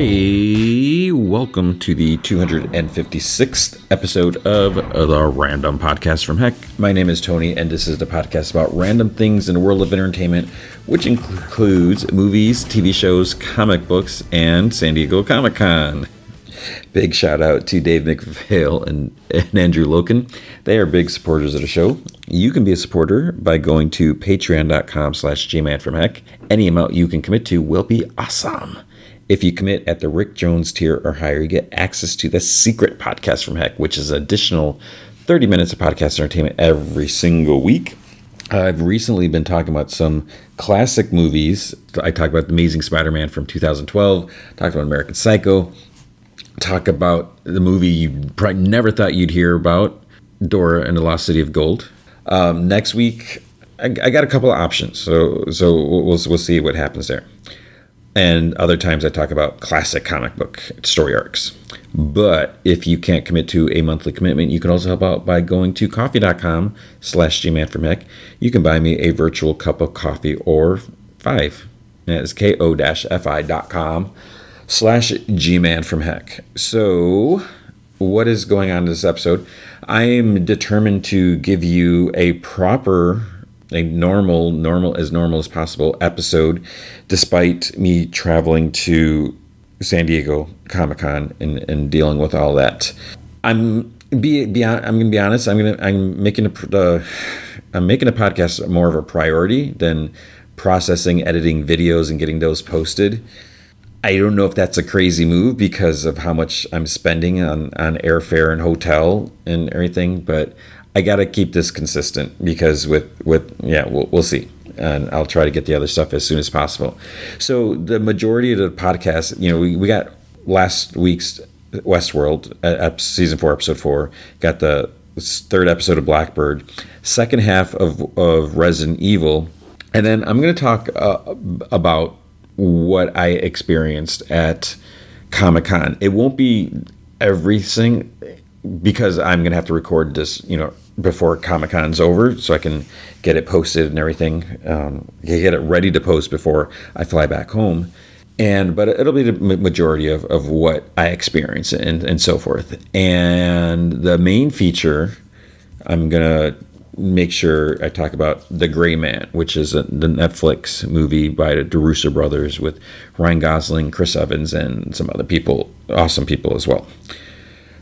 Hey, welcome to the 256th episode of the Random Podcast from Heck. My name is Tony, and this is the podcast about random things in the world of entertainment, which includes movies, TV shows, comic books, and San Diego Comic Con. Big shout out to Dave McPhail and, and Andrew Loken. They are big supporters of the show. You can be a supporter by going to patreon.com slash gman from heck. Any amount you can commit to will be awesome. If you commit at the Rick Jones tier or higher, you get access to the secret podcast from heck, which is an additional 30 minutes of podcast entertainment every single week. I've recently been talking about some classic movies. I talked about The Amazing Spider Man from 2012, talked about American Psycho, talk about the movie you probably never thought you'd hear about, Dora and the Lost City of Gold. Um, next week, I, I, got a couple of options, so so we'll we'll see what happens there. And other times I talk about classic comic book story arcs. But if you can't commit to a monthly commitment, you can also help out by going to ko-fi.com slash gmanfromheck. You can buy me a virtual cup of coffee or five. That's ko-fi.com slash gman from heck. So what is going on in this episode? I am determined to give you a proper a normal, normal as normal as possible episode, despite me traveling to San Diego Comic Con and, and dealing with all that. I'm be, be I'm gonna be honest. I'm gonna I'm making a uh, I'm making a podcast more of a priority than processing, editing videos, and getting those posted. I don't know if that's a crazy move because of how much I'm spending on on airfare and hotel and everything, but I got to keep this consistent because with with yeah, we'll, we'll see. And I'll try to get the other stuff as soon as possible. So the majority of the podcast, you know, we, we got last week's Westworld, uh, season four, episode four. Got the third episode of Blackbird, second half of of Resident Evil, and then I'm going to talk uh, about what I experienced at Comic Con. It won't be everything because I'm gonna have to record this, you know, before Comic Con's over, so I can get it posted and everything. Um, get it ready to post before I fly back home. And but it'll be the majority of, of what I experience and, and so forth. And the main feature, I'm gonna make sure I talk about The Gray Man, which is a, the Netflix movie by the DeRusso brothers with Ryan Gosling, Chris Evans, and some other people, awesome people as well.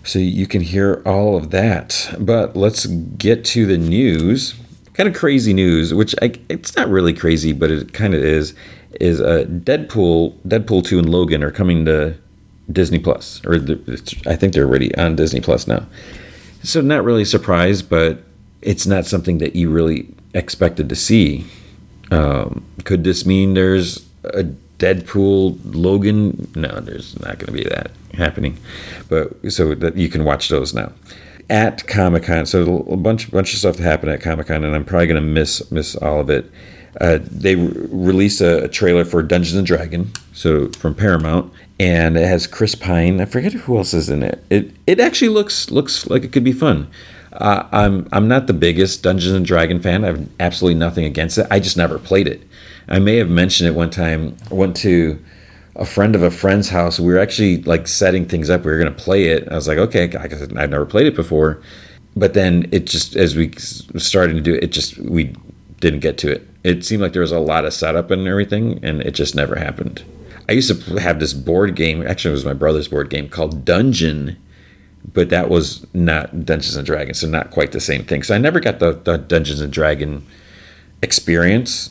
So you can hear all of that. But let's get to the news. Kind of crazy news, which I, it's not really crazy, but it kind of is. Is uh, Deadpool, Deadpool two, and Logan are coming to Disney Plus, or the, I think they're already on Disney Plus now. So not really surprised, but it's not something that you really expected to see. Um, could this mean there's a Deadpool Logan? No, there's not going to be that happening. But so that you can watch those now at Comic Con. So a bunch bunch of stuff happened at Comic Con, and I'm probably going to miss miss all of it. Uh, they re- released a, a, trailer for Dungeons and Dragon, so from Paramount, and it has Chris Pine. I forget who else is in it. It it actually looks looks like it could be fun. Uh, I'm I'm not the biggest Dungeons and Dragon fan. I have absolutely nothing against it. I just never played it. I may have mentioned it one time. I went to a friend of a friend's house. We were actually like setting things up. We were going to play it. I was like, okay, I guess I've never played it before. But then it just, as we started to do it, it just, we didn't get to it. It seemed like there was a lot of setup and everything, and it just never happened. I used to have this board game. Actually, it was my brother's board game called Dungeon but that was not Dungeons and Dragons, so not quite the same thing. So I never got the, the Dungeons and Dragon experience.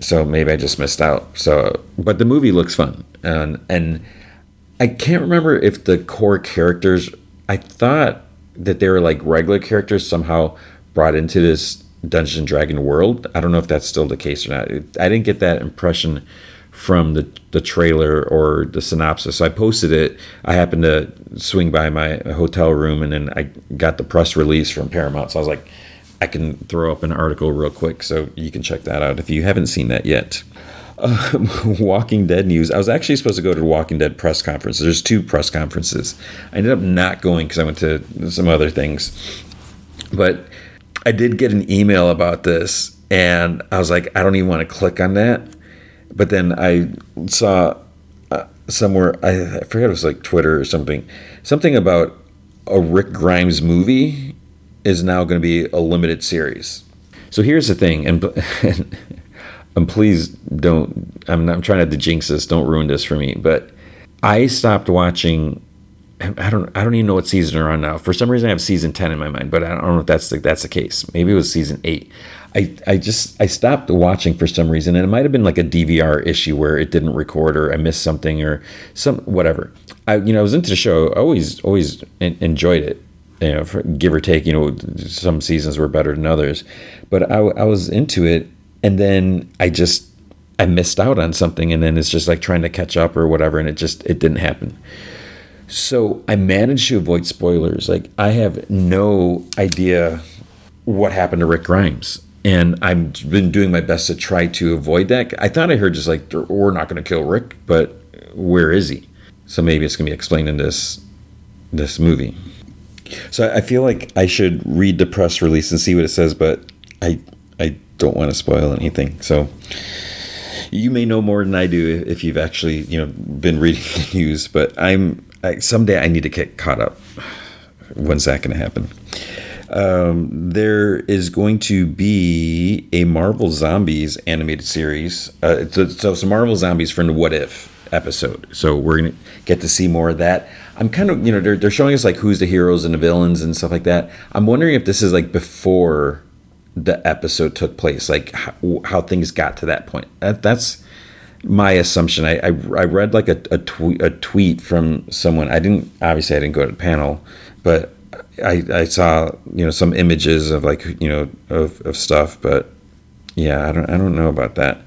So maybe I just missed out. So, but the movie looks fun, and and I can't remember if the core characters. I thought that they were like regular characters somehow brought into this Dungeons and Dragon world. I don't know if that's still the case or not. I didn't get that impression from the, the trailer or the synopsis. So I posted it. I happened to swing by my hotel room and then I got the press release from Paramount. So I was like, I can throw up an article real quick. So you can check that out if you haven't seen that yet. Uh, Walking Dead news. I was actually supposed to go to the Walking Dead press conference. There's two press conferences. I ended up not going because I went to some other things. But I did get an email about this and I was like, I don't even want to click on that but then I saw uh, somewhere I, I forget it was like Twitter or something, something about a Rick Grimes movie is now going to be a limited series. So here's the thing, and, and, and please don't. I'm not I'm trying not to jinx this. Don't ruin this for me. But I stopped watching. I don't. I don't even know what season we're on now. For some reason, I have season ten in my mind, but I don't know if that's the, that's the case. Maybe it was season eight. I, I just I stopped watching for some reason, and it might have been like a DVR issue where it didn't record or I missed something or some whatever. I you know I was into the show. I always always enjoyed it. You know, give or take. You know, some seasons were better than others, but I, I was into it, and then I just I missed out on something, and then it's just like trying to catch up or whatever, and it just it didn't happen. So I managed to avoid spoilers. Like I have no idea what happened to Rick Grimes and I've been doing my best to try to avoid that. I thought I heard just like we're not going to kill Rick, but where is he? So maybe it's going to be explained in this this movie. So I feel like I should read the press release and see what it says, but I I don't want to spoil anything. So you may know more than I do if you've actually you know been reading the news. But I'm I, someday I need to get caught up. When's that going to happen? Um, there is going to be a Marvel Zombies animated series. Uh, so, so some Marvel Zombies from the What If episode. So we're gonna get to see more of that. I'm kind of you know they're they're showing us like who's the heroes and the villains and stuff like that. I'm wondering if this is like before the episode took place, like how, how things got to that point. That, that's my assumption. I, I, I read like a, a tweet a tweet from someone. I didn't obviously I didn't go to the panel, but I, I saw you know some images of like you know of, of stuff, but yeah, I don't I don't know about that.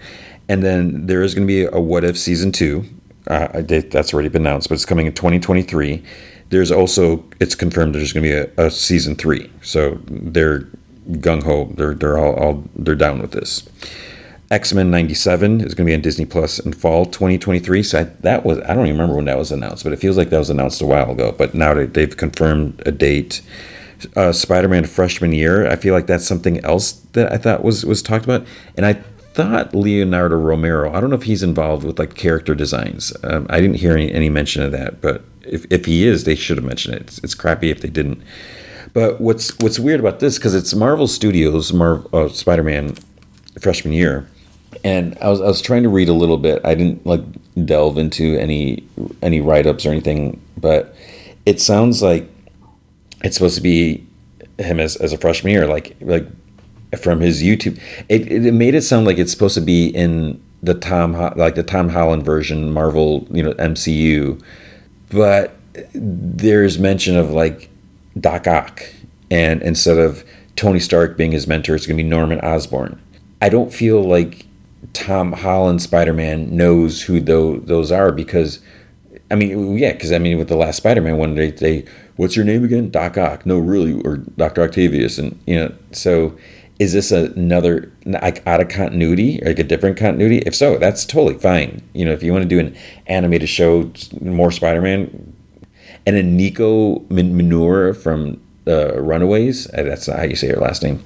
And then there is going to be a What If season two. Uh, that's already been announced, but it's coming in 2023. There's also it's confirmed there's going to be a, a season three, so they're gung ho. They're they're all, all they're down with this. X Men '97 is going to be on Disney Plus in fall 2023. So I, that was I don't even remember when that was announced, but it feels like that was announced a while ago. But now they, have confirmed a date. Uh, Spider Man freshman year. I feel like that's something else that I thought was was talked about, and I thought Leonardo Romero. I don't know if he's involved with like character designs. Um, I didn't hear any, any mention of that, but if, if he is, they should have mentioned it. It's, it's crappy if they didn't. But what's what's weird about this because it's Marvel Studios, Marvel uh, Spider Man freshman year and I was I was trying to read a little bit. I didn't like delve into any any write ups or anything, but it sounds like it's supposed to be him as, as a freshman year, like like from his YouTube. It, it made it sound like it's supposed to be in the Tom like the Tom Holland version, Marvel, you know, MCU, but there's mention of like Doc Ock, and instead of Tony Stark being his mentor, it's gonna be Norman Osborn. I don't feel like Tom Holland Spider Man knows who those those are because, I mean, yeah, because I mean, with the last Spider Man one, they they what's your name again? Doc Ock? No, really, or Doctor Octavius, and you know, so is this another like out of continuity, like a different continuity? If so, that's totally fine. You know, if you want to do an animated show, more Spider Man, and then Nico Minoru from uh, Runaways, uh, that's how you say her last name.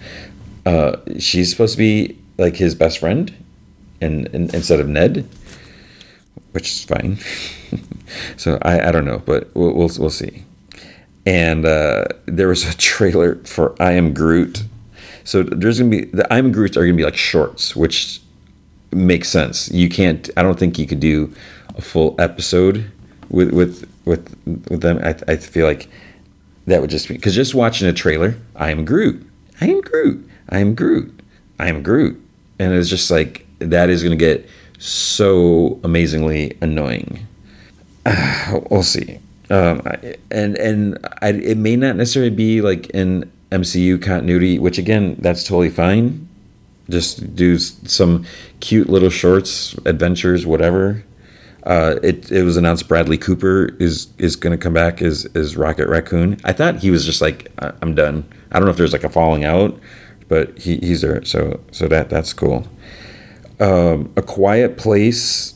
Uh, she's supposed to be like his best friend in, in, instead of Ned, which is fine. so I, I don't know, but we'll we'll, we'll see. And uh, there was a trailer for I Am Groot. So there's gonna be the I Am Groots are gonna be like shorts, which makes sense. You can't. I don't think you could do a full episode with with with with them. I, I feel like that would just be because just watching a trailer, I am Groot. I am Groot. I am Groot. I am Groot. And it's just like that is to get so amazingly annoying. we'll see. Um, and and I, it may not necessarily be like in MCU continuity, which again, that's totally fine. Just do some cute little shorts, adventures, whatever. Uh, it it was announced Bradley Cooper is is going to come back as as Rocket Raccoon. I thought he was just like I'm done. I don't know if there's like a falling out, but he, he's there. So so that that's cool um, A Quiet Place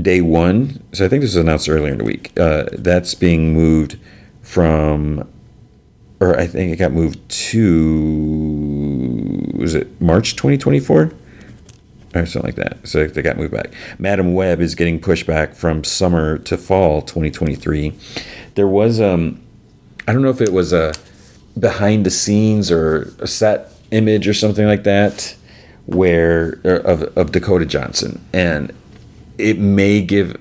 Day One. So I think this was announced earlier in the week. Uh, that's being moved from, or I think it got moved to, was it March 2024? or something like that. So they got moved back. Madame Web is getting pushed back from summer to fall 2023. There was um, I don't know if it was a behind the scenes or a set image or something like that, where of of Dakota Johnson, and it may give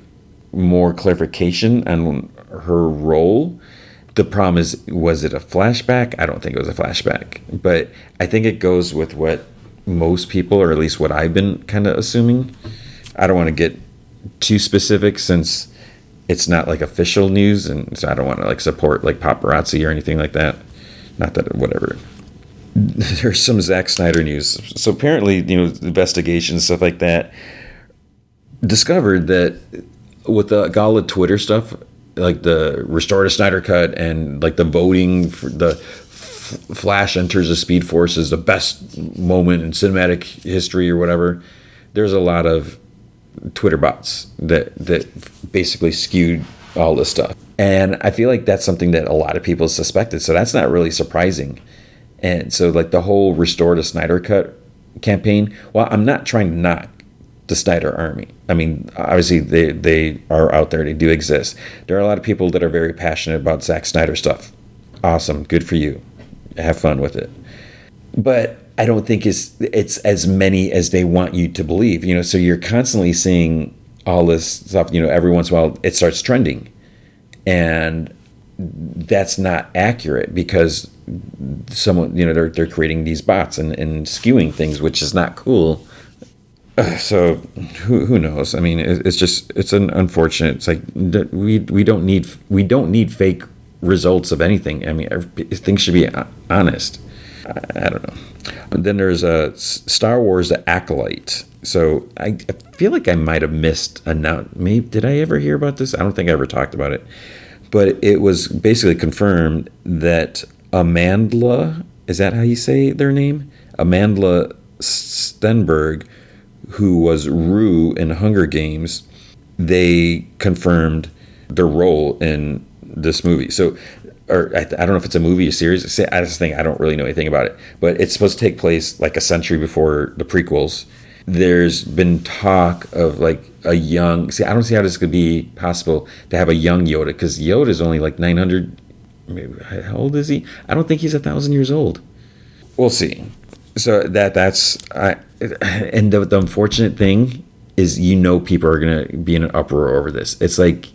more clarification on her role. The problem is, was it a flashback? I don't think it was a flashback, but I think it goes with what most people, or at least what I've been kind of assuming. I don't want to get too specific since it's not like official news, and so I don't want to like support like paparazzi or anything like that. Not that whatever. There's some Zack Snyder news. So apparently, you know, investigations stuff like that discovered that with the Gala Twitter stuff, like the restorative Snyder cut and like the voting for the Flash enters the Speed Force is the best moment in cinematic history or whatever. There's a lot of Twitter bots that that basically skewed all this stuff, and I feel like that's something that a lot of people suspected. So that's not really surprising. And so, like the whole restore to Snyder Cut campaign. Well, I'm not trying to knock the Snyder Army. I mean, obviously they they are out there. They do exist. There are a lot of people that are very passionate about Zack Snyder stuff. Awesome, good for you have fun with it. But I don't think it's it's as many as they want you to believe. You know, so you're constantly seeing all this stuff. You know, every once in a while it starts trending, and that's not accurate because someone you know they're they're creating these bots and, and skewing things, which is not cool. So who who knows? I mean, it's just it's an unfortunate. It's like we we don't need we don't need fake results of anything. I mean, things should be honest. I, don't know. Then there's uh, a Star Wars: The Acolyte. So I, I feel like I might have missed a note. Maybe did I ever hear about this? I don't think I ever talked about it. But it was basically confirmed that Amandla is that how you say their name? Amandla Stenberg, who was Rue in Hunger Games, they confirmed their role in this movie. So, or I, I, don't know if it's a movie, a series. I just think I don't really know anything about it, but it's supposed to take place like a century before the prequels. There's been talk of like a young. See, I don't see how this could be possible to have a young Yoda because Yoda is only like 900. Maybe, how old is he? I don't think he's a thousand years old. We'll see. So that that's I, and the, the unfortunate thing is you know people are gonna be in an uproar over this. It's like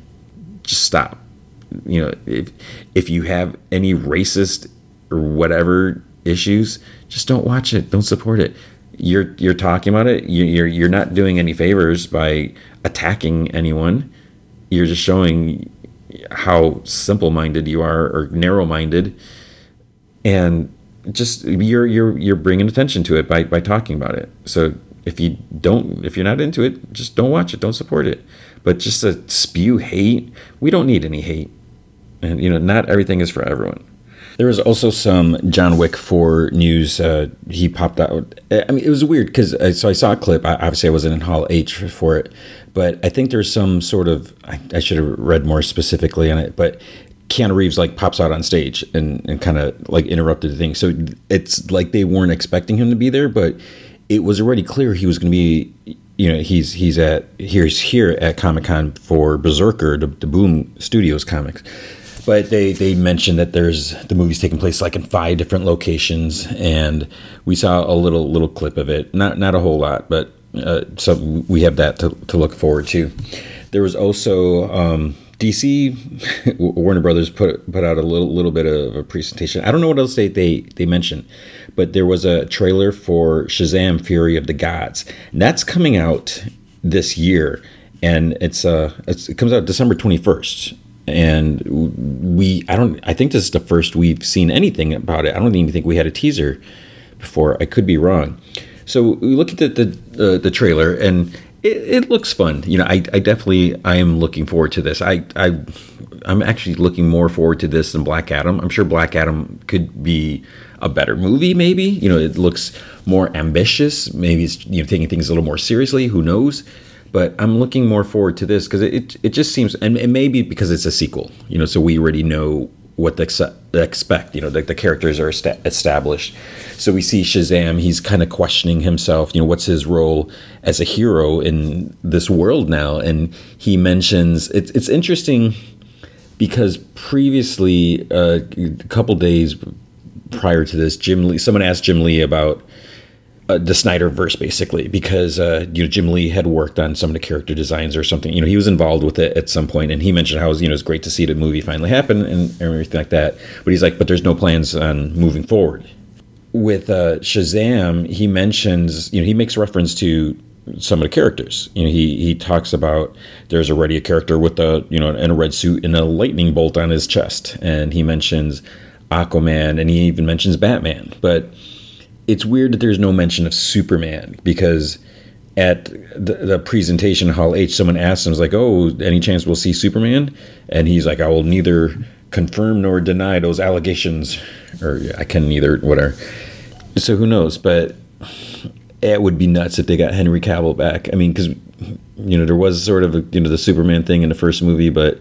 just stop you know, if if you have any racist or whatever issues, just don't watch it. Don't support it. You're you're talking about it. You're you're not doing any favors by attacking anyone. You're just showing how simple-minded you are or narrow-minded, and just you're you're you're bringing attention to it by by talking about it. So if you don't if you're not into it, just don't watch it. Don't support it. But just to spew hate, we don't need any hate and you know not everything is for everyone there was also some John Wick 4 news. Uh, he popped out. I mean, it was weird because so I saw a clip. I, obviously, I wasn't in Hall H for it, but I think there's some sort of. I, I should have read more specifically on it, but Keanu Reeves like pops out on stage and, and kind of like interrupted the thing. So it's like they weren't expecting him to be there, but it was already clear he was going to be. You know, he's he's at here's here at Comic Con for Berserker, the, the Boom Studios comics but they they mentioned that there's the movie's taking place like in five different locations, and we saw a little little clip of it. Not not a whole lot, but uh, so we have that to, to look forward to. There was also um, DC Warner Brothers put put out a little little bit of a presentation. I don't know what else they they they mentioned, but there was a trailer for Shazam: Fury of the Gods, and that's coming out this year, and it's uh it's, it comes out December twenty first and we i don't i think this is the first we've seen anything about it. I don't even think we had a teaser before. I could be wrong. So we look at the the, uh, the trailer and it, it, looks fun. You know I, I definitely i am looking forward to this. I i i'm actually looking more forward to this than black adam. I'm sure black adam could be a better movie maybe. You know it looks more ambitious. Maybe it's you know taking things a little more seriously. Who knows? But I'm looking more forward to this because it, it, it just seems and it may be because it's a sequel, you know, so we already know what they expect. You know, the, the characters are established. So we see Shazam. He's kind of questioning himself. You know, what's his role as a hero in this world now? And he mentions it's it's interesting because previously, uh, a couple days prior to this, Jim Lee, someone asked Jim Lee about uh, the Snyderverse basically because uh, you know Jim Lee had worked on some of the character designs or something. You know, he was involved with it at some point, and he mentioned how it was, you know it's great to see the movie finally happen and everything like that. But he's like, but there's no plans on moving forward. With uh, Shazam, he mentions you know he makes reference to some of the characters. You know, he he talks about there's already a character with a you know in a red suit and a lightning bolt on his chest, and he mentions Aquaman, and he even mentions Batman, but it's weird that there's no mention of Superman because at the, the, presentation Hall H, someone asked him, like, "Oh, any chance we'll see Superman?" And he's like, "I will neither confirm nor deny those allegations, or I can neither whatever." So who knows? But it would be nuts if they got Henry Cavill back. I mean, because you know there was sort of a, you know the Superman thing in the first movie, but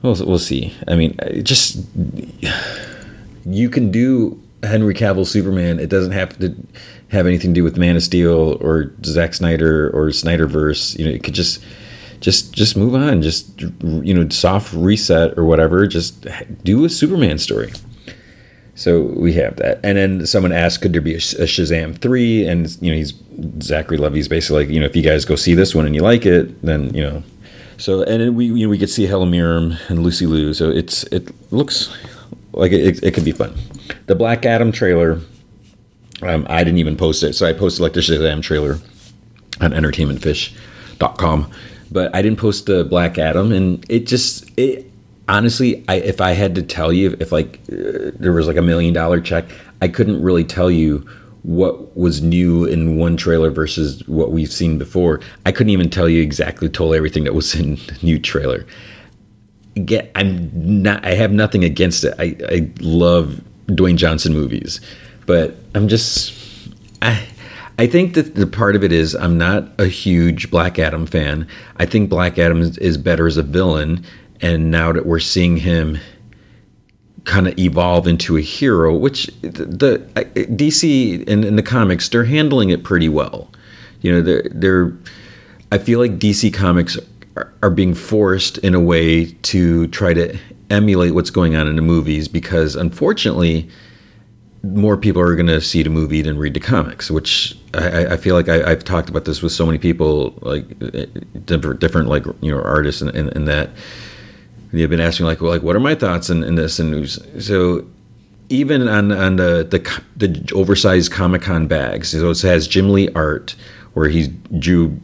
we'll we'll see. I mean, just you can do Henry Cavill Superman. It doesn't have to have anything to do with Man of Steel or Zack Snyder or Snyderverse. You know, it could just just just move on. Just you know, soft reset or whatever. Just do a Superman story. So we have that, and then someone asked, "Could there be a, Shazam three? And you know, he's Zachary Levi's basically like, you know, if you guys go see this one and you like it, then you know. So and we you know we could see Helen Mirren and Lucy Liu. So it's it looks like it, it, could be fun the Black Adam trailer. Um, I didn't even post it, so I posted like the Shazam trailer on entertainmentfuse.com, but I didn't post the Black Adam, and it just it honestly, I if I had to tell you if like uh, there was like a million dollar check, I couldn't really tell you what was new in one trailer versus what we've seen before. I couldn't even tell you exactly told everything that was in the new trailer. Get I'm not I have nothing against it. I, I love Dwayne Johnson movies. But I'm just I I think that the part of it is I'm not a huge Black Adam fan. I think Black Adam is better as a villain, and now that we're seeing him kind of evolve into a hero, which the, the DC in, in the comics they're handling it pretty well. You know, they're they're. I feel like DC Comics are, being forced in a way to try to emulate what's going on in the movies because unfortunately more people are going to see the movie than read the comics which i, I feel like I, have talked about this with so many people like eh, eh, different, different like you know artists and, and, and that. They've been asking like well like what are my thoughts in, in this? And so even on on the the, the oversized comic-con bags so it has jim lee art where he drew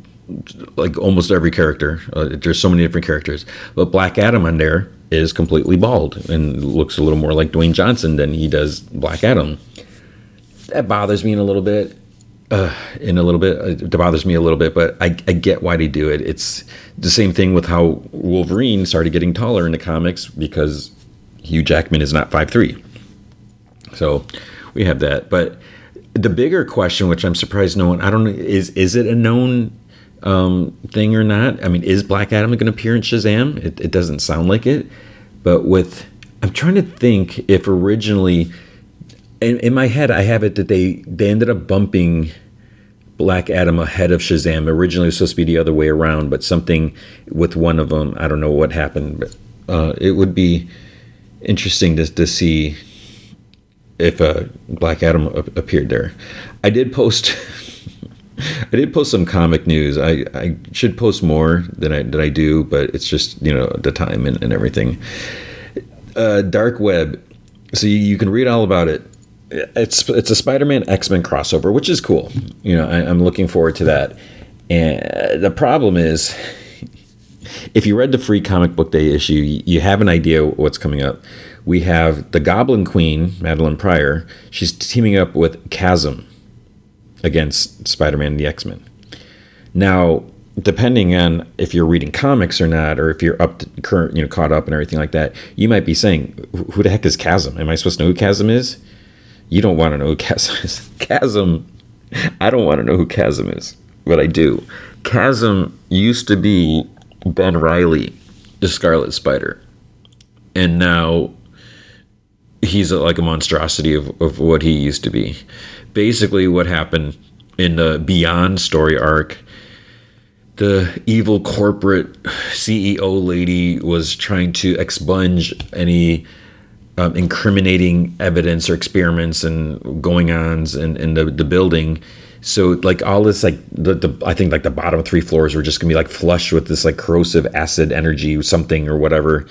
like almost every character uh, there's so many different characters but black adam on there is completely bald and looks a little more like Dwayne Johnson than he does Black Adam. That bothers me in a little bit. Uh, in a little bit, it bothers me a little bit, but I, I get why they do it. It's the same thing with how Wolverine started getting taller in the comics because Hugh Jackman is not five three. So we have that. But the bigger question, which I'm surprised no one, I don't know, is is it a known um, thing or not. I mean, is Black Adam going to appear in Shazam? It, it doesn't sound like it. But with, I'm trying to think if originally, in, in my head, I have it that they they ended up bumping Black Adam ahead of Shazam. Originally, it was supposed to be the other way around, but something with one of them, I don't know what happened. But uh, it would be interesting to, to see if uh, Black Adam appeared there. I did post I did post some comic news. I, I should post more than I than I do, but it's just you know the time and, and everything. Uh, Dark Web. So you, you, can read all about it. It's it's a Spider-Man X-Men crossover, which is cool. You know, I, I'm looking forward to that. And the problem is, if you read the free comic book day issue, you have an idea what's coming up. We have the Goblin Queen, Madelyne Pryor. She's teaming up with Chasm against Spider-Man and the X-Men. Now, depending on if you're reading comics or not, or if you're up to current, you know, caught up and everything like that, you might be saying, "Who the heck is Chasm? Am I supposed to know who Chasm is?" You don't want to know who Chasm is. Chasm. I don't want to know who Chasm is, but I do. Chasm used to be Ben Reilly, the Scarlet Spider, and now he's like a monstrosity of, of what he used to be. Basically, what happened in the Beyond story arc, the evil corporate CEO lady was trying to expunge any um, incriminating evidence or experiments and going ons in, in the, the building. So like all this like the, the I think like the bottom three floors were just gonna be like flushed with this like corrosive acid energy something or whatever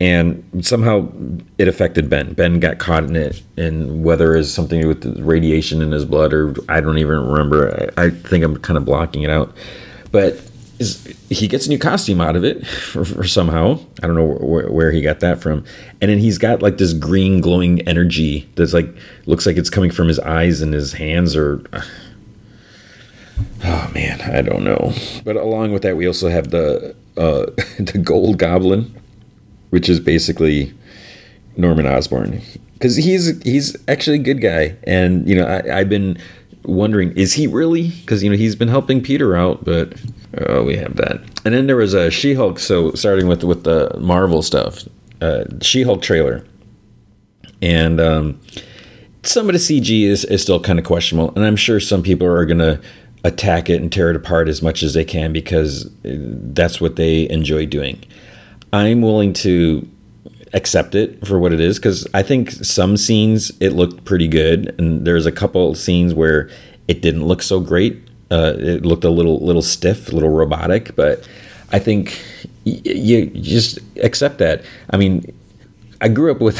and somehow it affected Ben. Ben got caught in it, and whether it's something with radiation in his blood or I don't even remember. I, I think I'm kind of blocking it out, but he gets a new costume out of it for, for somehow. I don't know where, where, he got that from, and then he's got like this green glowing energy that's like looks like it's coming from his eyes and his hands or. Oh man, I don't know. But along with that, we also have the uh, the Gold Goblin, which is basically Norman Osborn, because he's he's actually a good guy, and you know I, I've been wondering is he really because you know he's been helping Peter out, but oh we have that, and then there was a She-Hulk. So starting with with the Marvel stuff, uh, She-Hulk trailer, and um, some of the CG is is still kind of questionable, and I'm sure some people are gonna attack it and tear it apart as much as they can because that's what they enjoy doing. I'm willing to accept it for what it is because I think some scenes it looked pretty good, and there's a couple scenes where it didn't look so great. Uh, it looked a little little stiff, a little robotic, but I think y- you just accept that. I mean, I grew up with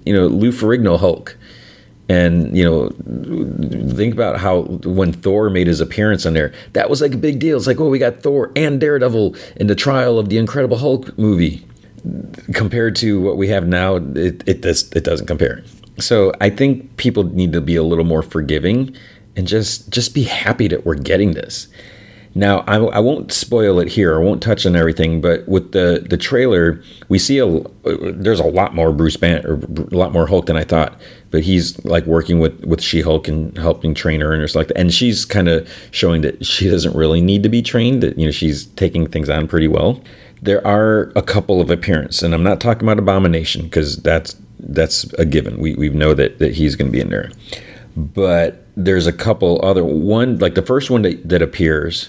you know Lou Ferrigno Hulk. And you know, think about how when Thor made his appearance on there, that was like a big deal. It's like, oh, we got Thor and Daredevil in the trial of the Incredible Hulk movie. Compared to what we have now, it it does it doesn't compare. So I think people need to be a little more forgiving and just just be happy that we're getting this. Now, I, I won't spoil it here. I won't touch on everything, but with the the trailer, we see a there's a lot more Bruce Banner, a lot more Hulk than I thought. But he's like working with with She Hulk and helping train her and stuff like that. And she's kind of showing that she doesn't really need to be trained. That you know she's taking things on pretty well. There are a couple of appearances, and I'm not talking about Abomination because that's that's a given. We we know that that he's going to be in there, but there's a couple other one like the first one that, that appears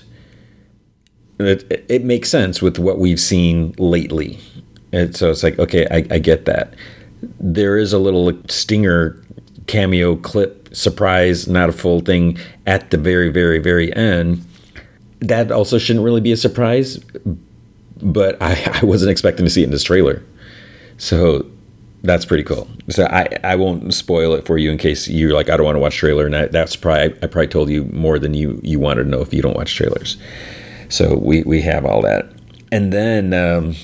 it, it makes sense with what we've seen lately. And so it's like, okay, I, I get that. There is a little stinger cameo clip surprise, not a full thing at the very, very, very end. That also shouldn't really be a surprise, but I, I wasn't expecting to see it in this trailer. So that's pretty cool. So I, I won't spoil it for you in case you're like, I don't want to watch trailer. And I, that's probably, I, I probably told you more than you, you wanted to know if you don't watch trailers. So we, we have all that. And then um,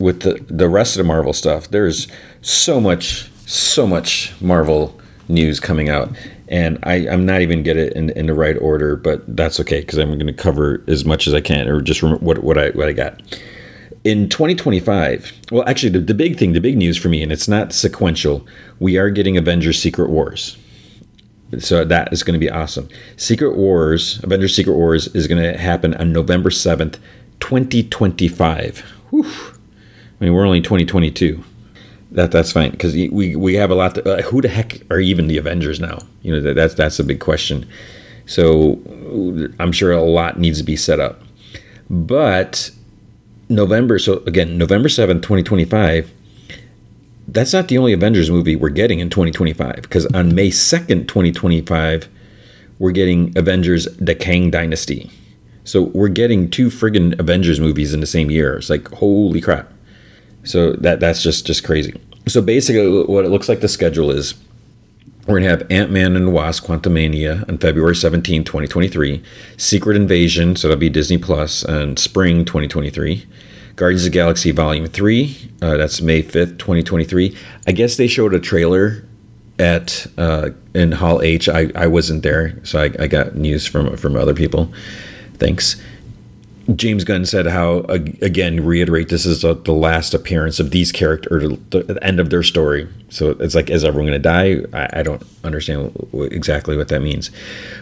with the, the rest of the Marvel stuff, there's so much, so much Marvel news coming out. And I, I'm not even get it in, in the right order, but that's okay because I'm going to cover as much as I can or just what, what I what I got. In 2025, well, actually, the, the big thing, the big news for me, and it's not sequential, we are getting Avengers Secret Wars. So that is going to be awesome. Secret Wars, Avengers Secret Wars is going to happen on November 7th, 2025. Whew. I mean, we're only 2022. That that's fine because we we have a lot. To, uh, who the heck are even the Avengers now? You know that, that's that's a big question. So I'm sure a lot needs to be set up. But November, so again, November 7th, 2025, that's not the only Avengers movie we're getting in 2025 because on mm-hmm. May 2nd, 2025, we're getting Avengers The Kang Dynasty. So we're getting two friggin' Avengers movies in the same year. It's like holy crap. So that that's just just crazy. So basically what it looks like the schedule is we're going to have Ant-Man and the Wasp Quantumania on February 17, 2023, Secret Invasion, so that'll be Disney Plus on spring 2023. Guardians of Galaxy Volume 3. Uh, that's May 5th, 2023. I guess they showed a trailer at uh, in Hall H. I, I wasn't there, so I, I got news from from other people. Thanks. James Gunn said how again reiterate this is the last appearance of these characters, the, end of their story. So it's like is everyone going to die? I, don't understand exactly what that means,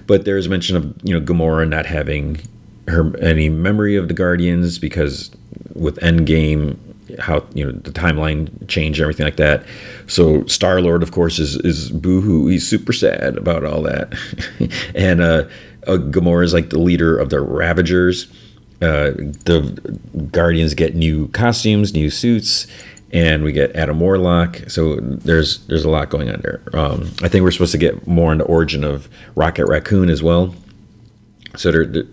but there's mention of you know Gamora not having her any memory of the Guardians because with Endgame, how you know the timeline change and everything like that. So Star Lord, of course, is is boohoo. He's super sad about all that, and uh, uh, Gamora is like the leader of the Ravagers. Uh, the Guardians get new costumes, new suits, and we get Adam Warlock. So there's there's a lot going on there. Um, I think we're supposed to get more on the origin of Rocket Raccoon as well. So there, there,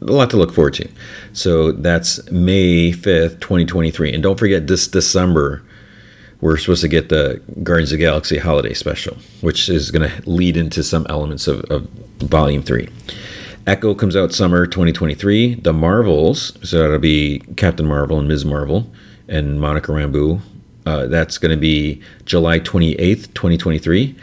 a lot to look forward to. So that's May 5th, 2023. And don't forget this December, we're supposed to get the Guardians of the Galaxy holiday special, which is going to lead into some elements of, of Volume 3. Echo comes out summer 2023. The Marvels, so that'll be Captain Marvel and Ms. Marvel and Monica Rambeau. Uh, that's going to be July 28th, 2023.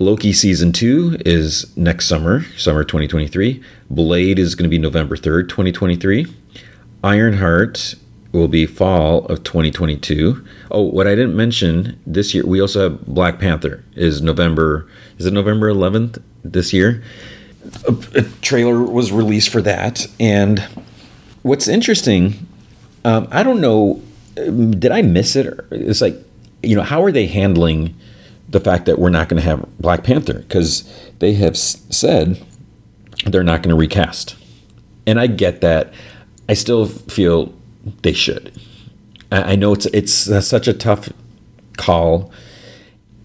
Loki season two is next summer, summer 2023. Blade is going to be November 3rd, 2023. Ironheart will be fall of 2022. Oh, what I didn't mention this year, we also have Black Panther is November. Is it November 11th this year? A, a trailer was released for that, and what's interesting, um, I don't know, did I miss it? It's like, you know, how are they handling? The fact that we're not going to have Black Panther because they have said they're not going to recast. And I get that. I still feel they should. I, I know it's it's uh, such a tough call.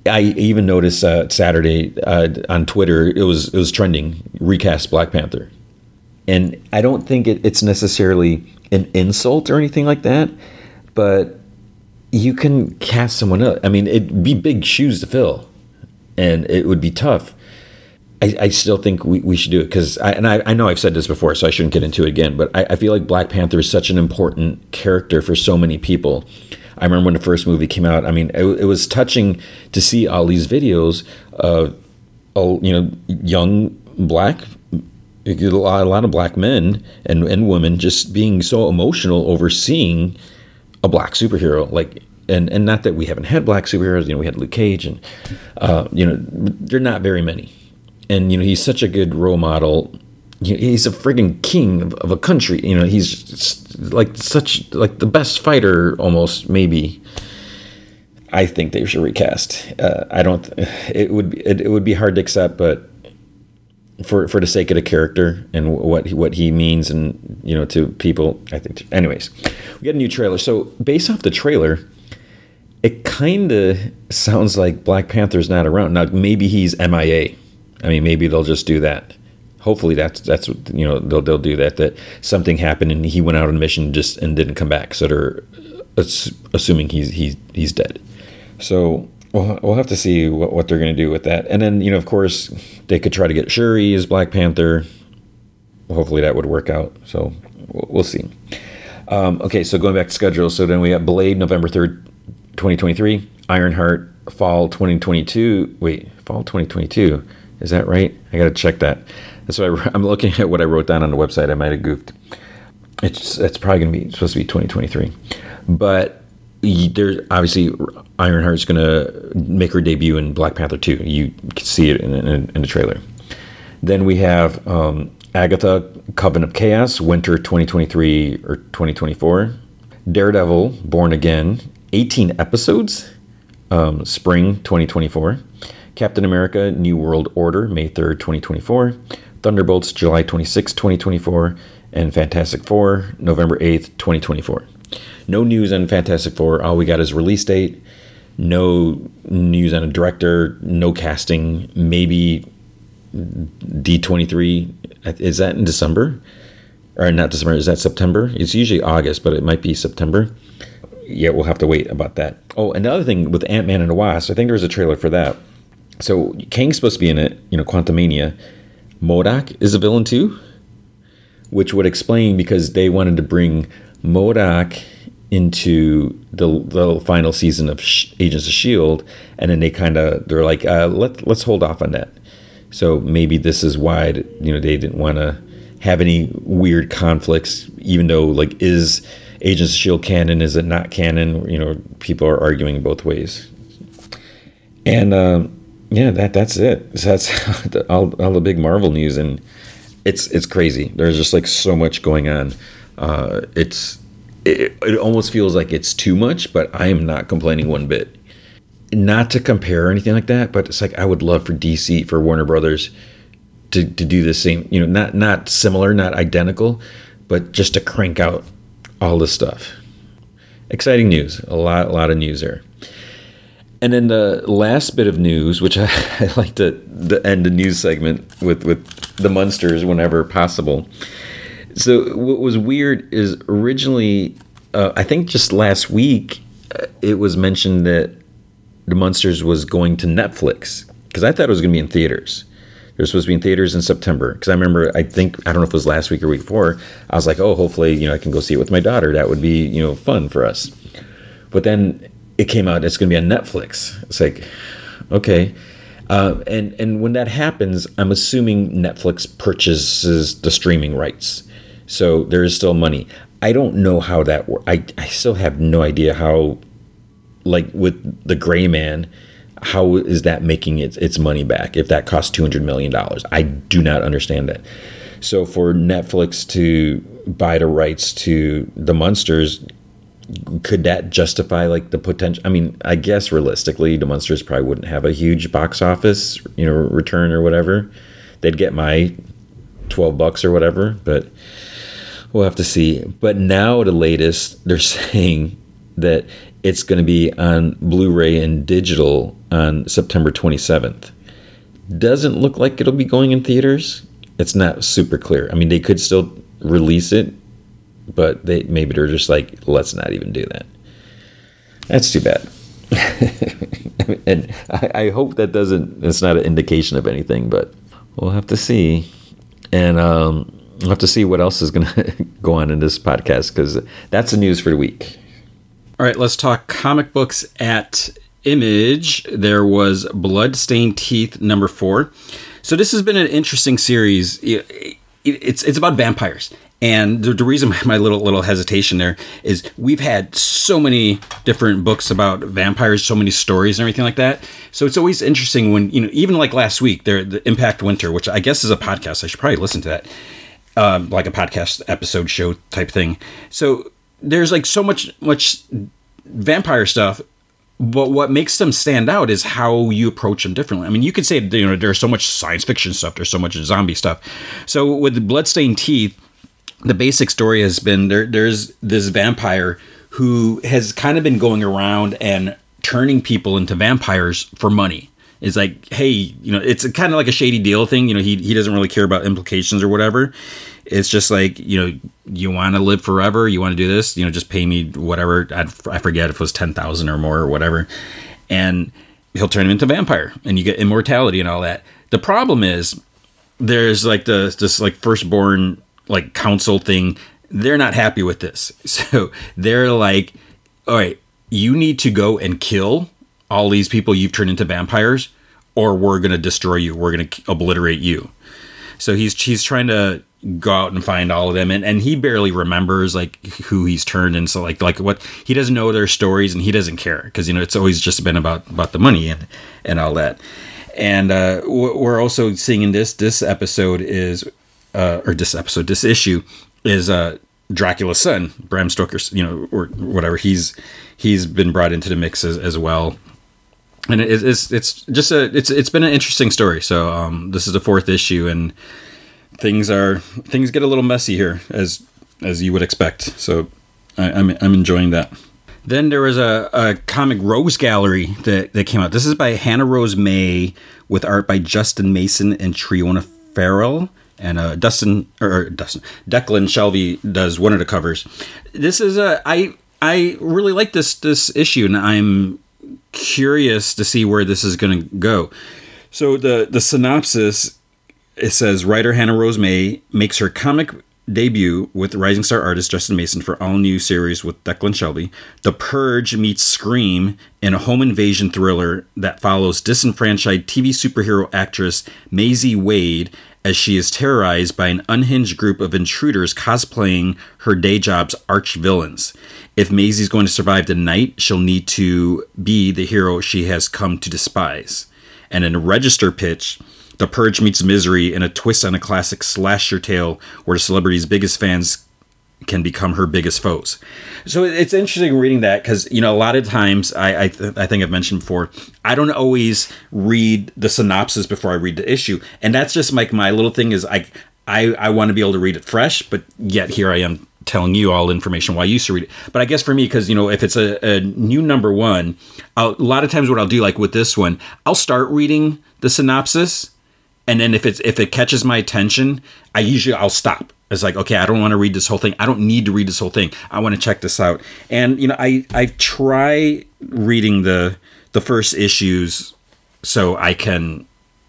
I even noticed uh, Saturday uh, on Twitter it was it was trending recast Black Panther, and I don't think it, it's necessarily an insult or anything like that, but you can cast someone else. I mean, it'd be big shoes to fill, and it would be tough. I, I still think we, we should do it because, and I, I know I've said this before, so I shouldn't get into it again. But I, I feel like Black Panther is such an important character for so many people. I remember when the first movie came out. I mean, it, it was touching to see all these videos of, oh, you know, young black a lot, a lot of black men and, and women just being so emotional over seeing a black superhero like and and not that we haven't had black superheroes you know we had luke cage and uh, you know they're not very many. And you know he's such a good role model. He's a frigging king of, of a country you know he's like such like the best fighter almost maybe i think they should recast. Uh, i don't it would be it, it would be hard to accept but for for the sake of the character and what what he means and you know to people i think anyways we got a new trailer. So based off the trailer it kind of sounds like black panther's not around. Now maybe he's mia i mean maybe they'll just do that. Hopefully that's that's you know they'll, they'll do that that something happened and he went out on a mission just and didn't come back. So they're uh, assuming he's he's he's dead. So We'll, we'll have to see what, what they're going to do with that. And then, you know, of course, they could try to get Shuri as Black Panther. Hopefully that would work out. So we'll, we'll see. Um, okay, so going back to schedule. So then we got Blade November 3rd, 2023. Ironheart fall 2022. Wait, fall 2022. Is that right? I got to check that. That's why I'm looking at what I wrote down on the website. I might have goofed. It's, it's probably going to be supposed to be 2023. But there's obviously Ironheart's going to make her debut in Black Panther 2. You can see it in, in, in the trailer. Then we have um, Agatha, Coven of Chaos, winter 2023 or 2024. Daredevil, Born Again, 18 episodes, um, spring 2024. Captain America, New World Order, May 3rd, 2024. Thunderbolts, July 26, 2024. And Fantastic Four, November 8th, 2024. No news on Fantastic Four. All we got is release date. No news on a director. No casting. Maybe D twenty three. Is that in December? Or not December? Is that September? It's usually August, but it might be September. Yeah, we'll have to wait about that. Oh, another thing with Ant Man and the Wasp. I think there was a trailer for that. So Kang's supposed to be in it. You know, Quantumania. MODOK is a villain too, which would explain because they wanted to bring MODOK into the the final season of Agents of Shield, and then they kind of they're like, uh, let let's hold off on that. So maybe this is why you know they didn't want to have any weird conflicts, even though like is Agents of Shield canon? Is it not canon? You know, people are arguing both ways. And uh, yeah, that that's it. So that's all, all the big Marvel news, and it's it's crazy. There's just like so much going on. Uh, it's it, it almost feels like it's too much, but I am not complaining one bit. Not to compare or anything like that, but it's like I would love for DC for Warner Brothers to, to do the same, you know, not not similar, not identical, but just to crank out all this stuff. Exciting news, a lot, a lot of news there. And then the last bit of news, which I, I like to, to end the news segment with with the Munsters whenever possible. So what was weird is originally, uh, I think just last week, uh, it was mentioned that the Munsters was going to Netflix because I thought it was going to be in theaters. They're supposed to be in theaters in September. Because I remember, I think I don't know if it was last week or week before. I was like, oh, hopefully, you know, I can go see it with my daughter. That would be, you know, fun for us. But then it came out. It's going to be on Netflix. It's like, okay. Uh, and and when that happens, I'm assuming Netflix purchases the streaming rights, so there is still money. I don't know how that works. I I still have no idea how, like with the Gray Man, how is that making its its money back if that costs 200 million dollars i do not understand that so for netflix to buy the rights to the Munsters, could that justify like the potential i mean i guess realistically the Munsters probably wouldn't have a huge box office you know return or whatever they'd get my 12 bucks or whatever but we'll have to see but now the latest they're saying that it's going to be on Blu-ray and digital on September 27th. Doesn't look like it'll be going in theaters. It's not super clear. I mean, they could still release it, but they maybe they're just like, let's not even do that. That's too bad. and I, I, hope that doesn't. It's not an indication of anything, but we'll have to see. And um, we'll have to see what else is going to go on in this podcast because that's the news for the week. All right, let's talk comic books at Image. There was Bloodstained Teeth number four. So this has been an interesting series. It's it's about vampires, and the, the, reason my little little hesitation there is we've had so many different books about vampires, so many stories and everything like that. So it's always interesting when you know, even like last week, there the Impact Winter, which I guess is a podcast. I should probably listen to that, um, like a podcast episode show type thing. So there's like so much much vampire stuff but what makes them stand out is how you approach them differently. I mean, you could say you know there's so much science fiction stuff, there's so much zombie stuff. So with bloodstained teeth, the basic story has been there. There's this vampire who has kind of been going around and turning people into vampires for money. It's like, hey, you know, it's kind of like a shady deal thing. You know, he he doesn't really care about implications or whatever. It's just like, you know, you want to live forever, you want to do this, you know, just pay me whatever. I'd, I forget if it was 10,000 or more or whatever. And he'll turn him into vampire and you get immortality and all that. The problem is there's like the this like firstborn like council thing. They're not happy with this. So they're like, all right, you need to go and kill all these people you've turned into vampires or we're going to destroy you. We're going to obliterate you. So he's he's trying to go out and find all of them and, and he barely remembers like who he's turned and so like like what he doesn't know their stories and he doesn't care because you know it's always just been about about the money and and all that and uh we're also seeing in this this episode is uh or this episode this issue is uh Dracula's son Bram Stoker's you know or whatever he's he's been brought into the mix as, as well and it's it's just a it's it's been an interesting story so um this is the fourth issue and things are things get a little messy here as as you would expect. So I, am I'm, I'm enjoying that. Then there was a, a comic Rogues Gallery that, that came out. This is by Hannah Rose May with art by Justin Mason and Triona Farrell. And uh, Dustin or Dustin Declan Shalvey does one of the covers. This is a I I really like this this issue, and I'm curious to see where this is going to go. So the the synopsis it says writer Hannah Rose May makes her comic debut with rising star artist Justin Mason for all new series with Declan Shalvey, The Purge meets Scream in a home invasion thriller that follows disenfranchised TV superhero actress Maisie Wade as she is terrorized by an unhinged group of intruders cosplaying her day job's arch villains. If Maisie's going to survive the night, she'll need to be the hero she has come to despise. And in a register pitch, the Purge meets Misery in a twist on a classic slasher tale where the celebrity's biggest fans can become her biggest foes. So it's interesting reading that because you know a lot of times I I, th- I, think I've mentioned before I don't always read the synopsis before I read the issue, and that's just like my little thing is I I I want to be able to read it fresh, but yet here I am telling you all information why you should read it. But I guess for me, because you know, if it's a, a new number one, I'll, a lot of times what I'll do, like with this one, I'll start reading the synopsis, and then if it's if it catches my attention, I usually I'll stop. It's like, okay, I don't want to read this whole thing. I don't need to read this whole thing. I want to check this out. And you know, I I try reading the the first issues so I can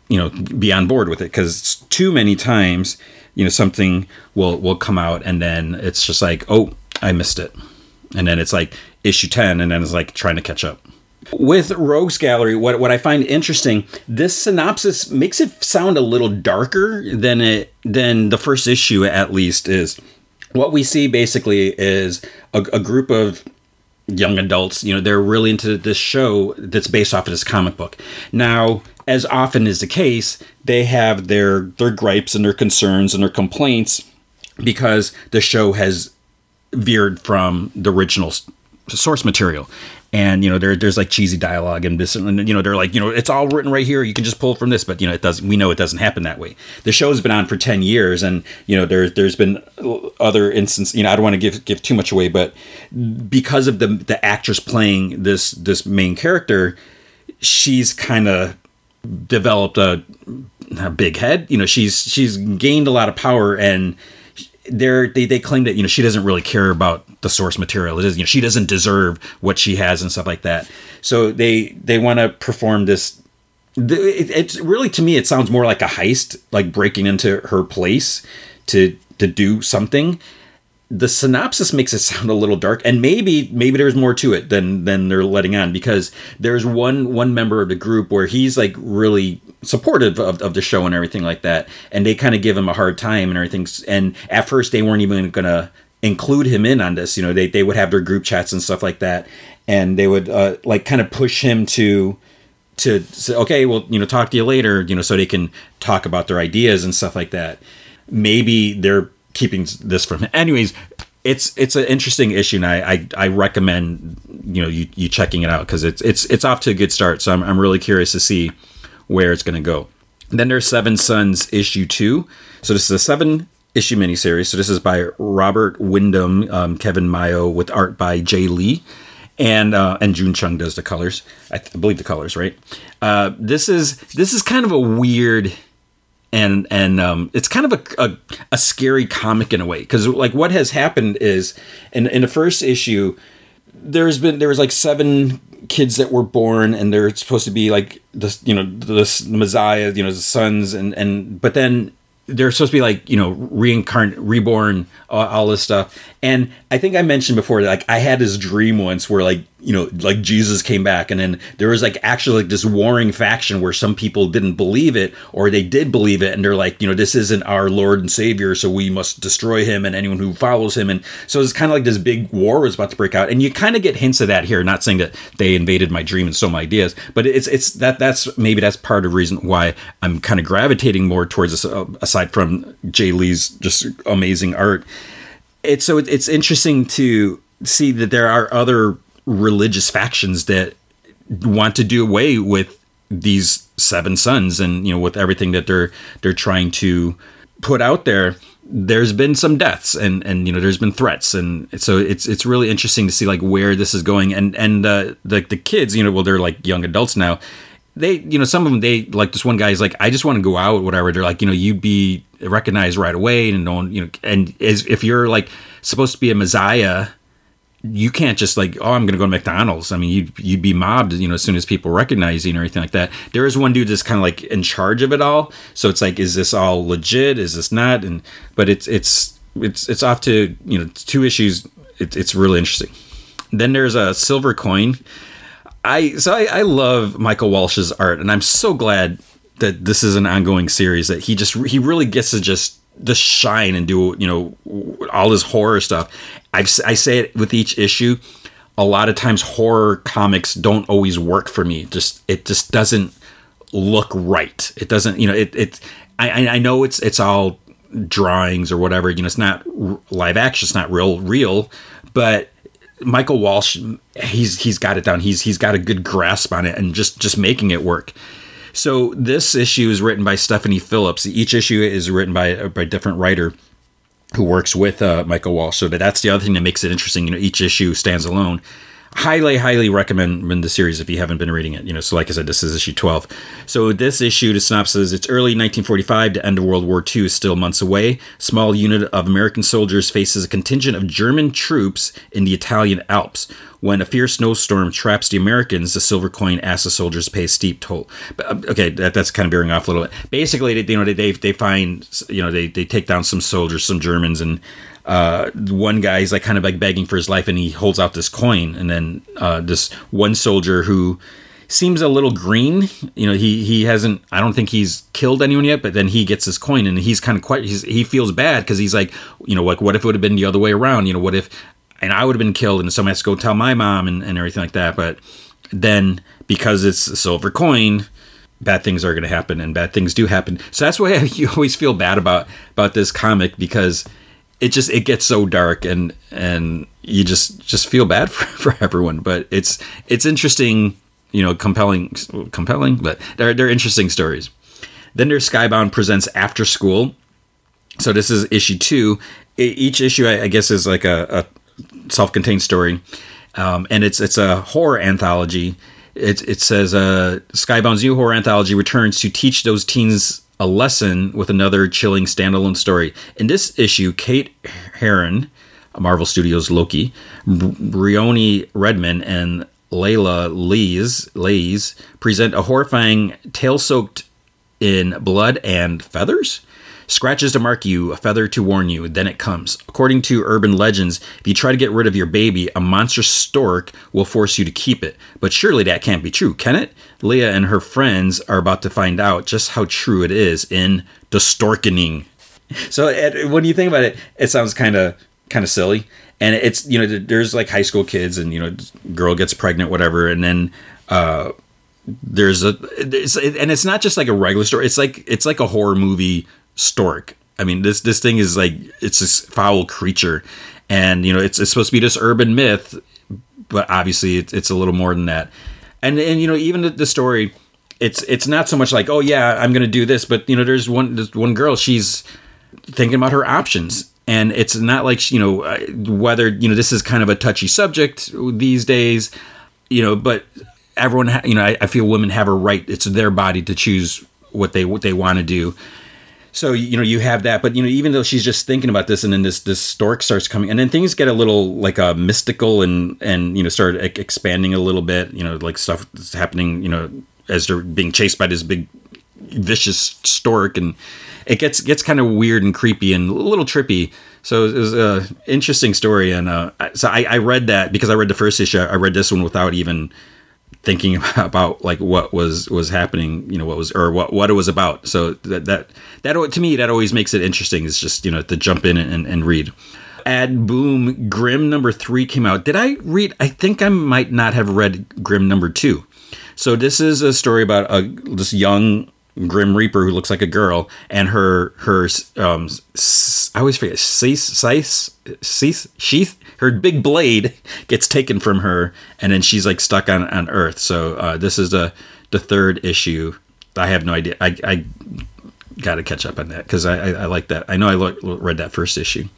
you know be on board with it because too many times you know something will will come out and then it's just like oh i missed it and then it's like issue 10 and then it's like trying to catch up with rogues gallery what, what i find interesting this synopsis makes it sound a little darker than it than the first issue at least is what we see basically is a, a group of young adults you know they're really into this show that's based off of this comic book now as often is the case, they have their their gripes and their concerns and their complaints because the show has veered from the original source material. And you know there, there's like cheesy dialogue and this and you know they're like you know it's all written right here. You can just pull from this. But you know it doesn't we know it doesn't happen that way. The show's been on for 10 years and you know there, there's been other instances you know I don't want to give give too much away but because of the the actress playing this this main character she's kind of developed a, a big head. You know, she's she's gained a lot of power and they're, they they claim that you know she doesn't really care about the source material. It is you know she doesn't deserve what she has and stuff like that. So they they want to perform this. It's really to me it sounds more like a heist, like breaking into her place to to do something the synopsis makes it sound a little dark and maybe maybe there's more to it than than they're letting on because there's one one member of the group where he's like really supportive of, of the show and everything like that and they kind of give him a hard time and everything and at first they weren't even gonna include him in on this you know they, they would have their group chats and stuff like that and they would uh, like kind of push him to to say okay well you know talk to you later you know so they can talk about their ideas and stuff like that maybe they're keeping this from him. Anyways, it's it's an interesting issue, and I I, I recommend you know you, you checking it out because it's it's it's off to a good start. So I'm I'm really curious to see where it's going to go. then there's Seven Sons issue two. So this is a seven issue miniseries. So this is by Robert Windom, um, Kevin Mayo, with art by Jae Lee. And uh, and June Chung does the colors. I, th- I believe the colors, right? Uh, this is this is kind of a weird and and um, it's kind of a, a, a scary comic in a way because like what has happened is in in the first issue there's been there was like seven kids that were born and they're supposed to be like the you know the messiah you know the sons and and but then they're supposed to be like you know reincarnate reborn all, all this stuff. And i think i mentioned before that like i had this dream once where like you know, like Jesus came back, and then there was like actually like this warring faction where some people didn't believe it, or they did believe it, and they're like, you know, this isn't our Lord and Savior, so we must destroy him and anyone who follows him. And so it's kind of like this big war was about to break out, and you kind of get hints of that here. Not saying that they invaded my dream and stole my ideas, but it's it's that that's maybe that's part of the reason why I'm kind of gravitating more towards this. Uh, aside from Jae Lee's just amazing art, it's so it's interesting to see that there are other religious factions that want to do away with these seven sons and you know with everything that they're they're trying to put out there there's been some deaths and and you know there's been threats. And so it's it's really interesting to see like where this is going. And and uh, the the kids you know well they're like young adults now. They you know some of them they like this one guy is like I just want to go out whatever. They're like you know you'd be recognized right away and no one you know and as if you're like supposed to be a messiah you can't just like, oh, I'm to go to McDonald's. I mean, you'd, you'd be mobbed, you know, as soon as people recognize you or anything like that. There is one dude that's kind of like in charge of it all. So it's like, is this all legit? Is this not? And, but it's, it's, it's, it's off to, you know, two issues. It, it's really interesting. Then there's a silver coin. I, so I, I love Michael Walsh's art and I'm so glad that this is an ongoing series that he just, he really gets to just, just shine and do you know all this horror stuff I've, I say it with each issue. A lot of times, horror comics don't always work for me. Just it just doesn't look right. It doesn't, you know. It it. I I know it's it's all drawings or whatever. You know, it's not live action, it's not real, real, but Michael Walsh, he's he's got it down. He's he's got a good grasp on it and just just making it work. So this issue is written by Stephanie Phillips. Each issue is written by by a different writer who works with uh, Michael Walsh. So that's the other thing that makes it interesting. You know, each issue stands alone highly, highly recommend the series if you haven't been reading it. You know, so like I said, this is issue 12. So this issue, the synopsis, it's early 1945, the end of World War II is still months away. Small unit of American soldiers faces a contingent of German troops in the Italian Alps. When a fierce snowstorm traps the Americans, the silver coin asks the soldiers to pay a steep toll. But, uh, okay, that, that's kind of veering off a little bit. Basically, they, you know, they, they find, you know, they, they take down some soldiers, some Germans, and uh, one guy's like kind of like begging for his life and he holds out this coin and then uh, this one soldier who seems a little green you know he he hasn't i don't think he's killed anyone yet but then he gets his coin and he's kind of quite he's, he feels bad because he's like you know like what if it would have been the other way around you know what if and i would have been killed and someone has to go tell my mom and, and everything like that but then because it's a silver coin bad things are going to happen and bad things do happen. So that's why you always feel bad about about this comic because it just it gets so dark and and you just just feel bad for, for everyone but it's it's interesting you know compelling compelling but they're, they're interesting stories. Then there's skybound presents after school. So this is issue two. Each issue i, guess is like a, a self-contained story um, and it's it's a horror anthology. It, it says uh, skybound's new horror anthology returns to teach those teens a lesson with another chilling standalone story. In this issue, Kate Herron, Marvel Studios Loki, Briony Redman, and Layla Lees, Lees present a horrifying tale soaked in blood and feathers. Scratches to mark you, a feather to warn you, then it comes. According to urban legends, if you try to get rid of your baby, a monstrous stork will force you to keep it. But surely that can't be true, can it? Leah and her friends are about to find out just how true it is in The Storkening. So when you think about it, it sounds kind of kind of silly. And it's you know there's like high school kids and you know girl gets pregnant whatever and then uh there's a and it's not just like a regular story it's like it's like a horror movie stork. I mean, this this thing is like it's this foul creature, and you know it's it's supposed to be this urban myth, but obviously it's, it's a little more than that. And and you know even the, the story, it's it's not so much like oh yeah I'm gonna do this, but you know there's one there's one girl she's thinking about her options and it's not like you know uh, whether you know this is kind of a touchy subject these days you know but everyone ha- you know I, I, feel women have a right it's their body to choose what they what they want to do so you know you have that but you know even though she's just thinking about this and then this this stork starts coming and then things get a little like uh, mystical and and you know start expanding a little bit you know like stuff that's happening you know as they're being chased by this big vicious stork and it gets gets kind of weird and creepy and a little trippy. So it was a interesting story and uh, so I, I read that because i read the first issue i read this one without even thinking about like what was was happening you know what was or what what it was about so that that that to me that always makes it interesting is just you know to jump in and, and read Ad Boom grim number three came out. Did I read? I think I might not have read grim number two. So this is a story about a this young Grim Reaper who looks like a girl, and her her um I always forget cease cease sheath her big blade gets taken from her, and then she's like stuck on on Earth. So uh, this is the the third issue. I have no idea. I, I got to catch up on that because I, I, I like that. I know I lo- read that first issue.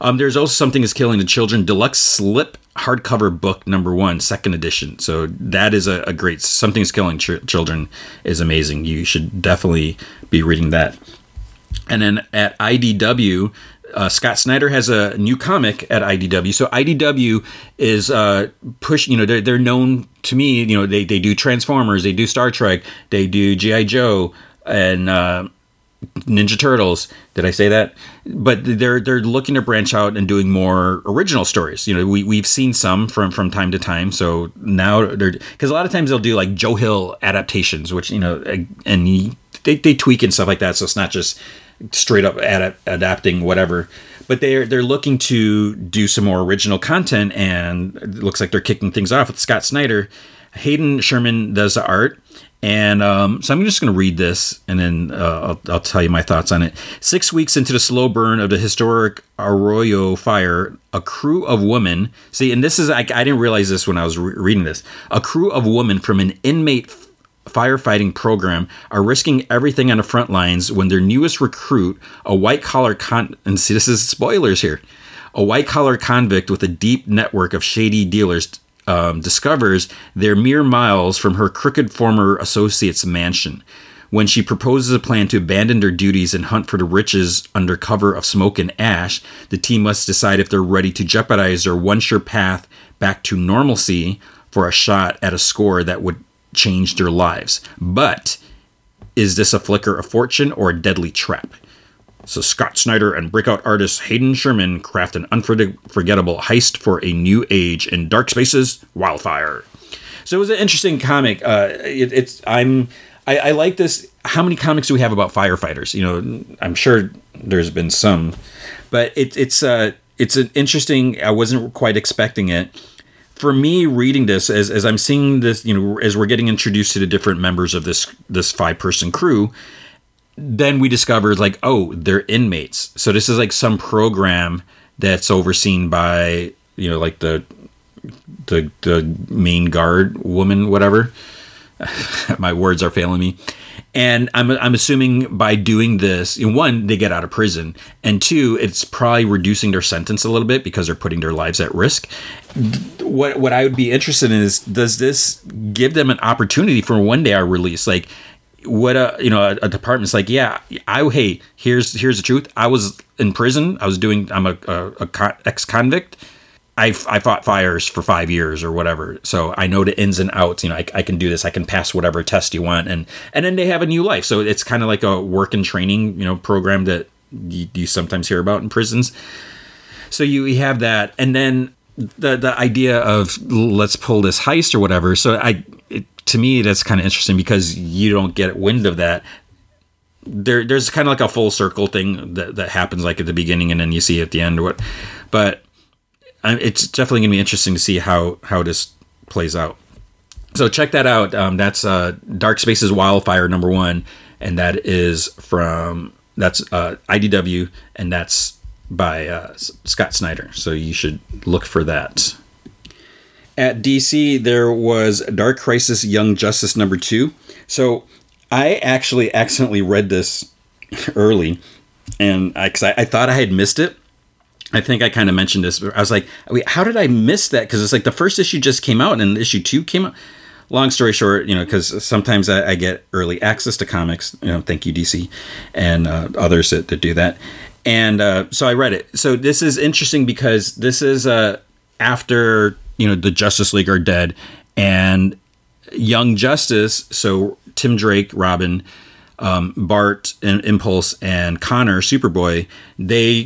Um, there's also something is killing the children deluxe slip hardcover book number one, second edition. So that is a, a great something is killing ch- children is amazing. You should definitely be reading that. And then at IDW, uh, Scott Snyder has a new comic at IDW. So IDW is uh, push. You know, they're, they're known to me. You know, they they do Transformers, they do Star Trek, they do GI Joe, and uh, Ninja Turtles. Did I say that? But they're they're looking to branch out and doing more original stories. You know, we we've seen some from from time to time. So now they're because a lot of times they'll do like Joe Hill adaptations, which you know, and they they tweak and stuff like that. So it's not just straight up ad- adapting whatever. But they're they're looking to do some more original content, and it looks like they're kicking things off with Scott Snyder Hayden Sherman does the art. And um, so I'm just going to read this and then uh, I'll, I'll, tell you my thoughts on it. Six weeks into the slow burn of the historic Arroyo fire, a crew of women see, and this is, I, I didn't realize this when I was re- reading this, a crew of women from an inmate firefighting program are risking everything on the front lines when their newest recruit, a white collar con, and see, this is spoilers here, a white collar convict with a deep network of shady dealers um, discovers they're mere miles from her crooked former associate's mansion. When she proposes a plan to abandon their duties and hunt for the riches under cover of smoke and ash, the team must decide if they're ready to jeopardize their one sure path back to normalcy for a shot at a score that would change their lives. But is this a flicker of fortune or a deadly trap? So Scott Snyder and breakout artist Hayden Sherman craft an unforgettable heist for a new age in Dark Spaces Wildfire. So it was an interesting comic. Uh, it, it's I'm I, I, like this. How many comics do we have about firefighters? You know, I'm sure there's been some, but it, it's uh it's an interesting. I wasn't quite expecting it. For me, reading this as, as I'm seeing this, you know, as we're getting introduced to the different members of this this five person crew, then we discovered like oh they're inmates. So this is like some program that's overseen by you know like the the the main guard woman whatever. My words are failing me. And I'm, I'm assuming by doing this one they get out of prison and two it's probably reducing their sentence a little bit because they're putting their lives at risk. What what i would be interested in is does this give them an opportunity for one day our release? Like what a you know a, a, department's like yeah i hey here's here's the truth. I was in prison. I was doing i'm a, a, a ex-convict. I, I fought fires for five years or whatever. So i know the ins and outs. You know I, I can do this. I can pass whatever test you want. And and then they have a new life. So it's kind of like a work and training you know program that you, you sometimes hear about in prisons. So you, you have that. And then the the idea of let's pull this heist or whatever. So i it, to me that's kind of interesting because you don't get wind of that. There there's kind of like a full circle thing that, that happens like at the beginning and then you see at the end or what. But it's definitely gonna be interesting to see how how this plays out. So check that out. Um, that's uh, dark spaces wildfire number one and that is from that's uh, idw and that's by uh, scott snyder so you should look for that at DC, there was Dark Crisis Young Justice number two. So I actually accidentally read this early, and I, I, I, thought I had missed it. I think I kind of mentioned this, but I was like, wait, how did I miss that? Because it's like the first issue just came out, and issue two came out. Long story short, you know, because sometimes I, I, get early access to comics. You know, thank you DC, and uh, others that, that, do that. And uh, so I read it. So this is interesting because this is uh, after you know the Justice League are dead, and Young Justice, so Tim Drake, Robin, um, Bart, and Impulse, and Conner, Superboy, they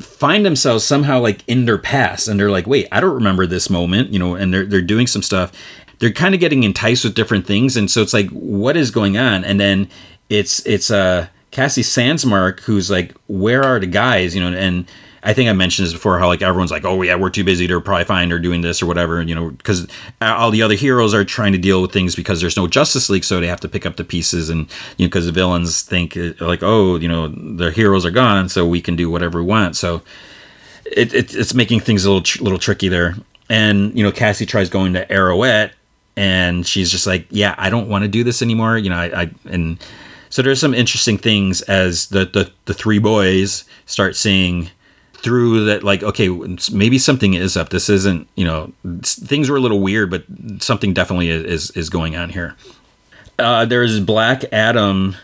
find themselves somehow like in their past, and they're like, wait, I don't remember this moment, you know, and they're they're doing some stuff. They're kind of getting enticed with different things, and so it's like, what is going on? And then it's it's uh Cassie Sandsmark who's like, where are the guys, you know, and I think I mentioned this before how like everyone's like, oh yeah, we're too busy to probably find or doing this or whatever, you know, because all the other heroes are trying to deal with things because there's no Justice League, so they have to pick up the pieces and you know because the villains think uh, like, oh, you know, their heroes are gone, so we can do whatever we want. So it, it it's making things a little tr- little tricky there. And you know, Cassie tries going to Arrowette, and she's just like, yeah, I don't want to do this anymore. You know, I, I and so there's some interesting things as the the, the three boys start seeing through that like okay maybe something is up. This isn't you know things were a little weird but something definitely is is going on here. Uh, there's black adam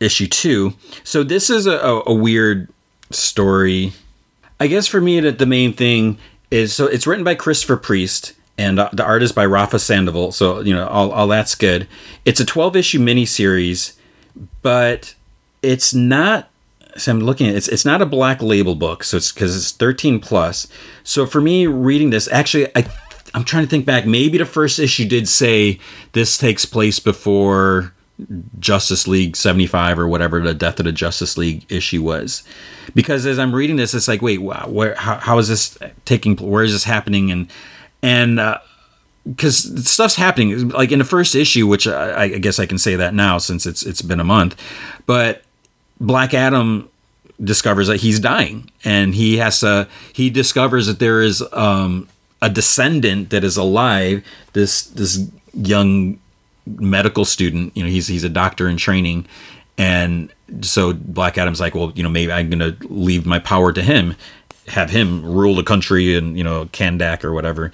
issue two. So this is a, a weird story. I guess for me that the main thing is so it's written by christopher priest and uh, the art is by rafa sandoval. So you know all, all that's good. It's a 12 issue miniseries but it's not so I'm looking at it, it's it's not a black label book, so it's because it's 13 plus. So for me, reading this, actually, I I'm trying to think back. Maybe the first issue did say this takes place before Justice League 75 or whatever the Death of the Justice League issue was. Because as I'm reading this, it's like, wait, wow, where how, how is this taking? Where is this happening? And and uh, because stuff's happening. Like in the first issue, which I, I guess I can say that now since it's it's been a month, but Black Adam discovers that he's dying, and he has to. He discovers that there is um, a descendant that is alive. This this young medical student. You know, he's he's a doctor in training, and so Black Adam's like, well, you know, maybe I'm going to leave my power to him, have him rule the country, and you know, Kahndaq or whatever.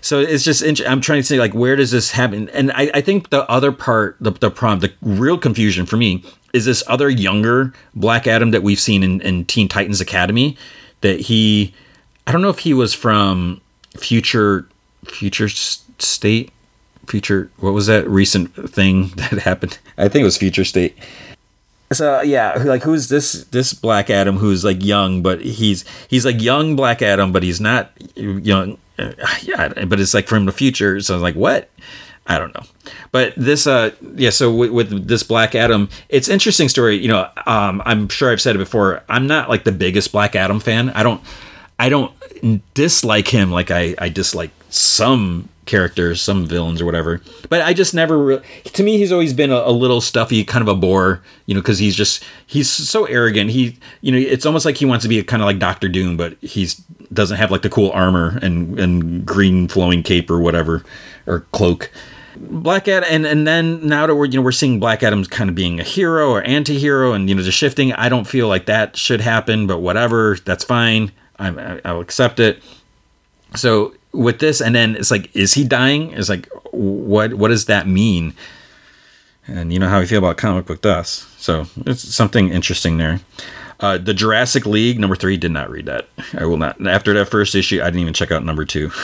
So it's just I'm trying to say like where does this happen? And I, I think the other part, the the problem, the real confusion for me is this other younger Black Adam that we've seen in, in Teen Titans Academy. That he, I don't know if he was from Future Future State, Future. What was that recent thing that happened? I think it was Future State. So yeah, like who's this this Black Adam who's like young, but he's he's like young Black Adam, but he's not young. Uh, yeah, but it's like from the future. So I was like, what? I don't know. But this, uh, yeah. So with, with, this Black Adam, it's interesting story. You know, um, I'm sure I've said it before. I'm not like the biggest Black Adam fan. I don't, I don't dislike him like I, I dislike some characters, some villains or whatever. But I just never. Re- to me, he's always been a, a, little stuffy, kind of a bore. You know, because he's just he's so arrogant. He, you know, it's almost like he wants to be kind of like Doctor Doom, but he's doesn't have like the cool armor and and green flowing cape or whatever or cloak. Black Adam, and and then now that we're you know we're seeing Black Adam's kind of being a hero or anti-hero, and you know just shifting. I don't feel like that should happen, but whatever, that's fine. I, I'll accept it. So with this, and then it's like, is he dying? It's like, what what does that mean? And you know how I feel about comic book dust. So it's something interesting there. Uh, the Jurassic League number three did not read that. I will not. After that first issue, I didn't even check out number two.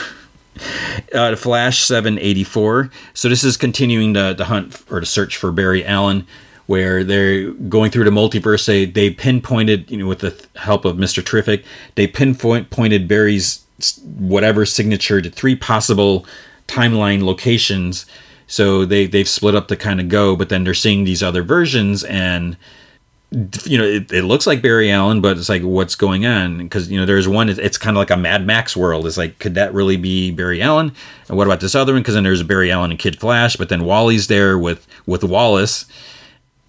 Uh, Flash 784. So this is continuing the, the hunt or the search for Barry Allen, where they're going through the multiverse. They they pinpointed, you know, with the help of Mister Terrific, they pinpointed Barry's whatever signature to three possible timeline locations. So they they've split up to kind of go, but then they're seeing these other versions and you know, it, it, looks like Barry Allen, but it's like, what's going on? Because you know, there's one. It's kind of like a Mad Max world. It's like, could that really be Barry Allen? And what about this other one? Because then there's Barry Allen and Kid Flash, but then Wally's there with with Wallace.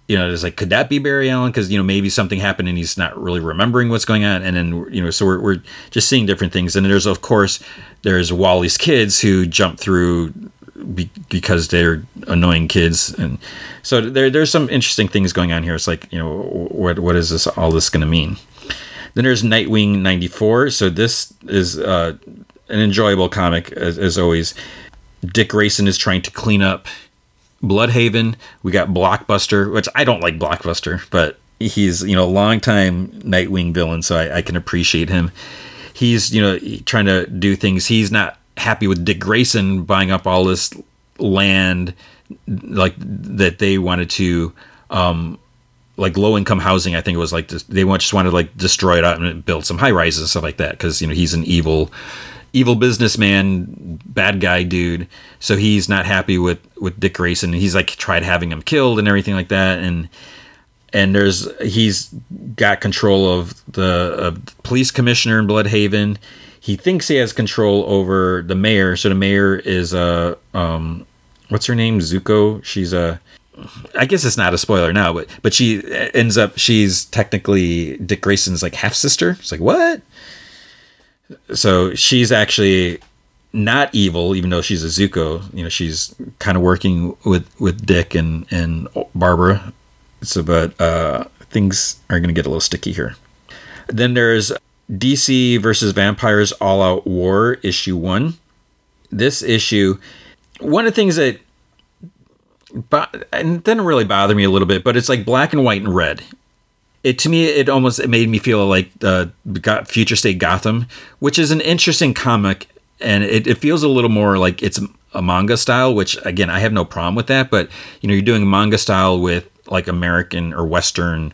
You know, it's like, could that be Barry Allen? Because you know, maybe something happened and he's not really remembering what's going on. And then you know, so we're we're just seeing different things. And there's of course there's Wally's kids who jump through be, because they're annoying kids, and so there there's some interesting things going on here. It's like you know what what is this all this going to mean? Then there's Nightwing '94. So this is uh, an enjoyable comic as, as always. Dick Grayson is trying to clean up Blüdhaven. We got Blockbuster, which I don't like Blockbuster, but he's you know a long time Nightwing villain, so I, I can appreciate him. He's you know trying to do things. He's not happy with Dick Grayson buying up all this land, like that they wanted to, um, like low income housing. I think it was like they just wanted to like destroy it out and build some high rises and stuff like that because you know he's an evil, evil businessman, bad guy dude. So he's not happy with with Dick Grayson. He's like tried having him killed and everything like that and and there's he's got control of the uh, police commissioner in Blüdhaven he thinks he has control over the mayor. So the mayor is a uh, um, what's her name? Zucco. She's a I guess it's not a spoiler now, but but she ends up she's technically Dick Grayson's like half sister. It's like what? So she's actually not evil, even though she's a Zucco. You know, she's kind of working with with Dick and and Barbara. So, but uh, things are going to get a little sticky here. Then there's DC versus Vampires All Out War, issue one. This issue, one of the things that but it didn't really bother me a little bit, but it's like black and white and red. It to me, it almost it made me feel like uh, Future State Gotham, which is an interesting comic, and it, it feels a little more like it's a manga style. Which again, I have no problem with that, but you know, you're doing manga style with like American or Western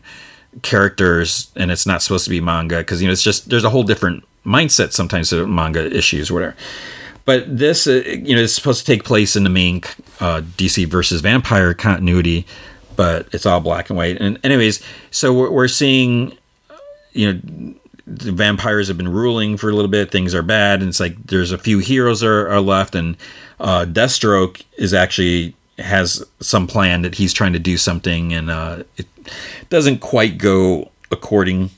characters and it's not supposed to be manga because you know it's just there's a whole different mindset sometimes to manga issues or whatever but this uh, you know is supposed to take place in the main uh, dc versus vampire continuity but it's all black and white. And anyways so we're, seeing you know the vampires have been ruling for a little bit. Things are bad, and it's like there's a few heroes are, are left, and uh, Deathstroke is actually has some plan that he's trying to do something, and uh, it doesn't quite go according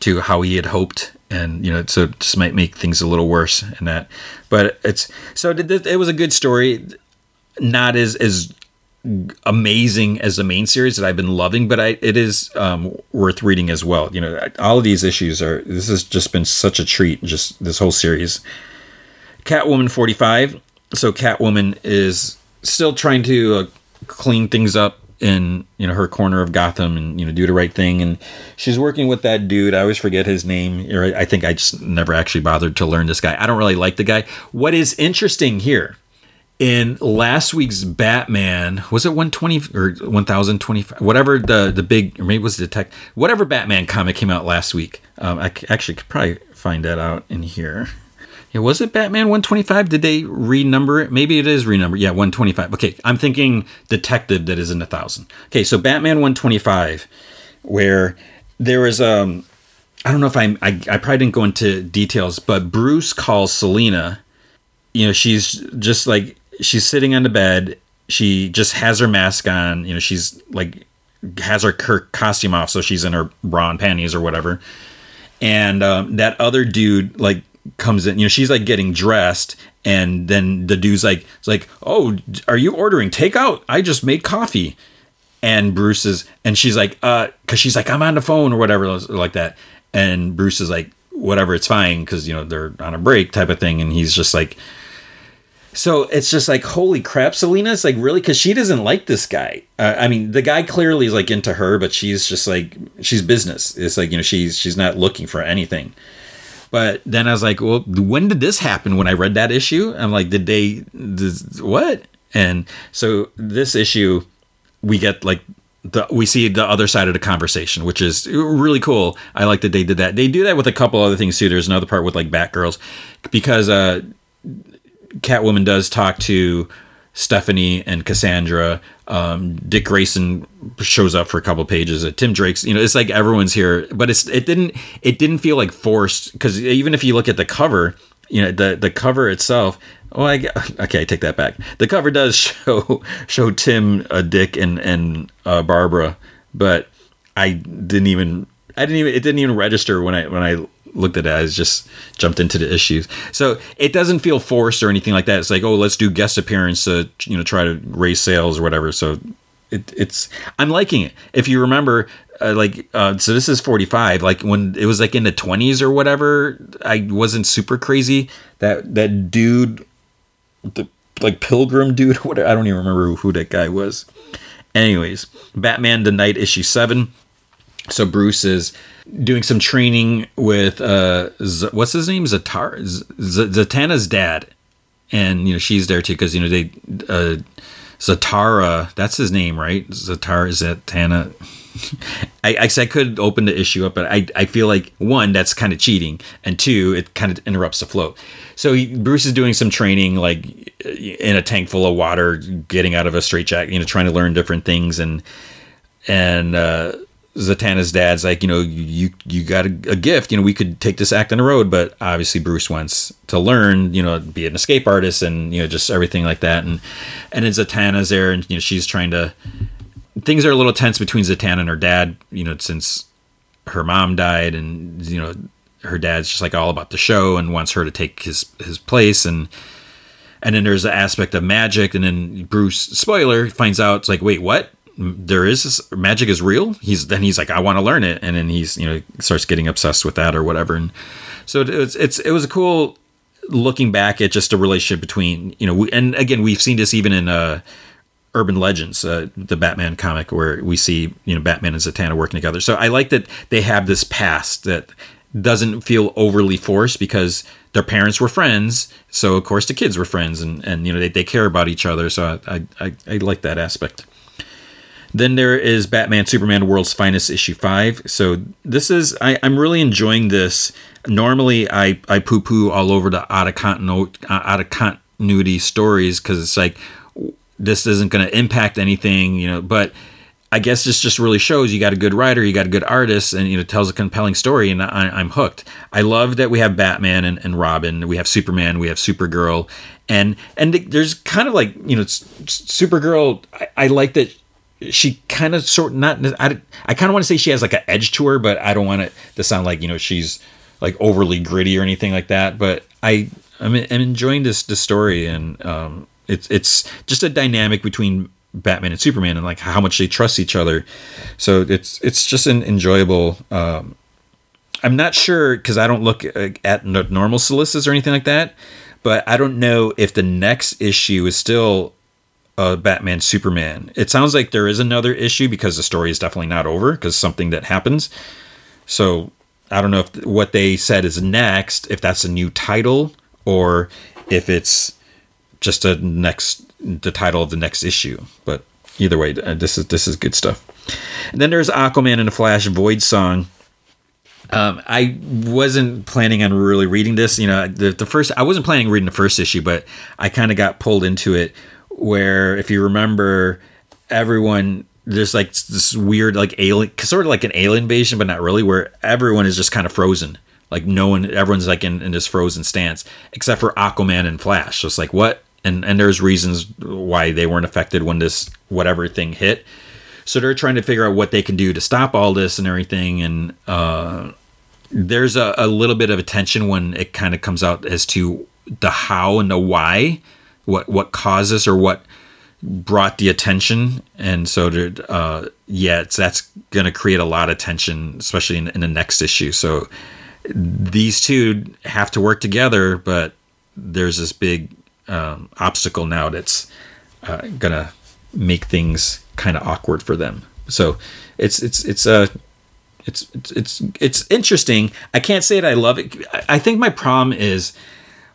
to how he had hoped, and you know, so it just might make things a little worse in that. But it's so it was a good story, not as as amazing as the main series that I've been loving, but I, it is um, worth reading as well. You know, all of these issues are. This has just been such a treat. Just this whole series. Catwoman forty five. So Catwoman is still trying to uh, clean things up in you know her corner of Gotham and you know do the right thing and she's working with that dude I always forget his name or I think I just never actually bothered to learn this guy I don't really like the guy what is interesting here in last week's Batman was it 120 or 1025 whatever the the big or maybe it was the tech whatever Batman comic came out last week um, I actually could probably find that out in here yeah, was it Batman 125? Did they renumber it? Maybe it is renumbered. Yeah, 125. Okay, I'm thinking Detective that is in a thousand. Okay, so Batman 125, where there was um, I don't know if I'm I, I probably didn't go into details, but Bruce calls Selina. You know, she's just like she's sitting on the bed. She just has her mask on. You know, she's like has her costume off, so she's in her bra and panties or whatever. And um, that other dude like comes in you know she's like getting dressed and then the dude's like it's like oh are you ordering takeout i just made coffee and bruce is and she's like uh because she's like i'm on the phone or whatever like that and bruce is like whatever it's fine because you know they're on a break type of thing and he's just like so it's just like holy crap Selina's like really because she doesn't like this guy uh, i mean the guy clearly is like into her but she's just like she's business it's like you know she's she's not looking for anything but then I was like, well, when did this happen? When I read that issue, I'm like, did they, this, what? And so this issue, we get like the, we see the other side of the conversation, which is really cool. I like that they did that. They do that with a couple other things too. There's another part with like Batgirls, because uh, Catwoman does talk to Stephanie and Cassandra. Um, Dick Grayson shows up for a couple pages. Uh, Tim Drake's, you know, it's like everyone's here, but it's it didn't it didn't feel like forced because even if you look at the cover, you know, the the cover itself. Oh, I okay, I take that back. The cover does show show Tim, uh, Dick, and and uh, Barbara, but I didn't even I didn't even it didn't even register when I when I looked at it as just jumped into the issues. So it doesn't feel forced or anything like that. It's like, oh, let's do guest appearance to you know try to raise sales or whatever. So it, it's I'm liking it. If you remember, uh, like uh, so this is 45. Like when it was like in the 20s or whatever, I wasn't super crazy. That that dude, the like pilgrim dude, what I don't even remember who that guy was. Anyways, Batman the Night issue seven. So Bruce is doing some training with uh, Z- what's his name, Zatar, Z- Zatanna's dad, and you know she's there too because you know they uh, Zatara, that's his name, right? Zatara Zatanna. I, I I could open the issue up, but I, I feel like one, that's kind of cheating, and two, it kind of interrupts the flow. So he, Bruce is doing some training, like in a tank full of water, getting out of a straitjacket, you know, trying to learn different things, and and uh, Zatanna's dad's like, you know, you you got a, a, gift. You know, we could take this act on the road, but obviously Bruce wants to learn. You know, be an escape artist and you know just everything like that. And and then Zatanna's there, and you know she's trying to. Things are a little tense between Zatanna and her dad. You know, since her mom died, and you know her dad's just like all about the show and wants her to take his his place and. And then there's the aspect of magic, and then Bruce, spoiler, finds out it's like, wait, what? There is this, magic is real. He's then he's like i want to learn it. And then he's you know starts getting obsessed with that or whatever. And so it was it's it was a cool looking back at just a relationship between you know we, and again we've seen this even in uh urban legends uh, the batman comic where we see you know batman and zatanna working together. So i like that they have this past that doesn't feel overly forced because their parents were friends. So of course the kids were friends and and you know they, they care about each other. So i i, I like that aspect then there is Batman Superman World's Finest issue 5. So this is I, am really enjoying this. Normally I, I poo poo all over the out of, continu- uh, out of continuity stories because it's like this isn't going to impact anything, you know, but I guess this just really shows you got a good writer, you got a good artist, and you know tells a compelling story, and I, am hooked. I love that we have Batman and, and Robin, we have Superman, we have Supergirl, and and there's kind of like you know Supergirl. I, I like that she kind of sort not I, I kind of want to say she has like an edge to her, but I don't want it to sound like you know she's like overly gritty or anything like that. But I I'm, I'm enjoying this this story, and um, it's it's just a dynamic between Batman and Superman, and like how much they trust each other. So it's it's just an enjoyable. Um, I'm not sure because I don't look at normal solicits or anything like that, but I don't know if the next issue is still uh, Batman Superman. It sounds like there is another issue because the story is definitely not over because something that happens. So I don't know if what they said is next, if that's a new title or if it's just a next the title of the next issue. But either way, uh, this is this is good stuff. And then there's Aquaman and the Flash Void Song. Um, I wasn't planning on really reading this. You know, the, the first I wasn't planning reading the first issue, but I kind of got pulled into it. Where, if you remember, everyone there's like this weird like alien, sort of like an alien invasion, but not really. Where everyone is just kind of frozen. Like no one, everyone's like in, in this frozen stance, except for Aquaman and Flash. So it's like what and and there's reasons why they weren't affected when this whatever thing hit. So they're trying to figure out what they can do to stop all this and everything. And uh, there's a, a little bit of attention when it kind of comes out as to the how and the why, what what causes or what brought the attention. And so did uh, yeah, that's to create a lot of tension, especially in, in the next issue. So these two have to work together, but there's this big um, obstacle now that's uh, gonna make things kind of awkward for them. So it's it's it's a uh, it's it's it's interesting. I can't say that I love it. I think my problem is,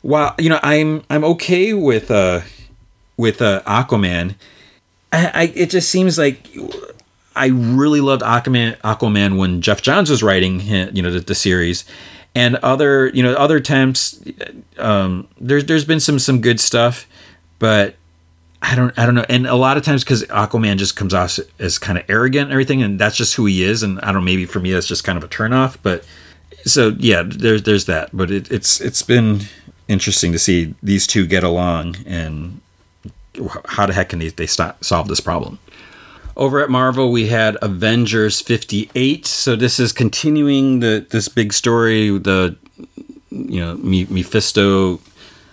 while you know I'm I'm okay with uh with uh Aquaman, I, I it just seems like I really loved Aquaman Aquaman when Geoff Johns was writing you know the, the series, and other you know other attempts um, there's there's been some some good stuff but i don't i don't know. And a lot of times because aquaman just comes off as kind of arrogant and everything and that's just who he is. And i don't know maybe for me that's just kind of a turnoff but so yeah there's there's that. But it, it's it's been interesting to see these two get along and how the heck can they, they stop, solve this problem over at Marvel, we had Avengers 58. So this is continuing the this big story, the you know Mephisto,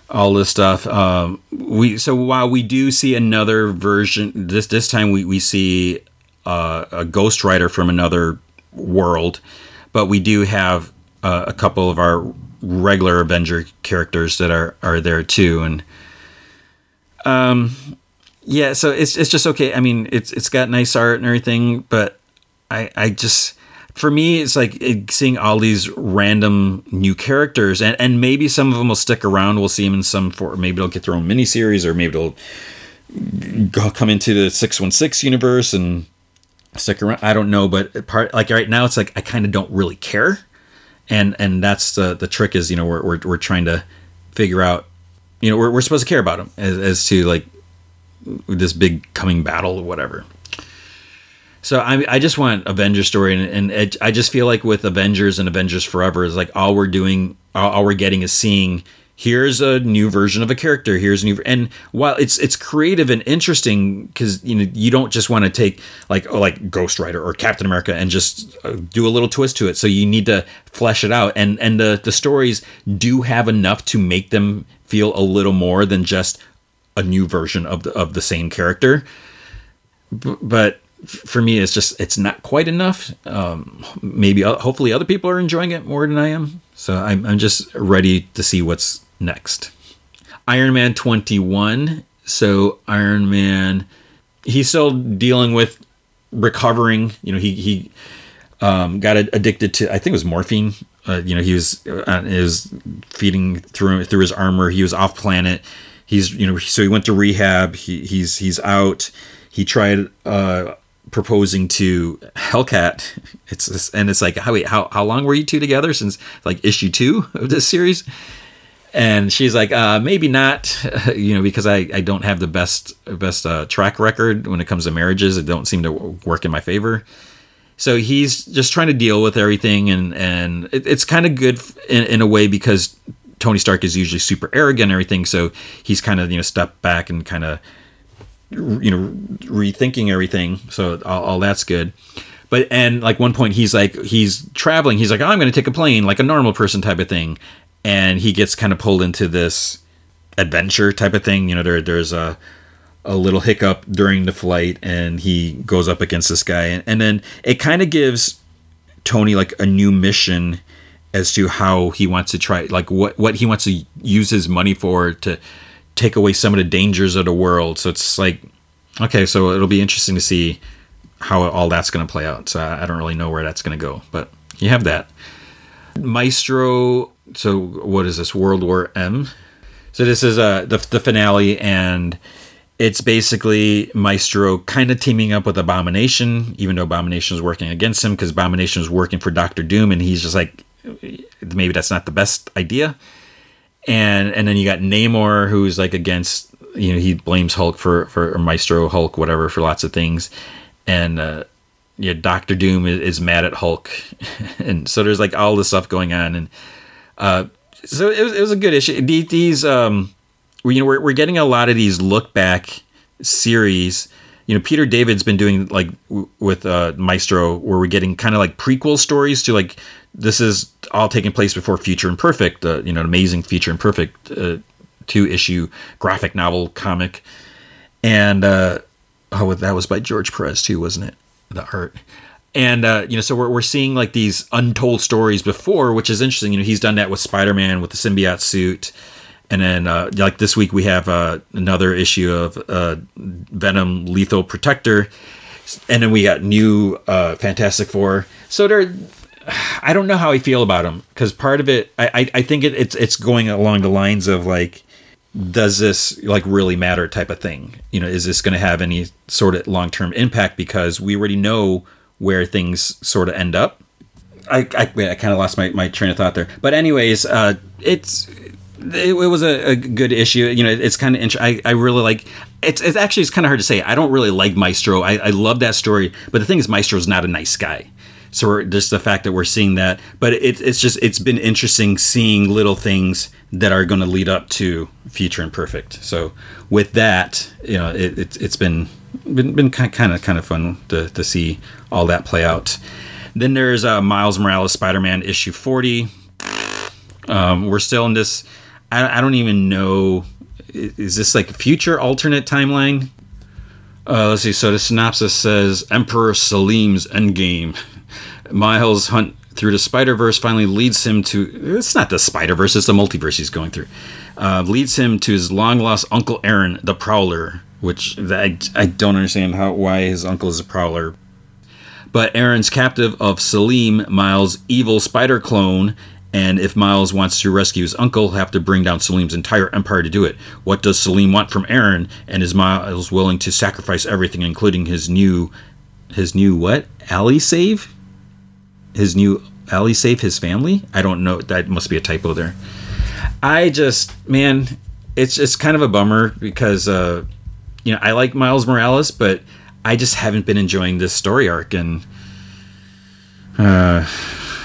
all this stuff. Um, we so while we do see another version, this this time we we see uh, a Ghost Rider from another world, but we do have uh, a couple of our regular Avenger characters that are are there too, and um yeah, so it's it's just okay. I mean, it's it's got nice art and everything, but I I just for me it's like seeing all these random new characters and and maybe some of them will stick around. We'll see them in some for maybe they'll get their own miniseries or maybe they'll go, come into the 616 universe and stick around. I don't know, but part like right now it's like I kind of don't really care. And and that's the the trick is, you know, we're we're, we're trying to figure out you know, we're, we're supposed to care about them as, as to like this big coming battle or whatever. So I, I just want Avengers story, and, and it, I just feel like with Avengers and Avengers Forever is like all we're doing, all, all, we're getting is seeing here's a new version of a character, here's a new, and while it's it's creative and interesting because you know you don't just want to take like oh, like Ghost Rider or Captain America and just uh, do a little twist to it. So you need to flesh it out, and and the the stories do have enough to make them feel a little more than just a new version of the of the same character. B- but for me, it's just it's not quite enough. Um, maybe uh, hopefully other people are enjoying it more than I am. So I'm I'm just ready to see what's next. Iron Man 21. So Iron Man, he's still dealing with recovering. You know, he he um, got addicted to I think it was morphine. Uh, you know, he was uh, is feeding through through his armor. He was off planet he's you know so he went to rehab he, he's he's out he tried uh proposing to hellcat it's and it's like how wait how, how long were you two together since like issue two of this series and she's like, uh, maybe not, you know, because I, I don't have the best best uh, track record when it comes to marriages. It don't seem to work in my favor. So he's just trying to deal with everything, and and it, it's kind of good in, in a way because Tony Stark is usually super arrogant and everything. So he's kind of you know stepped back and kind of you know rethinking everything. So all, all that's good but and like one point he's like he's traveling he's like oh, i'm going to take a plane like a normal person type of thing and he gets kind of pulled into this adventure type of thing. You know, there there's a a little hiccup during the flight, and he goes up against this guy, and, and then it kind of gives Tony like a new mission as to how he wants to try, like what what he wants to use his money for to take away some of the dangers of the world. So it's like, okay, so it'll be interesting to see how all that's going to play out. So I don't really know where that's going to go, but you have that. Maestro so what is this World War M? So this is uh the the finale and it's basically Maestro kind of teaming up with Abomination, even though Abomination is working against him because Abomination is working for Doctor Doom, and he's just like, maybe that's not the best idea. And and then you got Namor, who's like against, you know, he blames Hulk for for Maestro Hulk, whatever, for lots of things, and uh, yeah, Doctor Doom is, is mad at Hulk, and so there's like all this stuff going on, and uh, so it was, it was a good issue. These, um, you know, we're, we're getting a lot of these look back series. You know, Peter David's been doing like w- with uh, Maestro, where we're getting kind of like prequel stories to like this is all taking place before Future Imperfect, uh, you know, amazing Future Imperfect uh, two issue graphic novel comic, and uh, oh, that was by George Perez too, wasn't it? The art and uh, you know so we're, we're seeing like these untold stories before which is interesting. You know he's done that with spider-man with the symbiote suit. And then uh, like this week we have uh, another issue of uh, venom lethal protector. And then we got new uh, fantastic four. So they're i don't know how i feel about them because part of it i, I think it, it's it's going along the lines of like does this like really matter type of thing? You know is this going to have any sort of long-term impact? Because we already know where things sort of end up. I, I, I kind of lost my, my train of thought there. But anyways, uh, it's it, it was a, a, good issue. You know, it's kind of interesting. I, I really like it's, it's actually it's kind of hard to say. I don't really like Maestro. I, I love that story, but the thing is, Maestro's not a nice guy. So just the fact that we're seeing that, but it, it's just it's been interesting seeing little things that are going to lead up to Future Imperfect. So with that, you know, it, it, it's been been, been kind of kind of fun to, to see all that play out. Then there's uh, Miles Morales Spider Man issue 40. Um, we're still in this. I, I, don't even know. Is this like a future alternate timeline? Uh, let's see. So the synopsis says Emperor Selim's endgame. Miles' hunt through the Spider Verse finally leads him to. It's not the Spider Verse, it's the multiverse he's going through. Uh, leads him to his long lost Uncle Aaron, the Prowler, which I, I don't understand how why his uncle is a prowler. But Aaron's captive of Selim, Miles' evil spider clone, and if Miles wants to rescue his uncle, have to bring down Selim's entire empire to do it. What does Salim want from Aaron? And is Miles willing to sacrifice everything, including his new, his new what? Ally save? His new ally save his family? I don't know. That must be a typo there. I just, man, it's it's kind of a bummer because uh, you know, I like Miles Morales, but I just haven't been enjoying this story arc, and uh,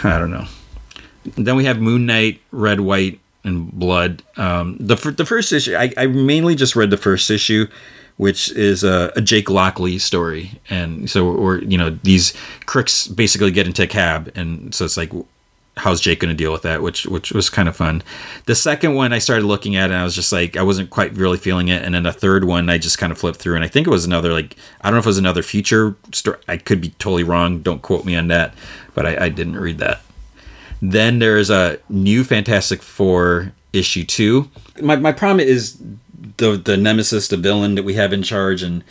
I don't know. Then we have Moon Knight, Red, White, and Blood. Um, the the first issue, I, I mainly just read the first issue, which is a, a Jake Lockley story, and so or you know these crooks basically get into a cab, and so it's like how's Jake going to deal with that, which which was kind of fun. The second one I started looking at and I was just like I wasn't quite really feeling it, and then the third one I just kind of flipped through and I think it was another like I don't know if it was another future story. I could be totally wrong. Don't quote me on that, but I, I didn't read that. Then there's a new Fantastic Four issue two. My my problem is the the nemesis, the villain that we have in charge, and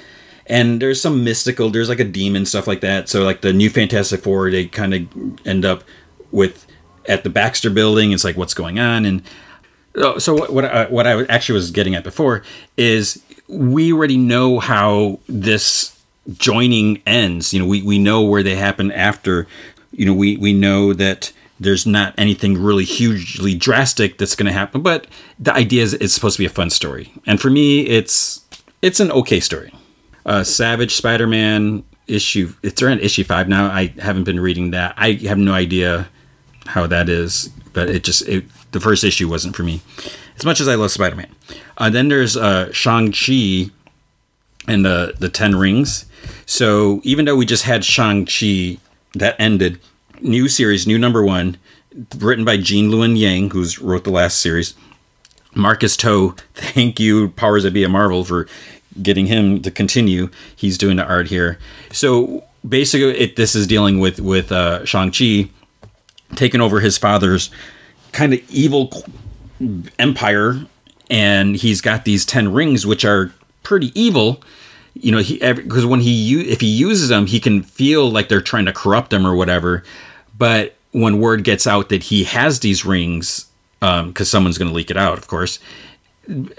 and there's some mystical. There's like a demon stuff like that. So like the new Fantastic Four, they kind of end up with at the Baxter Building. It's like what's going on, and oh, so what what I, what I actually was getting at before is we already know how this joining ends. You know, we we know where they happen after. You know, we we know that there's not anything really hugely drastic that's going to happen, but the idea is it's supposed to be a fun story. And for me, it's it's an okay story. Uh, Savage Spider-Man issue. It's around issue five now. I haven't been reading that. I have no idea how that is, but it just it, the first issue wasn't for me. As much as I love Spider-Man. Uh, then there's uh, Shang Chi and the the Ten Rings. So even though we just had Shang Chi that ended, new series, new number one, written by Gene Luen Yang, who's wrote the last series. Marcus To, thank you, Powers That Be at Marvel, for getting him to continue. He's doing the art here. So basically, it, this is dealing with with uh, Shang Chi taking over his father's kind of evil empire, and he's got these ten rings, which are pretty evil. You know, he because when he if he uses them, he can feel like they're trying to corrupt him or whatever. But when word gets out that he has these rings, because um, someone's going to leak it out, of course,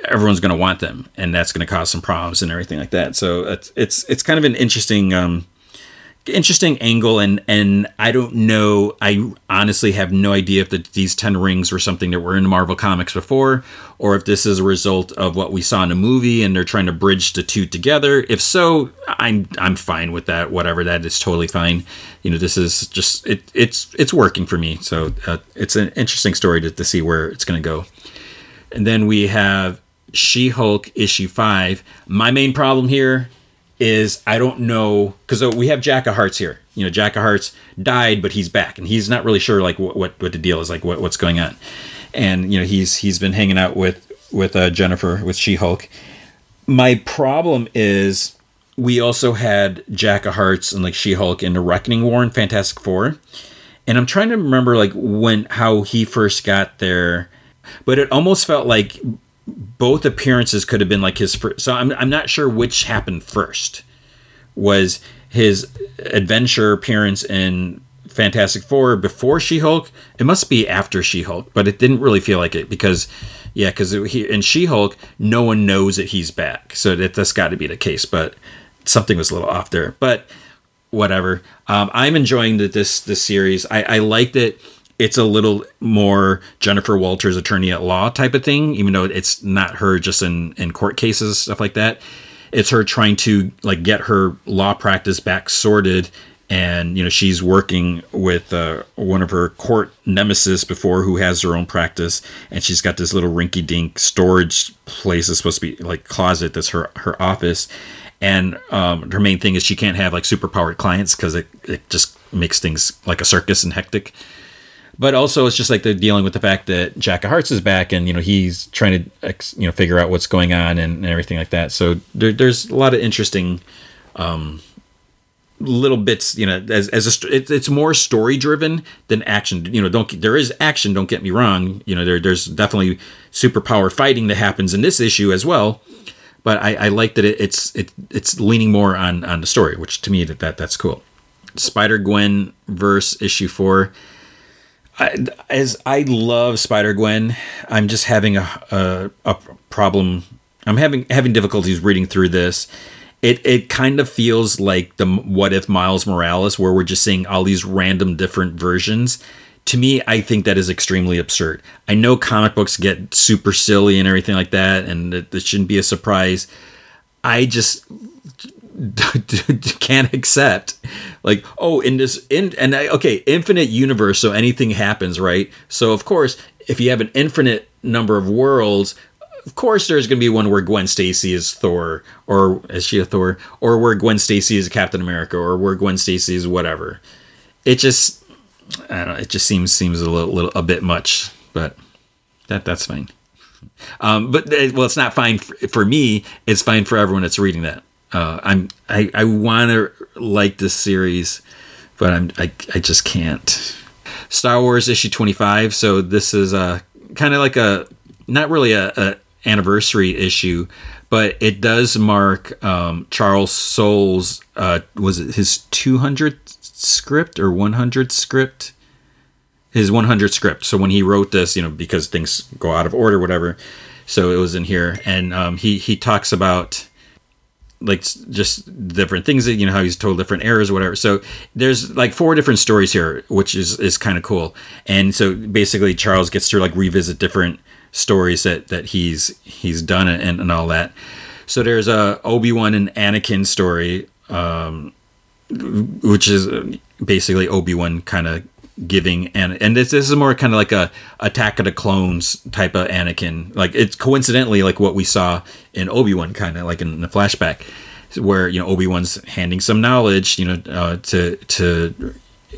everyone's going to want them, and that's going to cause some problems and everything like that. So it's it's it's kind of an interesting um, interesting angle and and I don't know I honestly have no idea if the, these 10 rings were something that were in Marvel Comics before or if this is a result of what we saw in a movie and they're trying to bridge the two together. If so I'm I'm fine with that whatever that is totally fine. You know this is just it it's it's working for me so uh, it's an interesting story to, to see where it's going to go. And then we have She-Hulk issue 5 my main problem here is I don't know because we have Jack of Hearts here. You know, Jack of Hearts died, but he's back, and he's not really sure like what what, what the deal is, like what, what's going on. And you know, he's he's been hanging out with with uh, Jennifer with She Hulk. My problem is we also had Jack of Hearts and like She Hulk in the Reckoning War and Fantastic Four, and I'm trying to remember like when how he first got there, but it almost felt like both appearances could have been like his first. So I'm, I'm not sure which happened first. Was his adventure appearance in Fantastic Four before She Hulk? It must be after She Hulk, but it didn't really feel like it because, yeah, because in She Hulk, no one knows that he's back. So that, that's got to be the case, but something was a little off there. But whatever. Um, I'm enjoying the, this this series. I, I liked that it's a little more Jennifer Walters attorney at law type of thing, even though it's not her just in, in court cases, stuff like that. It's her trying to like get her law practice back sorted. And, you know, she's working with uh, one of her court nemesis before who has her own practice. And she's got this little rinky dink storage place that's supposed to be like closet that's her, her office. And um, her main thing is she can't have like super powered clients because it, it just makes things like a circus and hectic but also it's just like they're dealing with the fact that Jack of Hearts is back and you know he's trying to you know figure out what's going on and, and everything like that. So there, there's a lot of interesting um, little bits. You know, as as a, it, it's more story driven than action. You know, don't there is action. Don't get me wrong. You know, there there's definitely superpower fighting that happens in this issue as well. But I, I like that it, it's it, it's leaning more on on the story, which to me that, that that's cool. Spider Gwen verse issue four I, as I love Spider Gwen, I'm just having a, a, a problem. I'm having having difficulties reading through this. It it kind of feels like the what if Miles Morales, where we're just seeing all these random different versions. To me, I think that is extremely absurd. I know comic books get super silly and everything like that, and it, it shouldn't be a surprise. I just can't accept. Like oh in this in and I, okay infinite universe so anything happens right? So of course if you have an infinite number of worlds of course there's going to be one where Gwen Stacy is Thor or is she a Thor? Or where Gwen Stacy is Captain America or where Gwen Stacy is whatever. It just I don't know it just seems seems a little, little a bit much but that that's fine. Um, but uh, well it's not fine for, for me it's fine for everyone that's reading that uh, I'm I, I want to like this series, but I'm I, I just can't. Star Wars issue 25. So this is a kind of like a not really a, a, anniversary issue, but it does mark um, Charles Soule's uh, was it his 200 script or 100 script? His 100 script. So when he wrote this, you know, because things go out of order, whatever. So it was in here, and um, he he talks about like just different things that you know how he's told different eras or whatever. So there's like four different stories here, which is is kind of cool. And so basically, Charles gets to like revisit different stories that that he's he's done and, and all that. So there's a Obi Wan and Anakin story, um, which is uh, basically Obi Wan kind of giving and and this, this is more kind of like a Attack of the Clones type of Anakin. Like it's coincidentally like what we saw in Obi Wan, kind of like in the flashback, where you know Obi Wan's handing some knowledge, you know, uh, to to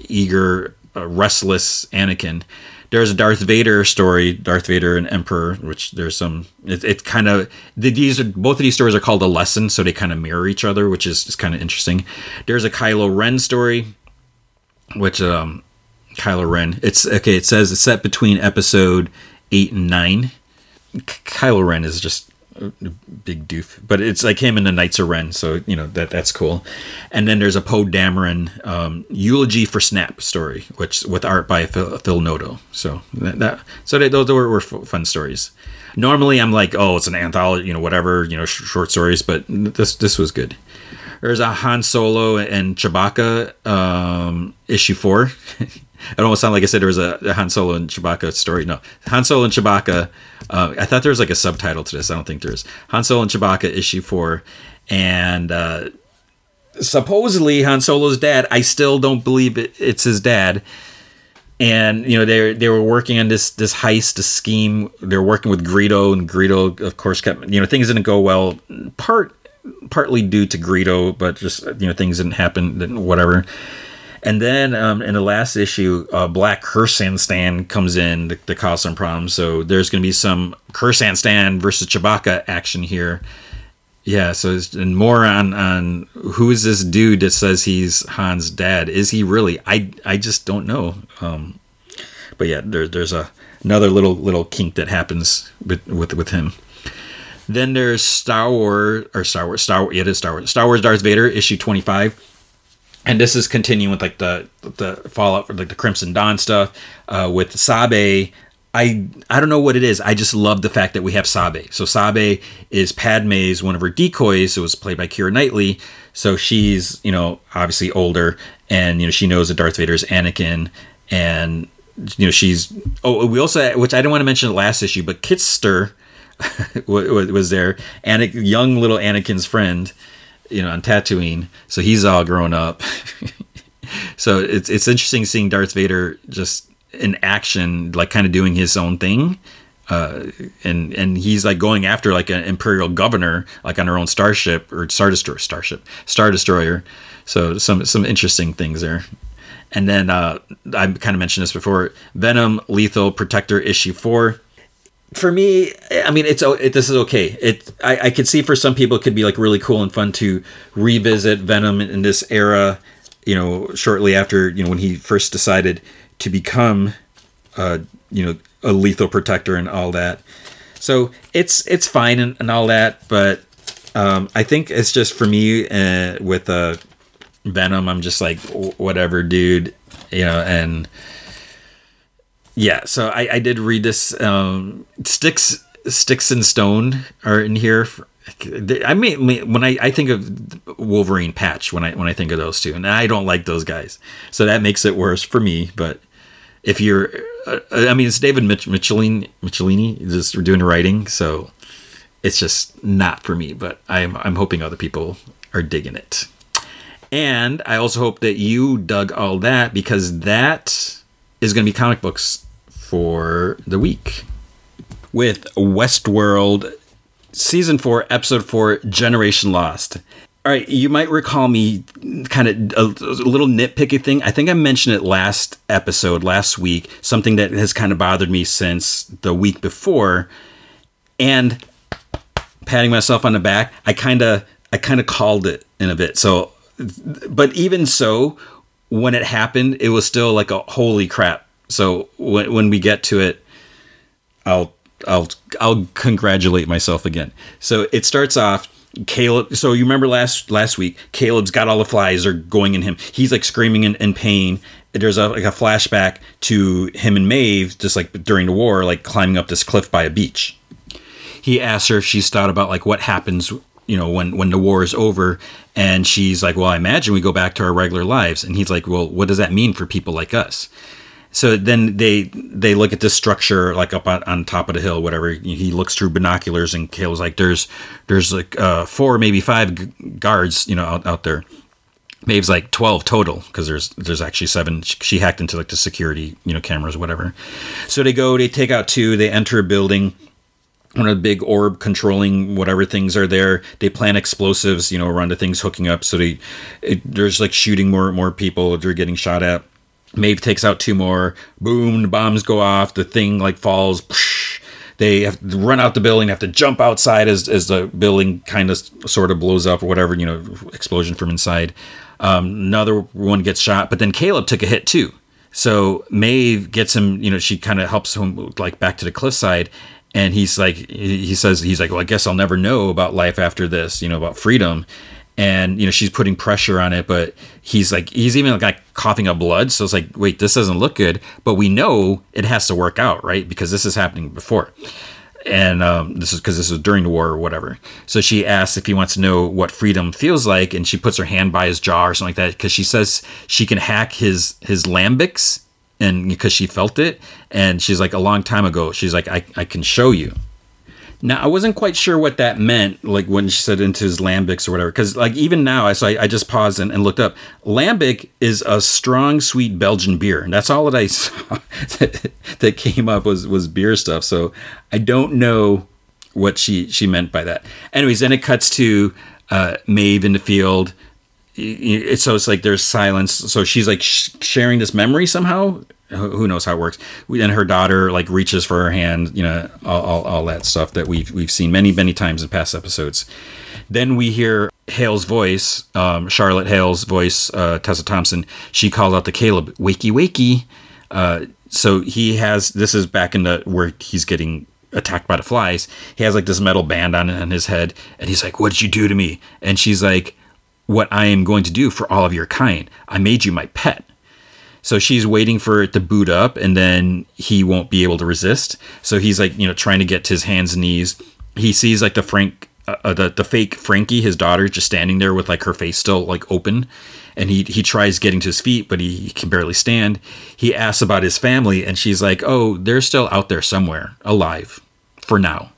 eager, uh, restless Anakin. There's a Darth Vader story, Darth Vader and Emperor, which there's some. It, it's kind of these are both of these stories are called a lesson, so they kind of mirror each other, which is, is kind of interesting. There's a Kylo Ren story, which um, Kylo Ren. It's okay. It says it's set between episode eight and nine. Kylo Ren is just a a big doof, but it's like him and the Knights of Ren, so you know that that's cool. And then there's a Poe Dameron um, eulogy for Snap story, which with art by Phil, Phil Noto. So that, that so they, those were, were fun stories. Normally, I'm like, oh, it's an anthology, you know, whatever, you know, sh- short stories, but this this was good. There's a Han Solo and Chewbacca um, issue four. it almost sounded like I said there was a, Han Solo and Chewbacca story. No, Han Solo and Chewbacca. Uh, I thought there was like a subtitle to this. I don't think there is. Han Solo and Chewbacca issue four, and uh, supposedly Han Solo's dad. I still don't believe it, it's his dad. And you know they they were working on this this heist, this scheme. They're working with Greedo, and Greedo, of course, kept you know things didn't go well. Part partly due to Greedo, but just you know things didn't happen, whatever. And then um, in the last issue, uh, Black Krrsantan comes in to, to cause some problems. So there's going to be some Krrsantan versus Chewbacca action here. Yeah, so and more on on who is this dude that says he's Han's dad? Is he really? I I just don't know. Um, but yeah, there's there's a another little little kink that happens with with, with him. Then there's Star Wars or Star Wars Star Wars. Yeah, it is Star Wars. Star Wars Darth Vader issue 25 and this is continuing with like the the fallout for like the Crimson Dawn stuff uh, with Sabe. I I don't know what it is. I just love the fact that we have Sabe. So Sabe is Padme's one of her decoys. It was played by Keira Knightley. So she's you know obviously older, and you know she knows that Darth Vader's Anakin, and you know she's. Oh, we also which I didn't want to mention the last issue, but Kitster wa- wa- was there, and young little Anakin's friend you know, on Tatooine. So he's all grown up. so it's it's interesting seeing Darth Vader just in action, like kind of doing his own thing. Uh, and and he's like going after like an imperial governor, like on her own starship or star destroyer, starship, star destroyer. So some some interesting things there. And then uh, I kind of mentioned this before: Venom, Lethal Protector issue four for me, I mean, it's it, this is okay. It I, I could see for some people it could be like really cool and fun to revisit Venom in, this era. You know, shortly after you know when he first decided to become, uh, you know, a lethal protector and all that. So it's it's fine and, and all that, but um, I think it's just for me uh, with uh, Venom. I'm just like whatever, dude. You know, and yeah, so I, I did read this. Um, Sticks, Sticks and Stone are in here. I mean, when I, I think of Wolverine Patch when I when I think of those two, and I don't like those guys, so that makes it worse for me. But if you're, uh, I mean, it's David Mich- Michelinie, Michelinie just doing the writing, so it's just not for me. But I'm I'm hoping other people are digging it, and I also hope that you dug all that because that is going to be comic books for the week with Westworld season 4 episode 4 Generation Lost. All right, you might recall me kind of a, a little nitpicky thing. I think I mentioned it last episode last week, something that has kind of bothered me since the week before and patting myself on the back, I kind of I kind of called it in a bit. So but even so, when it happened, it was still like a holy crap. So when when we get to it, I'll I'll I'll congratulate myself again. So it starts off Caleb. So you remember last last week, Caleb's got all the flies are going in him. He's like screaming in, in pain. There's a like a flashback to him and Maeve, just like during the war, like climbing up this cliff by a beach. He asks her if she's thought about like what happens you know when when the war is over and she's like well i imagine we go back to our regular lives and he's like well what does that mean for people like us so then they they look at this structure like up on, on top of the hill whatever he looks through binoculars and Kale's like there's there's like uh, four maybe five g- guards you know out, out there Maeve's like 12 total because there's there's actually seven. She hacked into like the security, you know, cameras, whatever. So they go, they take out two, they enter a building. One of the big orb controlling whatever things are there. They plant explosives, you know, around the things hooking up. So they, it, there's like shooting more more people. They're getting shot at. Maeve takes out two more. Boom! Bombs go off. The thing like falls. They have to run out the building, have to jump outside as, as the building kind of sort of blows up or whatever, you know, explosion from inside. Um, another one gets shot, but then Caleb took a hit too. So Maeve gets him, you know, she kind of helps him like back to the cliffside. And he's like, he says, he's like, well, I guess I'll never know about life after this, you know, about freedom. And, you know, she's putting pressure on it, but he's like, he's even like coughing up blood. So it's like, wait, this doesn't look good. But we know it has to work out, right? Because this is happening before and um, this is because this was during the war or whatever. So she asks if he wants to know what freedom feels like, and she puts her hand by his jaw or something like that because she says she can hack his his lambics, and because she felt it, and she's like a long time ago, she's like I I can show you. Now I wasn't quite sure what that meant, like when she said into his lambics or whatever, because like even now, I so I, I just paused and, and, looked up. Lambic is a strong, sweet Belgian beer, and that's all that I saw that, that came up was was beer stuff. So I don't know what she she meant by that. Anyways, then it cuts to uh, Maeve in the field. It's so it's like there's silence. So she's like sh- sharing this memory somehow who knows how it works. And her daughter like reaches for her hand you know all, all, all, that stuff that we've we've seen many many times in past episodes. Then we hear hale's voice um, charlotte hale's voice uh, tessa thompson. She calls out to caleb wakey wakey. Uh, so he has this is back in the where he's getting attacked by the flies. He has like this metal band on, on his head and he's like what did you do to me? And she's like what i am going to do for all of your kind. I made you my pet so she's waiting for it to boot up, and then he won't be able to resist. So he's like, you know, trying to get to his hands and knees. He sees like the Frank, uh, uh, the the fake Frankie, his daughter, just standing there with like her face still like open, and he he tries getting to his feet, but he, he can barely stand. He asks about his family, and she's like, "Oh, they're still out there somewhere, alive, for now."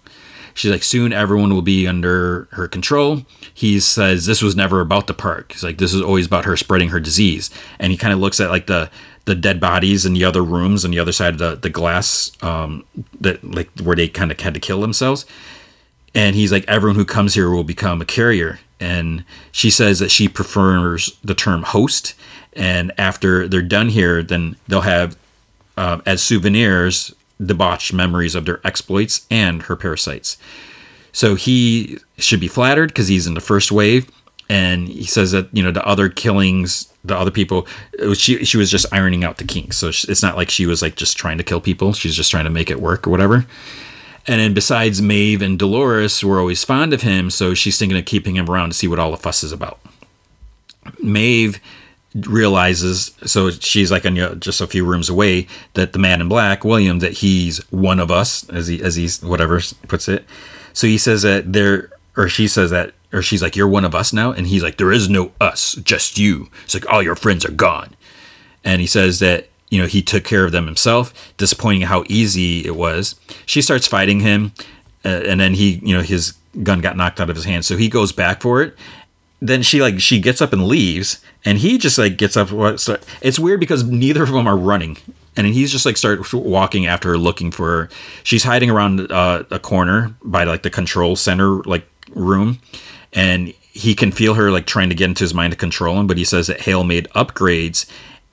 She's like, soon everyone will be under her control. He says this was never about the park. He's like, this is always about her spreading her disease. And he kind of looks at like the the dead bodies in the other rooms on the other side of the, the glass um, that like where they kind of had to kill themselves. And he's like, everyone who comes here will become a carrier. And she says that she prefers the term host. And after they're done here, then they'll have uh, as souvenirs debauched memories of their exploits and her parasites. So he should be flattered because he's in the first wave, and he says that you know the other killings, the other people, was, she she was just ironing out the kinks. So it's not like she was like just trying to kill people; she's just trying to make it work or whatever. And then besides Maeve and Dolores were always fond of him, so she's thinking of keeping him around to see what all the fuss is about. Maeve realizes so she's like on just a few rooms away that the man in black william that he's one of us as he as he's whatever puts it. So he says that there or she says that or she's like you're one of us now? And he's like there is no us just you. It's like all your friends are gone. And he says that you know he took care of them himself disappointing how easy it was. She starts fighting him uh, and then he you know his gun got knocked out of his hand. So he goes back for it then she like she gets up and leaves and he just like gets up it's weird because neither of them are running and he's just like start walking after her looking for her. She's hiding around uh, a corner by like the control center like room and he can feel her like trying to get into his mind to control him but he says that hale made upgrades.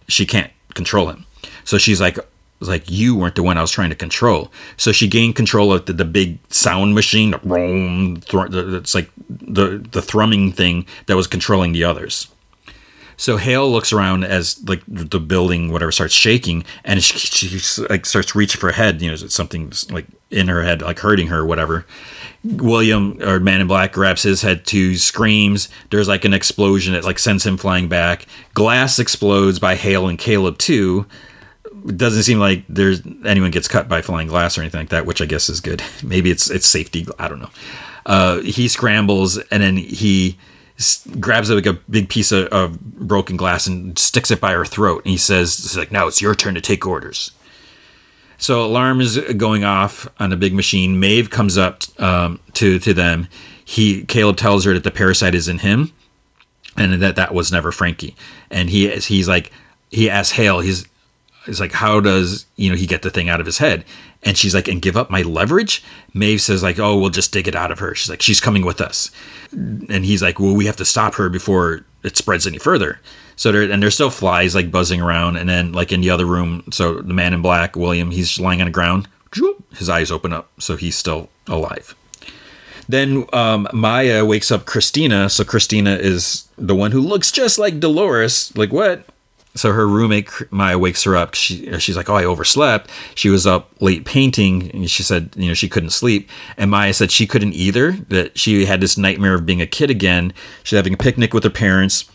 She can't control him. So she's like like you weren't the one I was trying to control. So she gained control of the, the big sound machine, the roam, it's like the the thrumming thing that was controlling the others. So Hale looks around as like the building, whatever, starts shaking, and she, she like starts reaching for her head. You know, something like in her head, like hurting her, or whatever. William or Man in Black grabs his head too, screams. There's like an explosion that like sends him flying back. Glass explodes by Hale and Caleb too it doesn't seem like there's anyone gets cut by flying glass or anything like that, which I guess is good. Maybe it's it's safety. I don't know. Uh, he scrambles and then he grabs like a big piece of, of broken glass and sticks it by her throat. And he says, "It's like now it's your turn to take orders." So alarm is going off on a big machine. Maeve comes up um, to to them. He Caleb tells her that the parasite is in him, and that that was never Frankie. And he is he's like he asks Hale. He's he's like, how does you know he get the thing out of his head? And she's like, and give up my leverage. Maeve says like, oh, we'll just dig it out of her. She's like, she's coming with us. And he's like, well, we have to stop her before it spreads any further. So there, and there's still flies like buzzing around, and then like in the other room, so the man in black, William, he's lying on the ground. His eyes open up, so he's still alive. Then um, Maya wakes up Christina. So Christina is the one who looks just like Dolores. Like what? So her roommate Maya wakes her up. She she's like, "Oh, I overslept." She was up late painting, and she said, you know, she couldn't sleep. And Maya said she couldn't either. That she had this nightmare of being a kid again. She's having a picnic with her parents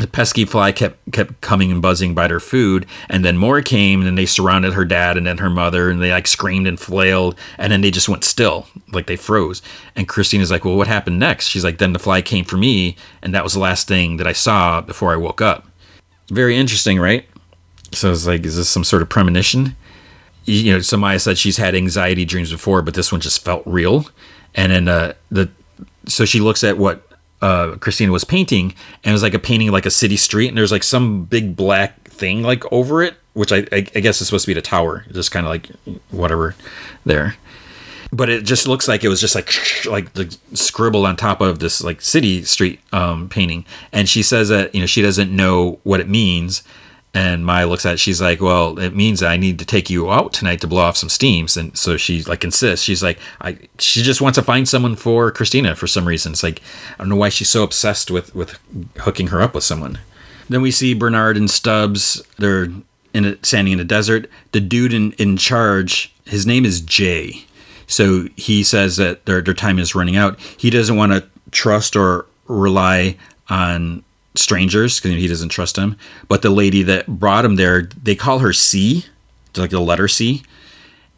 the pesky fly kept kept coming and buzzing by her food and then more came and then they surrounded her dad and then her mother and they like screamed and flailed and then they just went still like they froze and christina's like well what happened next she's like then the fly came for me and that was the last thing that i saw before i woke up very interesting right? So it's like is this some sort of premonition? You know samaya said she's had anxiety dreams before but this one just felt real. And then uh, the so she looks at what uh, Christina was painting, and it was like a painting like a city street, and there's like some big black thing like over it, which I, I, I guess is supposed to be the tower, just kind of like whatever there. But it just looks like it was just like like the scribble on top of this like city street um, painting, and she says that you know she doesn't know what it means, and Maya looks at it, she's like, Well, it means I need to take you out tonight to blow off some steams. And so she like insists. She's like, I she just wants to find someone for Christina for some reason. It's like I don't know why she's so obsessed with with hooking her up with someone. Then we see Bernard and Stubbs. They're in a, standing in a desert. The dude in, in charge, his name is Jay. So he says that their, their time is running out. He doesn't want to trust or rely on strangers because he doesn't trust them. But the lady that brought him there, they call her C, like the letter C,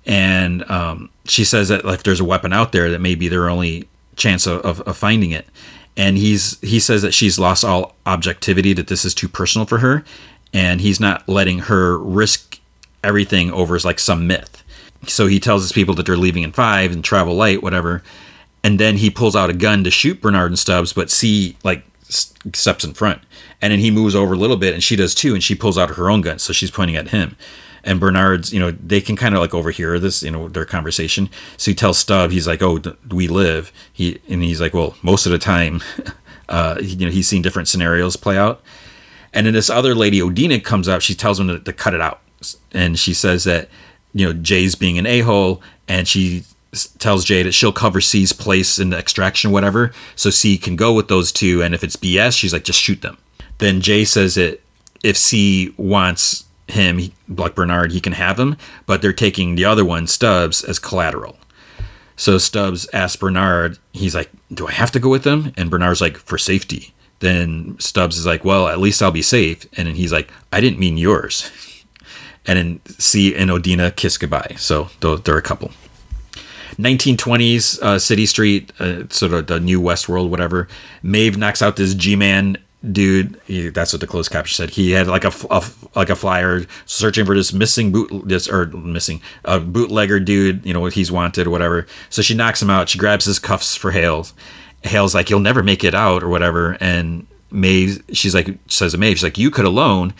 and um, she says that if there's a weapon out there, that may be their only chance of, of, of finding it. And he's he says that she's lost all objectivity, that this is too personal for her, and he's not letting her risk everything over like some myth. So he tells his people that they're leaving in five and travel light, whatever. And then he pulls out a gun to shoot Bernard and Stubbs, but C like steps in front. And then he moves over a little bit and she does too. And she pulls out her own gun. So she's pointing at him. And Bernard's, you know, they can kind of like overhear this, you know, their conversation. So he tells Stubb, he's like, "Oh, we live." He and he's like, "Well, most of the time, uh, you know, he's seen different scenarios play out." And then this other lady, Odina, comes up. She tells him to, to cut it out, and she says that, you know, Jay's being an a hole, and she tells Jay that she'll cover C's place in the extraction, whatever, so C can go with those two. And if it's BS, she's like, just shoot them. Then Jay says that if C wants him, like Bernard, he can have him, but they're taking the other one, Stubbs, as collateral. So Stubbs asks Bernard, he's like, do I have to go with them? And Bernard's like, for safety. Then Stubbs is like, well, at least I'll be safe. And then he's like, I didn't mean yours. And then C and Odina kiss goodbye. So they're a couple. 1920s uh, City Street, uh, sort of the new Westworld, whatever. Maeve knocks out this G-man dude. He, that's what the closed caption said. He had like a, a, like a flyer searching for this missing boot this or missing a bootlegger dude. You know what he's wanted or whatever. So she knocks him out. She grabs his cuffs for Hales. Hale's like, "You'll never make it out" or whatever. And Maeve, she's like, says to Maeve, she's like, "You could alone."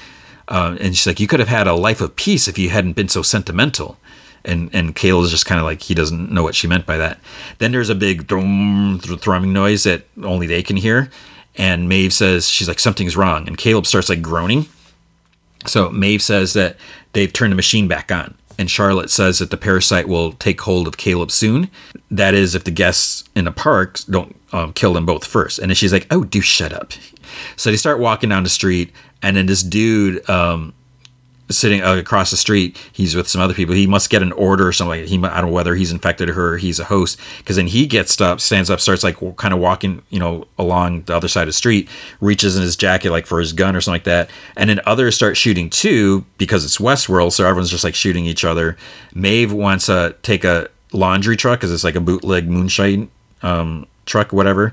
Uh, and she's like, "You could have had a life of peace if you hadn't been so sentimental." and and Kale is just kind of like he doesn't know what she meant by that. Then there's a big thrum, thrumming noise that only they can hear, and Maeve says she's like something's wrong, and Caleb starts like groaning. So Maeve says that they've turned the machine back on, and Charlotte says that the parasite will take hold of Caleb soon. That is, if the guests in the park don't um, kill them both first. And then she's like, "Oh, do shut up." So they start walking down the street, and then this dude. Um, sitting uh, across the street. He's with some other people. He must get an order or something. He, I don't know whether he's infected her. he's a host. Because then he gets up, stands up, starts like kind of walking, you know, along the other side of the street, reaches in his jacket like for his gun or something like that. And then others start shooting too because it's Westworld, so everyone's just like shooting each other. Maeve wants to take a laundry truck because it's like a bootleg moonshine um, truck, whatever.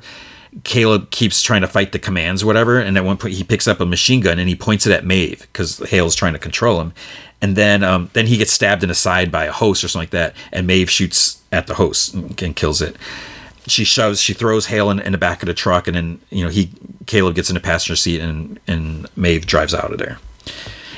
Caleb keeps trying to fight the commands, whatever, and at one point he picks up a machine gun and he points it at Maeve because Hale's trying to control him, and then um, then he gets stabbed in the side by a host or something like that, and Maeve shoots at the host and, and kills it. She shoves, she throws Hale in, in, the back of the truck, and then you know he Caleb gets in the passenger seat, and and Maeve drives out of there.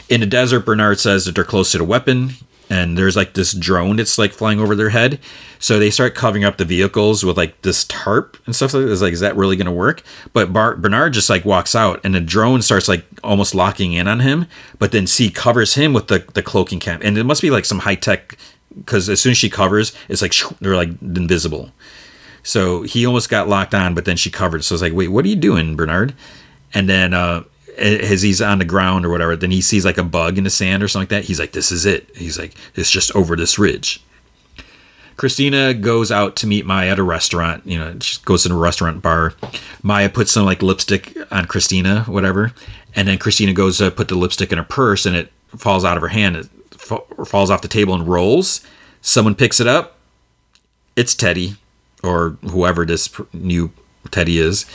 In the desert, Bernard says that they're close to the weapon and there's like this drone that's like flying over their head. So they start covering up the vehicles with like this tarp and stuff like that. It's like, is that really going to work? But Bar- Bernard just like walks out and the drone starts like almost locking in on him. But then C covers him with the, the cloaking cam. And it must be like some high tech because as soon as she covers, it's like they're like invisible. So he almost got locked on, but then she covered. So it's like, wait, what are you doing, Bernard? And then uh, as he's on the ground or whatever, then he sees like a bug in the sand or something like that. He's like, "This is it." He's like, "It's just over this ridge." Christina goes out to meet Maya at a restaurant. You know, she goes to a restaurant bar. Maya puts some like lipstick on Christina, whatever, and then Christina goes to put the lipstick in her purse, and it falls out of her hand. It falls off the table and rolls. Someone picks it up. It's Teddy, or whoever this new Teddy is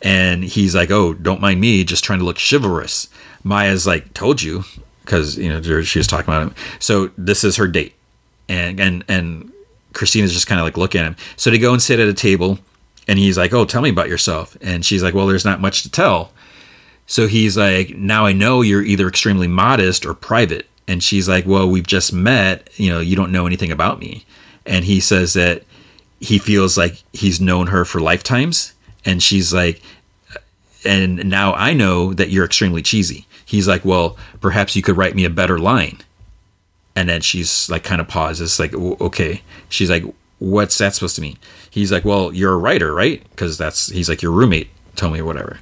and he's like, "Oh, don't mind me, just trying to look chivalrous." Maya's like, "Told you," because you know she was talking about him. So this is her date, and and and Christina's just kind of like looking at him. So they go and sit at a table, and he's like, "Oh, tell me about yourself," and she's like, "Well, there's not much to tell." So he's like, "Now I know you're either extremely modest or private," and she's like, "Well, we've just met. You know, you don't know anything about me," and he says that he feels like he's known her for lifetimes and she's like, uh, and now I know that you're extremely cheesy. He's like, well, perhaps you could write me a better line. And then she's like, kind of pauses, like, okay. She's like, what's that supposed to mean? He's like, well, you're a writer, right? Because that's, he's like, your roommate told me or whatever.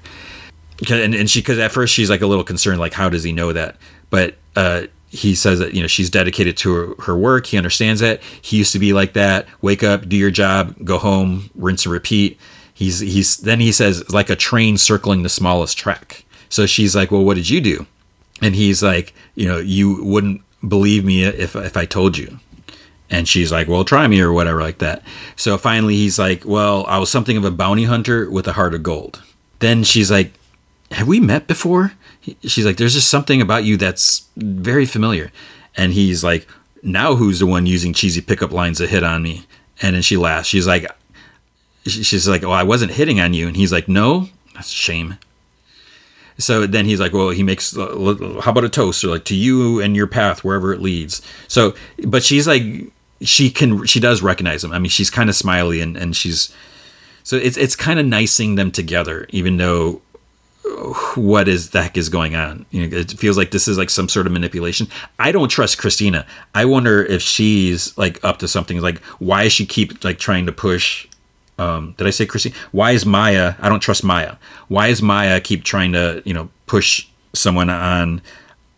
And, and she, because at first she's like a little concerned, like, how does he know that? But, uh, he says that you know she's dedicated to her, her, work he understands that he used to be like that wake up do your job go home rinse and repeat he's he's then he says like a train circling the smallest track. So she's like, "Well, what did you do?" And he's like, "You know, you wouldn't believe me if if I told you." And she's like, "Well, try me or whatever like that." So finally he's like, "Well, I was something of a bounty hunter with a heart of gold." Then she's like, "Have we met before?" She's like, "There's just something about you that's very familiar." And he's like, "Now who's the one using cheesy pickup lines to hit on me?" And then she laughs. She's like, she's like, "Oh, I wasn't hitting on you," and he's like, "No, that's a shame." So then he's like, "Well, he makes uh, how about a toast or like to you and your path wherever it leads." So, but she's like, she can she does recognize him. I mean, she's kind of smiley and and she's so it's it's kind of nicing them together, even though what is the heck is going on? You know, it feels like this is like some sort of manipulation. I don't trust Christina. I wonder if she's like up to something. Like, why she keep like trying to push um, did I say Chrissy? Why is Maya? I don't trust Maya. Why is Maya keep trying to you know push someone on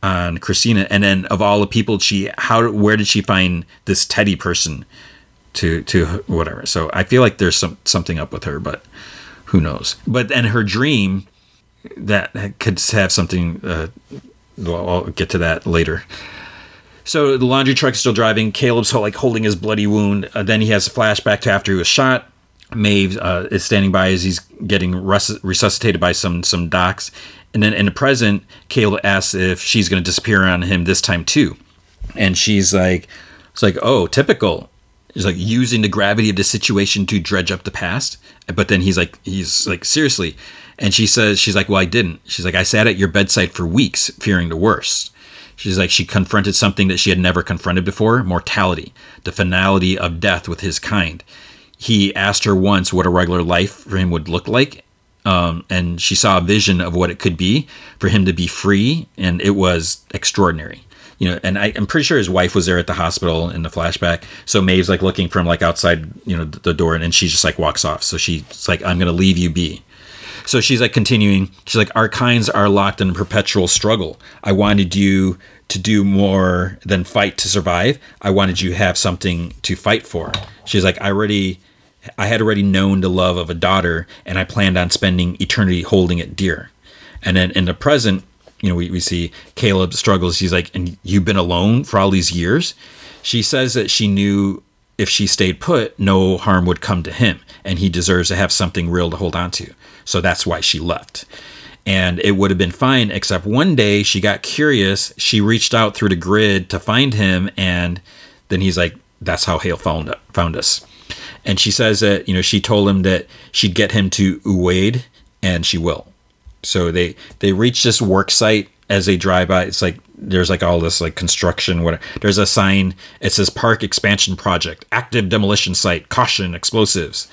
on Christina? And then of all the people, she how where did she find this Teddy person to to whatever? So I feel like there's some something up with her, but who knows? But and her dream that could have something. Uh, well, I'll get to that later. So the laundry truck is still driving. Caleb's like holding his bloody wound. Uh, then he has a flashback to after he was shot. Maeve uh, is standing by as he's getting res- resuscitated by some some docs, and then in the present, Caleb asks if she's going to disappear on him this time too, and she's like, "It's like oh, typical." He's like using the gravity of the situation to dredge up the past, but then he's like, he's like seriously, and she says, she's like, "Well, I didn't." She's like, "I sat at your bedside for weeks, fearing the worst." She's like, she confronted something that she had never confronted before mortality, the finality of death with his kind he asked her once what a regular life for him would look like. Um, and she saw a vision of what it could be for him to be free, and it was extraordinary. You know, and I, am pretty sure his wife was there at the hospital in the flashback. So Maeve's like looking from like outside, you know, the door, and, and she just like walks off. So she's like, "I'm gonna leave you be." So she's like continuing. She's like, "Our kinds are locked in a perpetual struggle. I wanted you to do more than fight to survive. I wanted you to have something to fight for." She's like, "I already." I had already known the love of a daughter, and I planned on spending eternity holding it dear. And then in the present, you know, we, we see Caleb struggles. He's like, and you've been alone for all these years. She says that she knew if she stayed put, no harm would come to him, and he deserves to have something real to hold on to. So that's why she left. And it would have been fine, except one day she got curious. She reached out through the grid to find him, and then he's like, "That's how Hale found found us." And she says that you know she told him that she'd get him to Uwade, and she will. So they they reach this work site as they drive by. It's like there's like all this like construction. What there's a sign. It says Park Expansion Project, active demolition site, caution, explosives.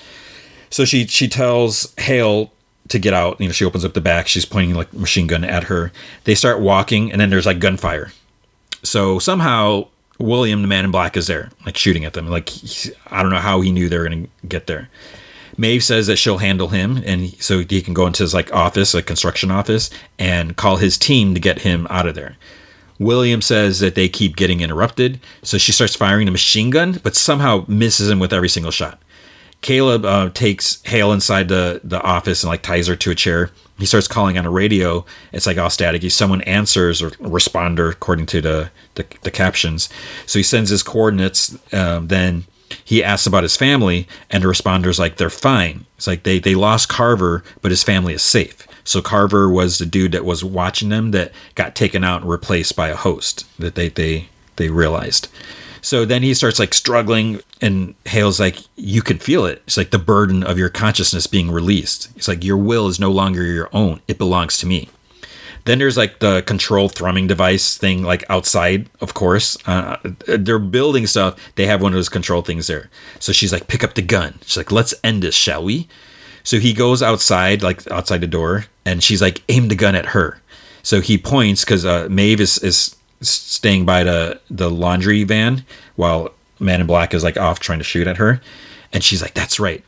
So she she tells Hale to get out. You know, she opens up the back. She's pointing like machine gun at her. They start walking, and then there's like gunfire. So somehow William, the man in black, is there, like shooting at them. Like I don't know how he knew they were gonna get there. Maeve says that she'll handle him, and so he can go into his like office, like construction office, and call his team to get him out of there. William says that they keep getting interrupted, so she starts firing a machine gun, but somehow misses him with every single shot. Caleb uh, takes Hale inside the, the office and like ties her to a chair. He starts calling on a radio. It's like all staticky. Someone answers or responder according to the, the, the captions. So he sends his coordinates. Um, then he asks about his family, and the responder's like, they're fine. It's like they, they lost Carver, but his family is safe. So Carver was the dude that was watching them that got taken out and replaced by a host that they they they realized. So then he starts like struggling, and Hale's like, You can feel it. It's like the burden of your consciousness being released. It's like your will is no longer your own, it belongs to me. Then there's like the control thrumming device thing, like outside, of course. Uh, they're building stuff. They have one of those control things there. So she's like, pick up the gun. She's like, let's end this, shall we? So he goes outside, like outside the door, and she's like, aim the gun at her. So he points because uh, is, is staying by the, the laundry van while Man in Black is like off trying to shoot at her. And she's like, that's right.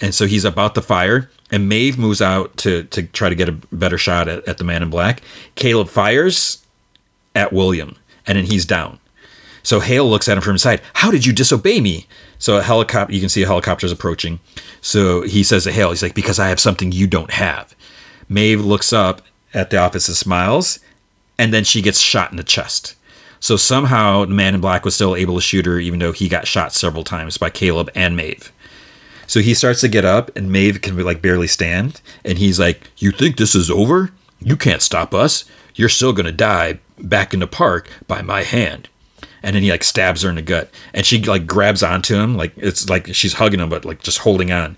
And so he's about to fire, and Maeve moves out to to try to get a better shot at, at the man in black. Caleb fires at William, and then he's down. So Hale looks at him from inside. How did you disobey me? So a helicopter, you can see a helicopter's approaching. So he says to Hale, he's like, because I have something you don't have. Maeve looks up at the office and smiles, and then she gets shot in the chest. So somehow the man in black was still able to shoot her, even though he got shot several times by Caleb and Maeve. So he starts to get up, and Maeve can like barely stand, and he's like, "You think this is over? You can't stop us. You're still gonna die back in the park by my hand." And then he like stabs her in the gut, and she like grabs onto him, like it's like she's hugging him, but like just holding on.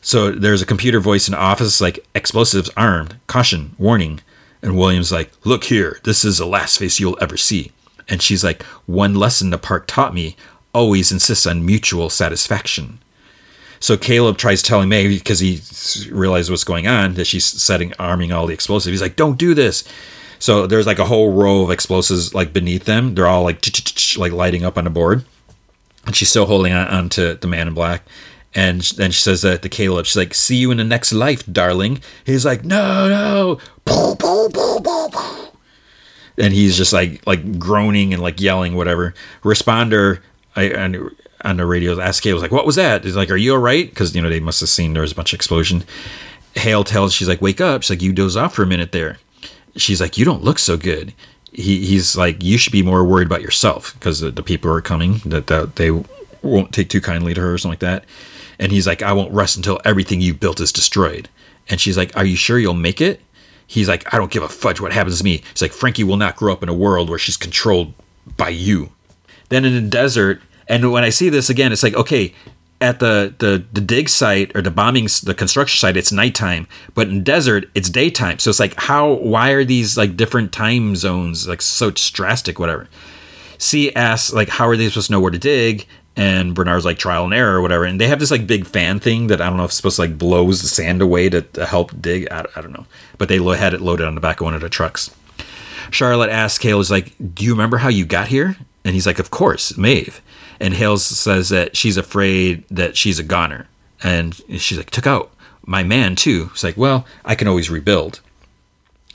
So there's a computer voice in the office like explosives armed, caution, warning. And William's like, "Look here, this is the last face you'll ever see." And she's like, "One lesson the park taught me: always insist on mutual satisfaction." So Caleb tries telling May because he realizes what's going on that she's setting arming all the explosives. He's like, "Don't do this." So there's like a whole row of explosives like beneath them. They're all like like lighting up on the board, and she's still holding on to the man in black. And then she says that to Caleb. She's like, "See you in the next life, darling." He's like, "No, no." And he's just like like groaning and like yelling whatever. Responder, I, and on the radio. Ask was like, "What was that?" He's like, "Are you all right?" Because you know they must have seen there was a bunch of explosion. Hale tells she's like, "Wake up!" She's like, "You doze off for a minute there." She's like, "You don't look so good." He, he's like, "You should be more worried about yourself because the, the, people are coming that, that they won't take too kindly to her or something like that." And he's like, "I won't rest until everything you've built is destroyed." And she's like, "Are you sure you'll make it?" He's like, "I don't give a fudge what happens to me." He's like, "Frankie will not grow up in a world where she's controlled by you." Then in the desert, and when I see this again, it's like, okay, at the, the the dig site or the bombing the construction site it's nighttime but in desert it's daytime so it's like how why are these like different time zones like so drastic whatever c asks like how are they supposed to know where to dig and bernard's like trial and error or whatever and they have this like big fan thing that i don't know if it's supposed to like blows the sand away to, to help dig I, I don't know but they had it loaded on the back of one of the trucks charlotte asks Hale, is like do you remember how you got here and he's like of course maeve and Hales says that she's afraid that she's a goner. And she's like, took out my man too. It's like, well, I can always rebuild.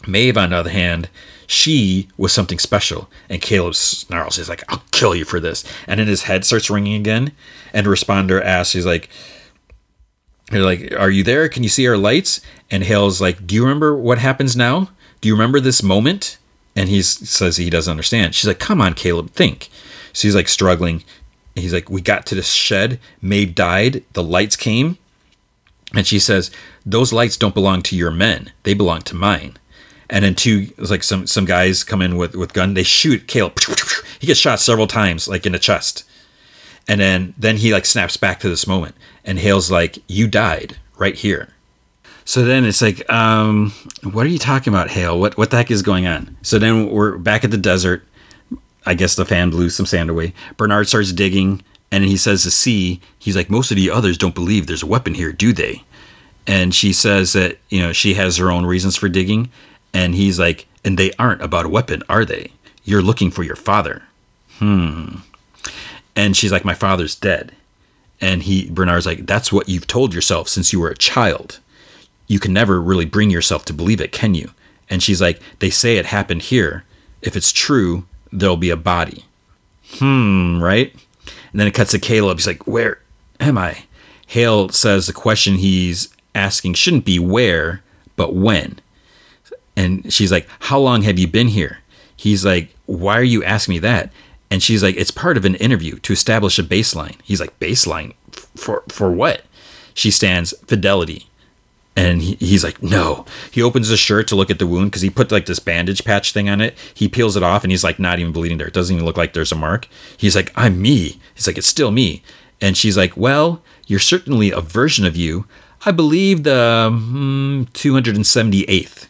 Maeve, on the other hand, she was something special. And Caleb snarls, he's like, I'll kill you for this. And then his head starts ringing again. And responder asks, he's like, they're like, Are you there? Can you see our lights? And Hale's like, Do you remember what happens now? Do you remember this moment? And he says he doesn't understand. She's like, Come on, Caleb, think. So he's like struggling he's like, we got to the shed. Maeve died. The lights came. And she says, those lights don't belong to your men. They belong to mine. And then two, like some some guys come in with with gun. They shoot Caleb. He gets shot several times, like in the chest. And then then he like snaps back to this moment. And Hale's like, "You died right here." So then it's like, um, what are you talking about, Hale? What what the heck is going on? So then we're back at the desert. I guess the fan blew some sand away. Bernard starts digging, and he says to C, he's like, most of the others don't believe there's a weapon here, do they? And she says that you know she has her own reasons for digging, and he's like, and they aren't about a weapon, are they? You're looking for your father. Hmm. And she's like, my father's dead. And he Bernard's like, that's what you've told yourself since you were a child you can never really bring yourself to believe it, can you? And she's like, they say it happened here. If it's true, there'll be a body. Hmm, right? And then it cuts to Caleb. He's like, where am I? Hale says the question he's asking shouldn't be where, but when. And she's like, how long have you been here? He's like, why are you asking me that? And she's like, it's part of an interview to establish a baseline. He's like, baseline? For, for what? She stands fidelity and he, he's like, no. He opens his shirt to look at the wound because he put like this bandage patch thing on it. He peels it off and he's like, not even bleeding there. It doesn't even look like there's a mark. He's like, I'm me. He's like, it's still me. And she's like, well, you're certainly a version of you. I believe the hmm, 278th.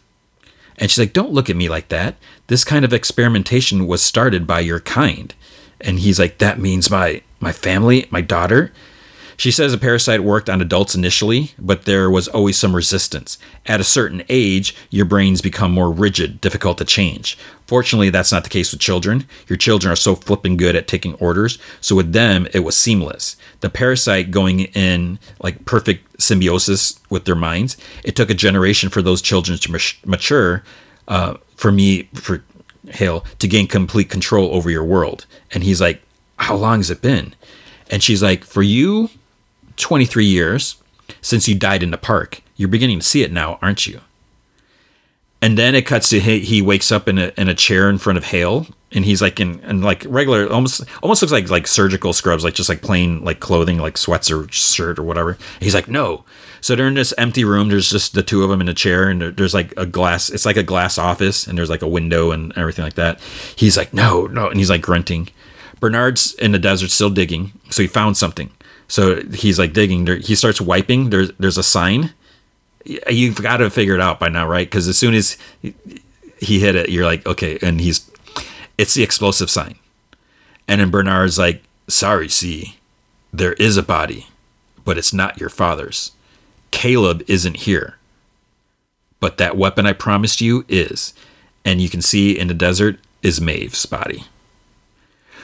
And she's like, don't look at me like that. This kind of experimentation was started by your kind. And he's like, that means my my family, my daughter. She says a parasite worked on adults initially, but there was always some resistance. At a certain age, your brains become more rigid, difficult to change. Fortunately, that's not the case with children. Your children are so flipping good at taking orders, so with them, it was seamless. The parasite going in like perfect symbiosis with their minds, it took a generation for those children to mature. Uh, for me, for Hale, to gain complete control over your world. And he's like, How long has it been? And she's like, For you, 23 years since you died in the park. You're beginning to see it now, aren't you? And then it cuts to he, he wakes up in a, in a chair in front of Hale, and he's like in, in like regular, almost almost looks like like surgical scrubs, like just like plain like clothing, like sweats or shirt or whatever. He's like, no. So they're in this empty room. There's just the two of them in a chair, and there's like a glass. It's like a glass office, and there's like a window and everything like that. He's like, no, no, and he's like grunting. Bernard's in the desert still digging, so he found something. So he's like digging. He starts wiping. There's there's a sign. You've got to figure it out by now, right? Because as soon as he hit it, you're like, okay. And he's, it's the explosive sign. And then Bernard's like, sorry, see, there is a body, but it's not your father's. Caleb isn't here. But that weapon I promised you is. And you can see in the desert is Maeve's body.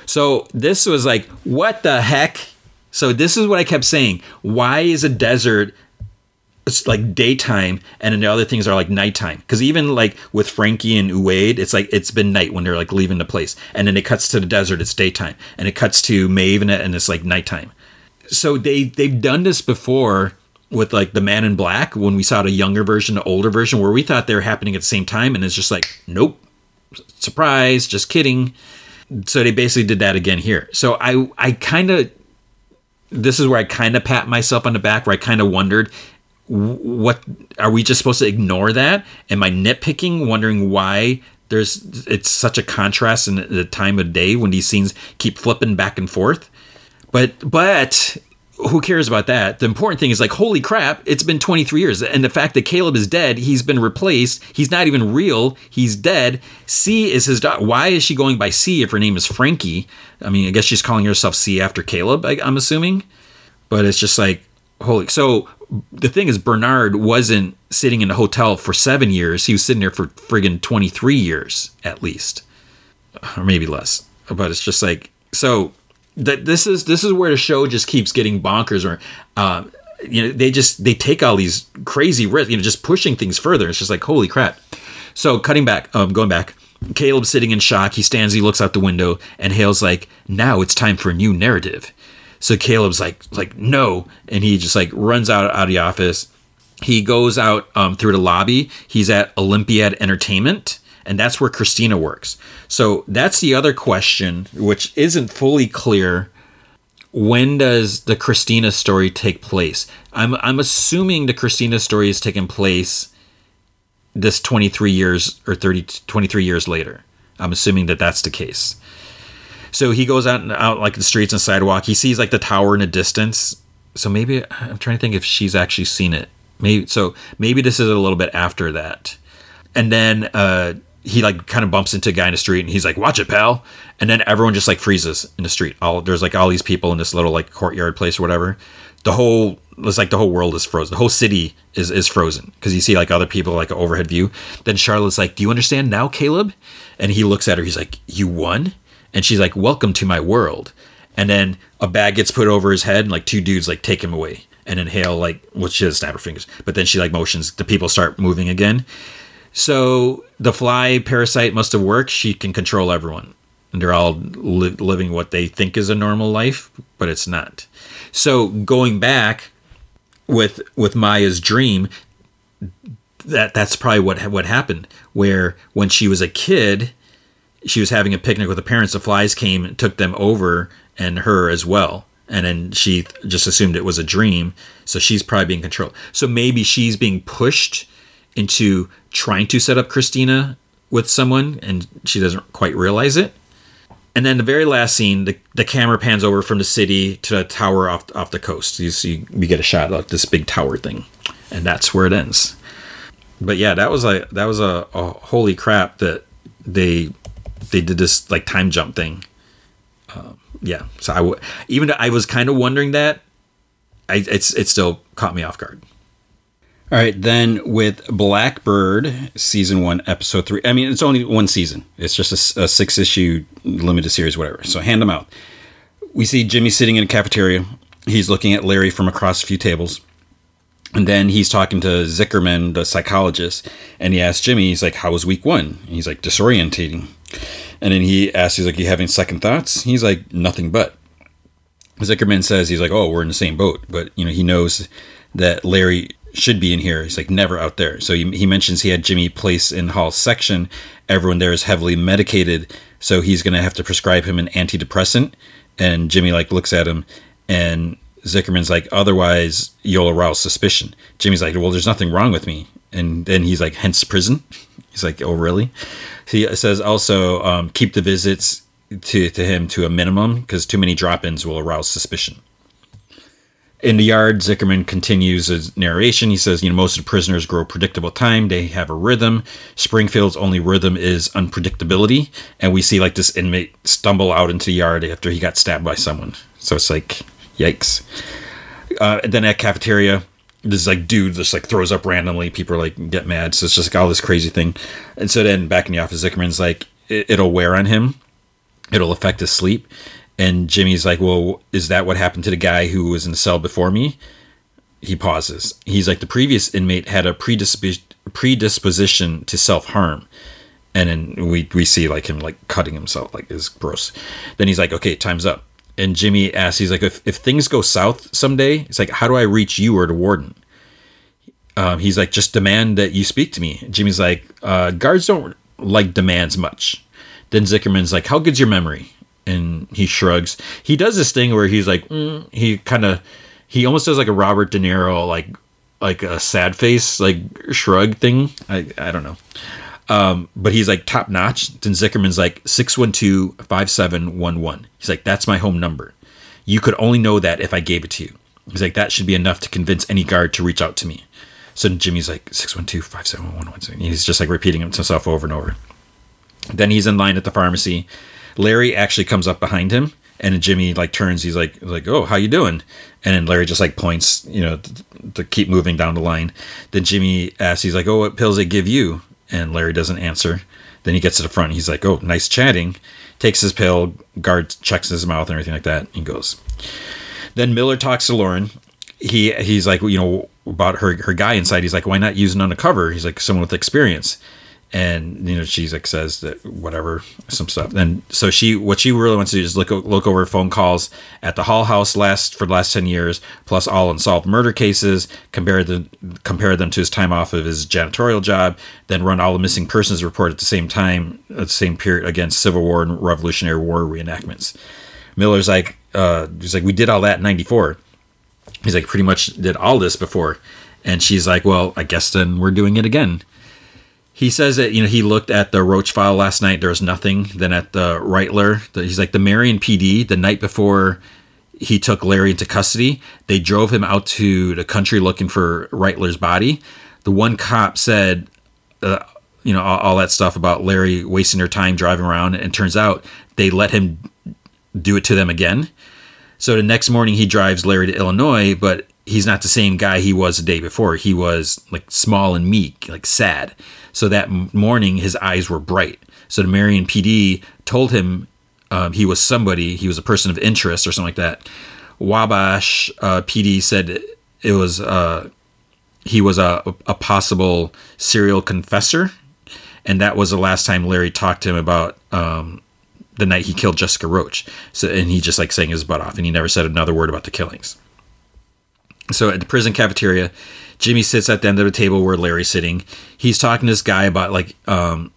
So this was like, what the heck? So this is what I kept saying. Why is a desert it's like daytime and then the other things are like nighttime? Because even like with Frankie and Uwade, it's like it's been night when they're like leaving the place. And then it cuts to the desert, it's daytime. And it cuts to Maeve and, and it's like nighttime. So they they've done this before with like the man in black when we saw the younger version, the older version, where we thought they were happening at the same time, and it's just like, nope. Surprise, just kidding. So they basically did that again here. So I I kind of this is where I kind of pat myself on the back, where I kind of wondered, what are we just supposed to ignore that? Am I nitpicking, wondering why there's it's such a contrast in the time of day when these scenes keep flipping back and forth? But but who cares about that? The important thing is like, holy crap, it's been 23 years. And the fact that Caleb is dead, he's been replaced. He's not even real. He's dead. C is his daughter. Why is she going by C if her name is Frankie? I mean, I guess she's calling herself C after Caleb, I, I'm assuming. But it's just like, holy. So the thing is, Bernard wasn't sitting in a hotel for seven years. He was sitting there for friggin' 23 years at least, or maybe less. But it's just like, so that this is this is where the show just keeps getting bonkers or uh, you know they just they take all these crazy risks you know just pushing things further. It's just like holy crap. So cutting back um going back caleb's sitting in shock. He stands he looks out the window and hale's like now it's time for a new narrative. So caleb's like like no. And he just like runs out out of the office. He goes out um, through the lobby. He's at olympiad entertainment and that's where Christina works. So that's the other question, which isn't fully clear when does the Christina story take place? I'm I'm assuming the Christina story is taking place this 23 years or 30 23 years later. I'm assuming that that's the case. So he goes out and out like the streets and sidewalk. He sees like the tower in a distance. So maybe I'm trying to think if she's actually seen it. Maybe so. Maybe this is a little bit after that. And then uh, he like kind of bumps into a guy in the street, and he's like, "Watch it, pal!" And then everyone just like freezes in the street. All there's like all these people in this little like courtyard place or whatever. The whole it's like the whole world is frozen. The whole city is is frozen because you see like other people like an overhead view. Then Charlotte's like, "Do you understand now, Caleb?" And he looks at her. He's like, "You won." And she's like, "Welcome to my world." And then a bag gets put over his head, and like two dudes like take him away and inhale like well she doesn't snap her fingers, but then she like motions. The people start moving again. So the fly parasite must have worked. She can control everyone. And they're all li- living what they think is a normal life, but it's not. So going back with with Maya's dream, that that's probably what what happened. Where when she was a kid, she was having a picnic with the parents. The flies came and took them over, and her as well. And then she just assumed it was a dream. So she's probably being controlled. So maybe she's being pushed into trying to set up Christina with someone, and she doesn't quite realize it. And then the very last scene, the, the camera pans over from the city to the tower off off the coast. You see, we get a shot of this big tower thing, and that's where it ends. But yeah, that was a that was a, a holy crap that they they did this like time jump thing. Uh, yeah, so I w- even I was kind of wondering that, I it's it still caught me off guard. All right, then with Blackbird season one, episode three. I mean, it's only one season. It's just a, a six issue limited series, whatever. So hand them out. We see Jimmy sitting in a cafeteria. He's looking at Larry from across a few tables. And then he's talking to Zickerman, the psychologist, and he asks Jimmy, he's like, How was week one? And he's like, Disorientating. And then he asks, he's like, You having second thoughts? He's like, Nothing but. Zickerman says, He's like, Oh, we're in the same boat. But, you know, he knows that Larry should be in here. He's like never out there. So he, he mentions he had Jimmy place in Hall's section. Everyone there is heavily medicated, so he's gonna have to prescribe him an antidepressant. And Jimmy like looks at him, and Zickerman's like, otherwise you'll arouse suspicion. Jimmy's like, well, there's nothing wrong with me. And then he's like, hence prison. He's like, oh really? He says also um, keep the visits to to him to a minimum because too many drop-ins will arouse suspicion. In the yard, Zickerman continues his narration. He says, you know, most of the prisoners grow predictable time. They have a rhythm. Springfield's only rhythm is unpredictability. And we see like this inmate stumble out into the yard after he got stabbed by someone. So it's like, yikes. Uh, then at cafeteria, this like dude just like throws up randomly. People are like get mad. So it's just like all this crazy thing. And so then back in the office, Zickerman's like, it, it'll wear on him. It'll affect his sleep. And Jimmy's like, Well, is that what happened to the guy who was in the cell before me? He pauses. He's like, The previous inmate had a predisp- predisposition to self harm. And then we, we see like him like cutting himself, like is gross. Then he's like, Okay, time's up. And Jimmy asks, He's like, If, if things go south someday, it's like, How do I reach you or the warden? Um, he's like, Just demand that you speak to me. Jimmy's like, uh, Guards don't like demands much. Then Zickerman's like, How good's your memory? And he shrugs. He does this thing where he's like, mm, he kind of, he almost does like a Robert De Niro, like, like a sad face, like shrug thing. I, I don't know. Um, but he's like top notch. Then Zickerman's like 612 5711. He's like, that's my home number. You could only know that if I gave it to you. He's like, that should be enough to convince any guard to reach out to me. So Jimmy's like, 612 5711. He's just like repeating himself over and over. Then he's in line at the pharmacy. Larry actually comes up behind him, and Jimmy like turns. He's like, like, oh, how you doing? And then Larry just like points, you know, to, to keep moving down the line. Then Jimmy asks, he's like, oh, what pills they give you? And Larry doesn't answer. Then he gets to the front. He's like, oh, nice chatting. Takes his pill. Guard checks his mouth and everything like that. And goes. Then Miller talks to Lauren. He he's like, you know, about her her guy inside. He's like, why not use an undercover? He's like someone with experience and you know she's like says that whatever some stuff and so she what she really wants to do is look look over phone calls at the hall house last for the last 10 years plus all unsolved murder cases compare the compare them to his time off of his janitorial job then run all the missing persons report at the same time at the same period against civil war and revolutionary war reenactments miller's like uh, he's like, we did all that in '94. He's like, pretty much did all this before, and she's like, well, I guess then we're doing it again. He says that you know he looked at the Roach file last night. There was nothing. Then at the Reitler, he's like the Marion PD the night before he took Larry into custody. They drove him out to the country looking for Reitler's body. The one cop said, uh, you know, all, all, that stuff about Larry wasting their time driving around, and turns out they let him do it to them again. So the next morning he drives Larry to Illinois, but he's not the same guy he was the day before. He was like small and meek, like sad. So that morning his eyes were bright. So the Marion PD told him um, he was somebody, he was a person of interest or something like that. Wabash uh, PD said it was uh, he was a, a possible serial confessor, and that was the last time Larry talked to him about um, the night he killed Jessica Roach. So and he just like sang his butt off, and he never said another word about the killings. So at the prison cafeteria, Jimmy sits at the end of the table where Larry's sitting. He's talking to this guy about like um,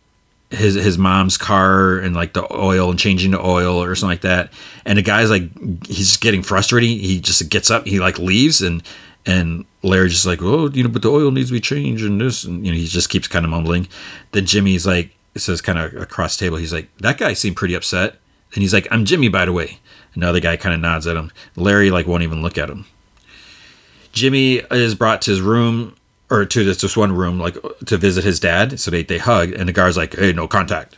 his his mom's car and like the oil and changing the oil or something like that. And the guy's like he's just getting frustrated. He just gets up, he like leaves and and Larry's just like, oh, you know, but the oil needs to be changed and this and you know, he just keeps kind of mumbling. Then Jimmy's like says kind of across the table, he's like, That guy seemed pretty upset. And he's like, I'm Jimmy, by the way. Another guy kind of nods at him. Larry like won't even look at him. Jimmy is brought to his room or to this, this one room, like to visit his dad. So they, they hug, and the guard's like, "Hey, no contact."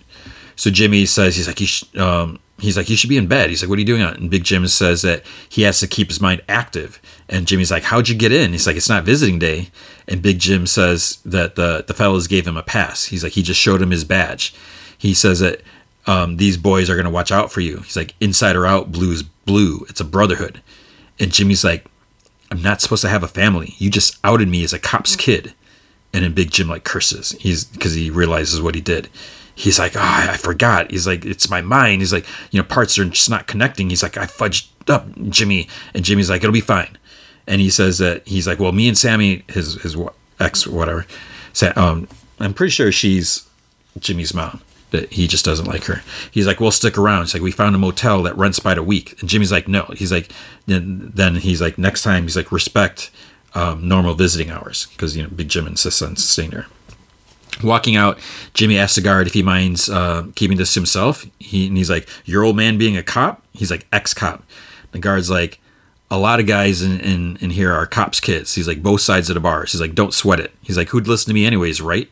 So Jimmy says he's like he sh- um, he's like you should be in bed. He's like, "What are you doing?" And Big Jim says that he has to keep his mind active. And Jimmy's like, "How'd you get in?" He's like, "It's not visiting day." And Big Jim says that the the fellows gave him a pass. He's like, he just showed him his badge. He says that um, these boys are gonna watch out for you. He's like, inside or out, blue is blue. It's a brotherhood. And Jimmy's like, I'm not supposed to have a family. You just outed me as a cop's kid. And then Big Jim like curses. He's because he realizes what he did. He's like, oh, I forgot. He's like, it's my mind. He's like, you know, parts are just not connecting. He's like, I fudged up Jimmy. And Jimmy's like, it'll be fine. And he says that he's like, well, me and Sammy, his his ex, whatever. Um, I'm pretty sure she's Jimmy's mom that he just doesn't like her. He's like, "We'll stick around." It's like, "We found a motel that rents by the week." And Jimmy's like, "No." He's like, then, then he's like, "Next time," he's like, "Respect um, normal visiting hours," because you know Big Jim insists on staying there. Walking out, Jimmy asks the guard if he minds uh, keeping this to himself. He, and he's like, "Your old man being a cop?" He's like, "Ex-cop." The guard's like, "A lot of guys in, in, in here are cops' kids." He's like, "Both sides of the bars." He's like, "Don't sweat it." He's like, "Who'd listen to me anyways, right?"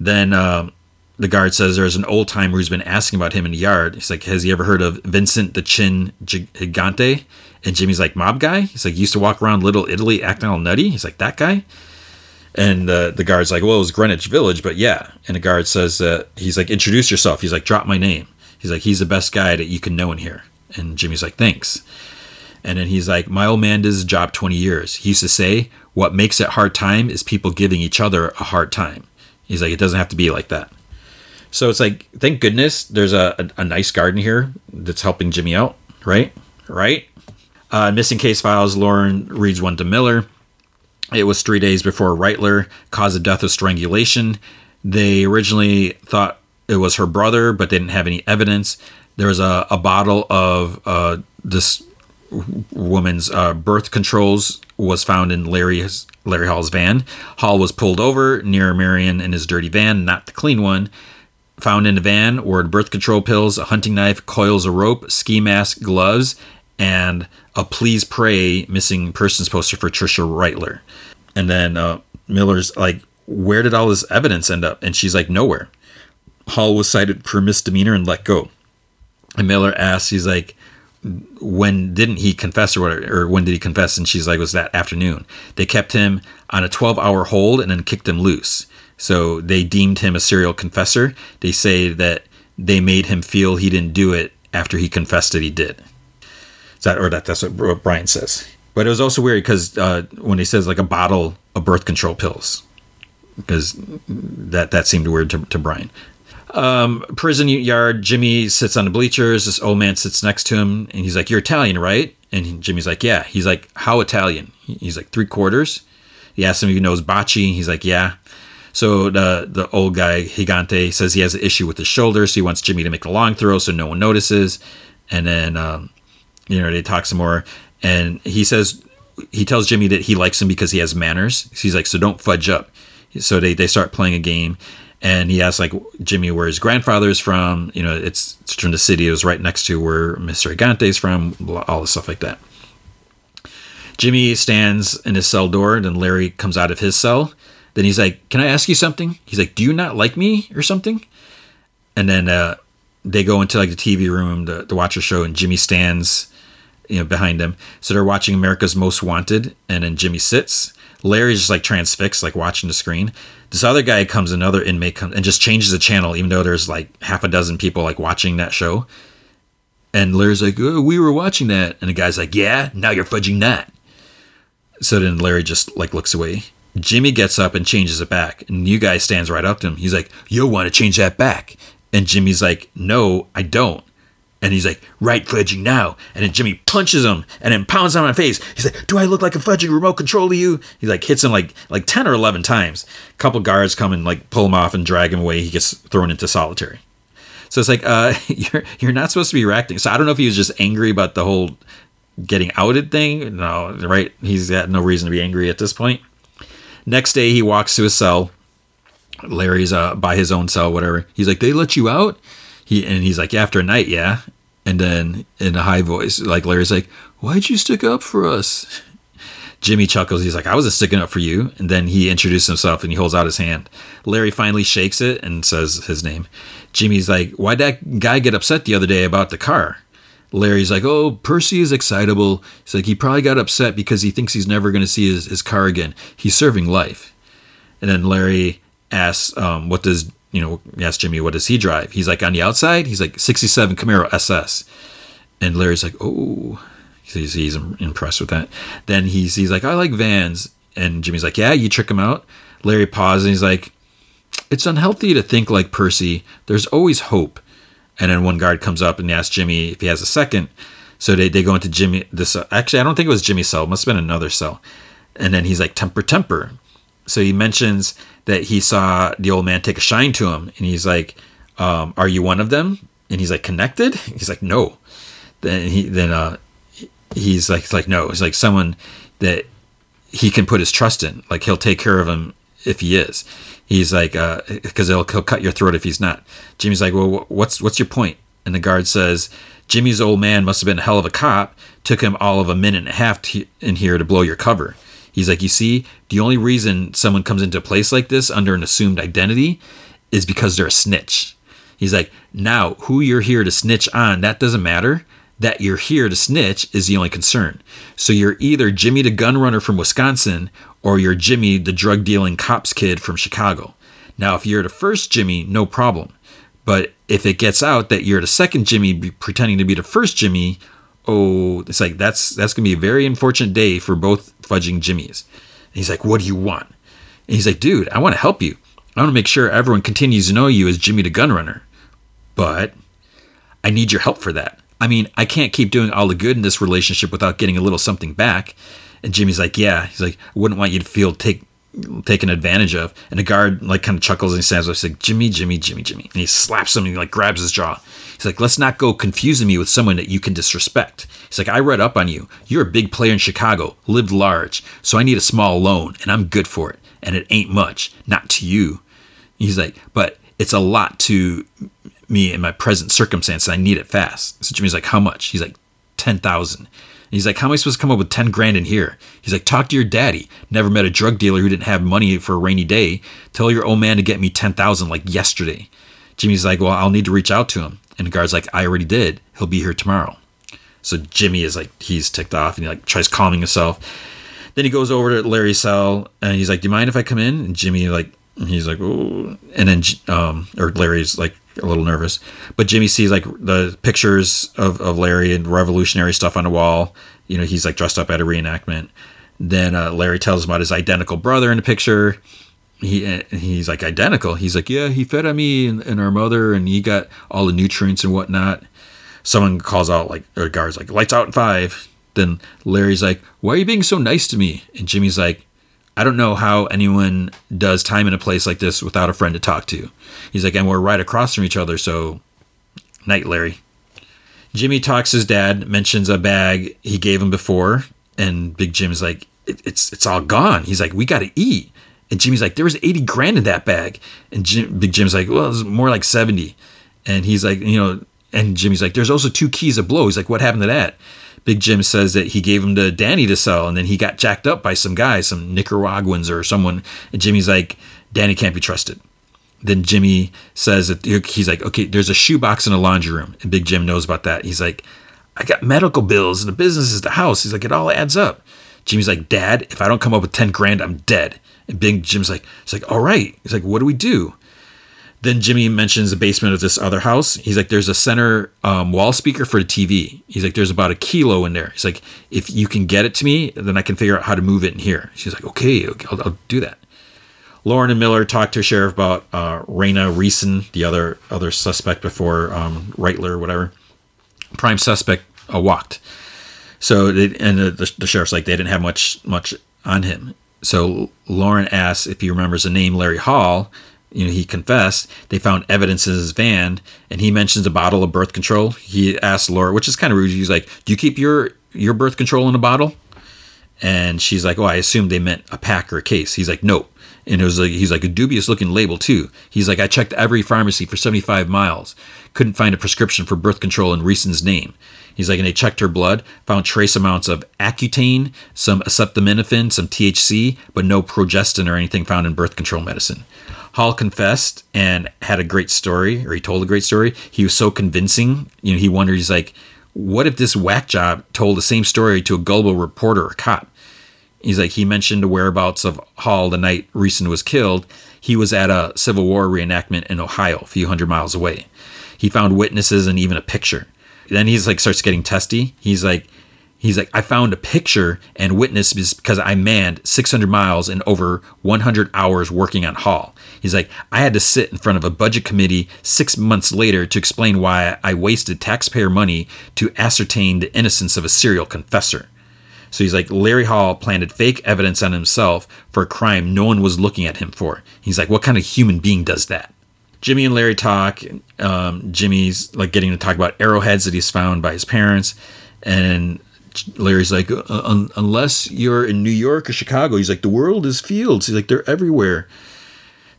Then um, the guard says there's an old timer who's been asking about him in the yard. He's like, has he ever heard of Vincent the Chin Gigante? And Jimmy's like, mob guy? He's like, used to walk around Little Italy acting all nutty. He's like, that guy? And uh, the guard's like, well, it was Greenwich Village, but yeah. And the guard says, uh, he's like, introduce yourself. He's like, drop my name. He's like, he's the best guy that you can know in here. And Jimmy's like, thanks. And then he's like, my old man did his job 20 years. He used to say, what makes it hard time is people giving each other a hard time. He's like, it doesn't have to be like that. So it's like, thank goodness there's a, a, a nice garden here that's helping Jimmy out, right? Right? Uh, missing case files, Lauren reads one to Miller. It was three days before Reitler caused the death of strangulation. They originally thought it was her brother, but they didn't have any evidence. There was a, a bottle of uh, this woman's uh, birth controls was found in Larry's Larry Hall's van. Hall was pulled over near Marion in his dirty van, not the clean one. Found in the van were birth control pills, a hunting knife, coils of rope, ski mask, gloves, and a please pray missing persons poster for Tricia Reitler. And then uh, Miller's like, where did all this evidence end up? And she's like, nowhere. Hall was cited for misdemeanor and let go. And Miller asks, he's like, when didn't he confess or whatever, or when did he confess? And she's like, was that afternoon. They kept him on a 12 hour hold and then kicked him loose. So they deemed him a serial confessor. They say that they made him feel he didn't do it after he confessed that he did. Is that or that that's what Brian says. But it was also weird because uh, when he says like a bottle of birth control pills, because that that seemed weird to, to Brian. Um, prison yard. Jimmy sits on the bleachers. This old man sits next to him, and he's like, "You're Italian, right?" And Jimmy's like, "Yeah." He's like, "How Italian?" He's like, three quarters." He asks him if he knows bocce. He's like, "Yeah." So the the old guy Gigante says he has an issue with his shoulder, so he wants Jimmy to make a long throw so no one notices. And then um, you know, they talk some more, and he says he tells Jimmy that he likes him because he has manners. He's like, so don't fudge up. So they they start playing a game, and he asks like Jimmy where his grandfather is from. You know, it's, from the city. It was right next to where Mr. Gigante is from. All the stuff like that. Jimmy stands in his cell door, and then Larry comes out of his cell. Then he's like, "Can I ask you something?" He's like, "Do you not like me or something?" And then uh, they go into like the TV room to, to watch a show, and Jimmy stands, you know, behind him. So they're watching America's Most Wanted, and then Jimmy sits. Larry's just like transfixed, like watching the screen. This other guy comes, another inmate comes, and just changes the channel, even though there's like half a dozen people like watching that show. And Larry's like, oh, "We were watching that," and the guy's like, "Yeah, now you're fudging that." So then Larry just like looks away. Jimmy gets up and changes it back, and you guy stands right up to him. He's like, "You want to change that back?" And Jimmy's like, "No, I don't." And he's like, right fudging now. And then Jimmy punches him and then pounds on my face. He's like, do I look like a fudging remote control to you? He like hits him like like 10 or 11 times. A couple guards come and like pull him off and drag him away. He gets thrown into solitary. So it's like, uh, you're you're not supposed to be reacting. So I don't know if he was just angry about the whole getting outed thing. No, right? He's got no reason to be angry at this point. Next day, he walks to his cell. Larry's uh, by his own cell, whatever. He's like, they let you out? He and he's like, after a night, yeah. And then in a high voice, like Larry's like, why'd you stick up for us? Jimmy chuckles. He's like, I wasn't sticking up for you. And then he introduces himself and he holds out his hand. Larry finally shakes it and says his name. Jimmy's like, Why'd that guy get upset the other day about the car? Larry's like, Oh, Percy is excitable. He's like, He probably got upset because he thinks he's never going to see his, his car again. He's serving life. And then Larry asks, um, What does you know, asks Jimmy, what does he drive? He's like, on the outside, he's like 67 Camaro SS. And Larry's like, oh, he's, he's impressed with that. Then he's, he's like, I like vans. And Jimmy's like, yeah, you trick him out. Larry pauses and he's like, it's unhealthy to think like Percy. There's always hope. And then one guard comes up and asks Jimmy if he has a second. So they, they go into Jimmy. This actually, I don't think it was Jimmy's cell. It must have been another cell. And then he's like, temper, temper. So he mentions that he saw the old man take a shine to him, and he's like, um, "Are you one of them?" And he's like, "Connected?" He's like, "No." Then he then uh, he's like, like no, he's like someone that he can put his trust in. Like he'll take care of him if he is. He's like, because uh, he'll, he'll cut your throat if he's not. Jimmy's like, well, what's what's your point? And the guard says, Jimmy's old man must have been a hell of a cop. Took him all of a minute and a half to, in here to blow your cover. He's like, you see, the only reason someone comes into a place like this under an assumed identity is because they're a snitch. He's like, now who you're here to snitch on, that doesn't matter. That you're here to snitch is the only concern. So you're either Jimmy the gun runner from Wisconsin or you're Jimmy the drug dealing cops kid from Chicago. Now, if you're the first Jimmy, no problem. But if it gets out that you're the second Jimmy pretending to be the first Jimmy, oh, it's like that's that's gonna be a very unfortunate day for both fudging Jimmys. And he's like, what do you want? And he's like, dude, I want to help you. I want to make sure everyone continues to know you as Jimmy the Gun Runner. But I need your help for that. I mean, I can't keep doing all the good in this relationship without getting a little something back. And Jimmy's like, yeah. He's like, I wouldn't want you to feel take taken advantage of. And the guard like kind of chuckles and he says, "I like, Jimmy, Jimmy, Jimmy, Jimmy." And he slaps him and he like grabs his jaw. He's like, let's not go confusing me with someone that you can disrespect. He's like, I read up on you. You're a big player in Chicago, lived large, so I need a small loan, and I'm good for it. And it ain't much, not to you. He's like, but it's a lot to me in my present circumstance. I need it fast. So Jimmy's like, how much? He's like, 10,000. He's like, how am I supposed to come up with 10 grand in here? He's like, talk to your daddy. Never met a drug dealer who didn't have money for a rainy day. Tell your old man to get me 10,000 like yesterday. Jimmy's like, well, I'll need to reach out to him. And the guard's like, I already did. He'll be here tomorrow. So Jimmy is like, he's ticked off and he like tries calming himself. Then he goes over to Larry's cell and he's like, Do you mind if I come in? And Jimmy like, he's like, oh, and then um, or Larry's like a little nervous, but Jimmy sees like the pictures of of Larry and revolutionary stuff on the wall. You know, he's like dressed up at a reenactment. Then uh, Larry tells him about his identical brother in the picture he he's like identical. He's like, yeah, he fed on me and, and, our mother, and he got all the nutrients and whatnot. Someone calls out like, or guards like, lights out in five. Then Larry's like, why are you being so nice to me? And Jimmy's like, I don't know how anyone does time in a place like this without a friend to talk to. He's like, and we're right across from each other, so night, Larry. Jimmy talks his dad, mentions a bag he gave him before, and Big Jim's like, it, "It's it's all gone." He's like, "We got to eat." And Jimmy's like, "There was eighty grand in that bag," and Jim, Big Jim's like, "Well, it's more like 70. And he's like, you know, and Jimmy's like, "There's also two keys of blow." He's like, "What happened to that?" Big Jim says that he gave them to Danny to sell, and then he got jacked up by some guys, some Nicaraguans or someone. And Jimmy's like, Danny can't be trusted. Then Jimmy says that he's like, okay, there's a shoebox in a laundry room, and Big Jim knows about that. He's like, I got medical bills, and the business is the house. He's like, it all adds up. Jimmy's like, Dad, if I don't come up with ten grand, I'm dead. And Big Jim's like, he's like, all right. He's like, what do we do? Then Jimmy mentions the basement of this other house. He's like, there's a center um, wall speaker for the TV. He's like, there's about a kilo in there. He's like, if you can get it to me, then I can figure out how to move it in here. She's like, okay, okay I'll, I'll do that. Lauren and Miller talked to sheriff about uh, Raina Reeson, the other other suspect before um, Reitler, whatever. Prime suspect uh, walked. So they, and the, the, the sheriff's like they didn't have much much on him. So Lauren asks if he remembers the name Larry Hall, you know, he confessed. They found evidence in his van, and he mentions a bottle of birth control. He asked Laura, which is kind of rude. He's like, "Do you keep your your birth control in a bottle?" And she's like, "Oh, I assumed they meant a pack or a case." He's like, "Nope." And it was like he's like a dubious looking label too. He's like, "I checked every pharmacy for 75 miles, couldn't find a prescription for birth control in Reeson's name." He's like, and they checked her blood, found trace amounts of Accutane, some acetaminophen, some THC, but no progestin or anything found in birth control medicine. Hall confessed and had a great story, or he told a great story. He was so convincing. You know, he wondered, he's like, what if this whack job told the same story to a gullible reporter or cop? He's like, he mentioned the whereabouts of Hall the night Reeson was killed. He was at a Civil War reenactment in Ohio, a few hundred miles away. He found witnesses and even a picture. Then he's like, starts getting testy. He's like, He's like, I found a picture and witness because I manned 600 miles and over 100 hours working on Hall. He's like, I had to sit in front of a budget committee six months later to explain why I wasted taxpayer money to ascertain the innocence of a serial confessor. So he's like, Larry Hall planted fake evidence on himself for a crime no one was looking at him for. He's like, what kind of human being does that? Jimmy and Larry talk. Um, Jimmy's like getting to talk about arrowheads that he's found by his parents. And Larry's like, un- unless you're in New York or Chicago, he's like, the world is fields. He's like, they're everywhere.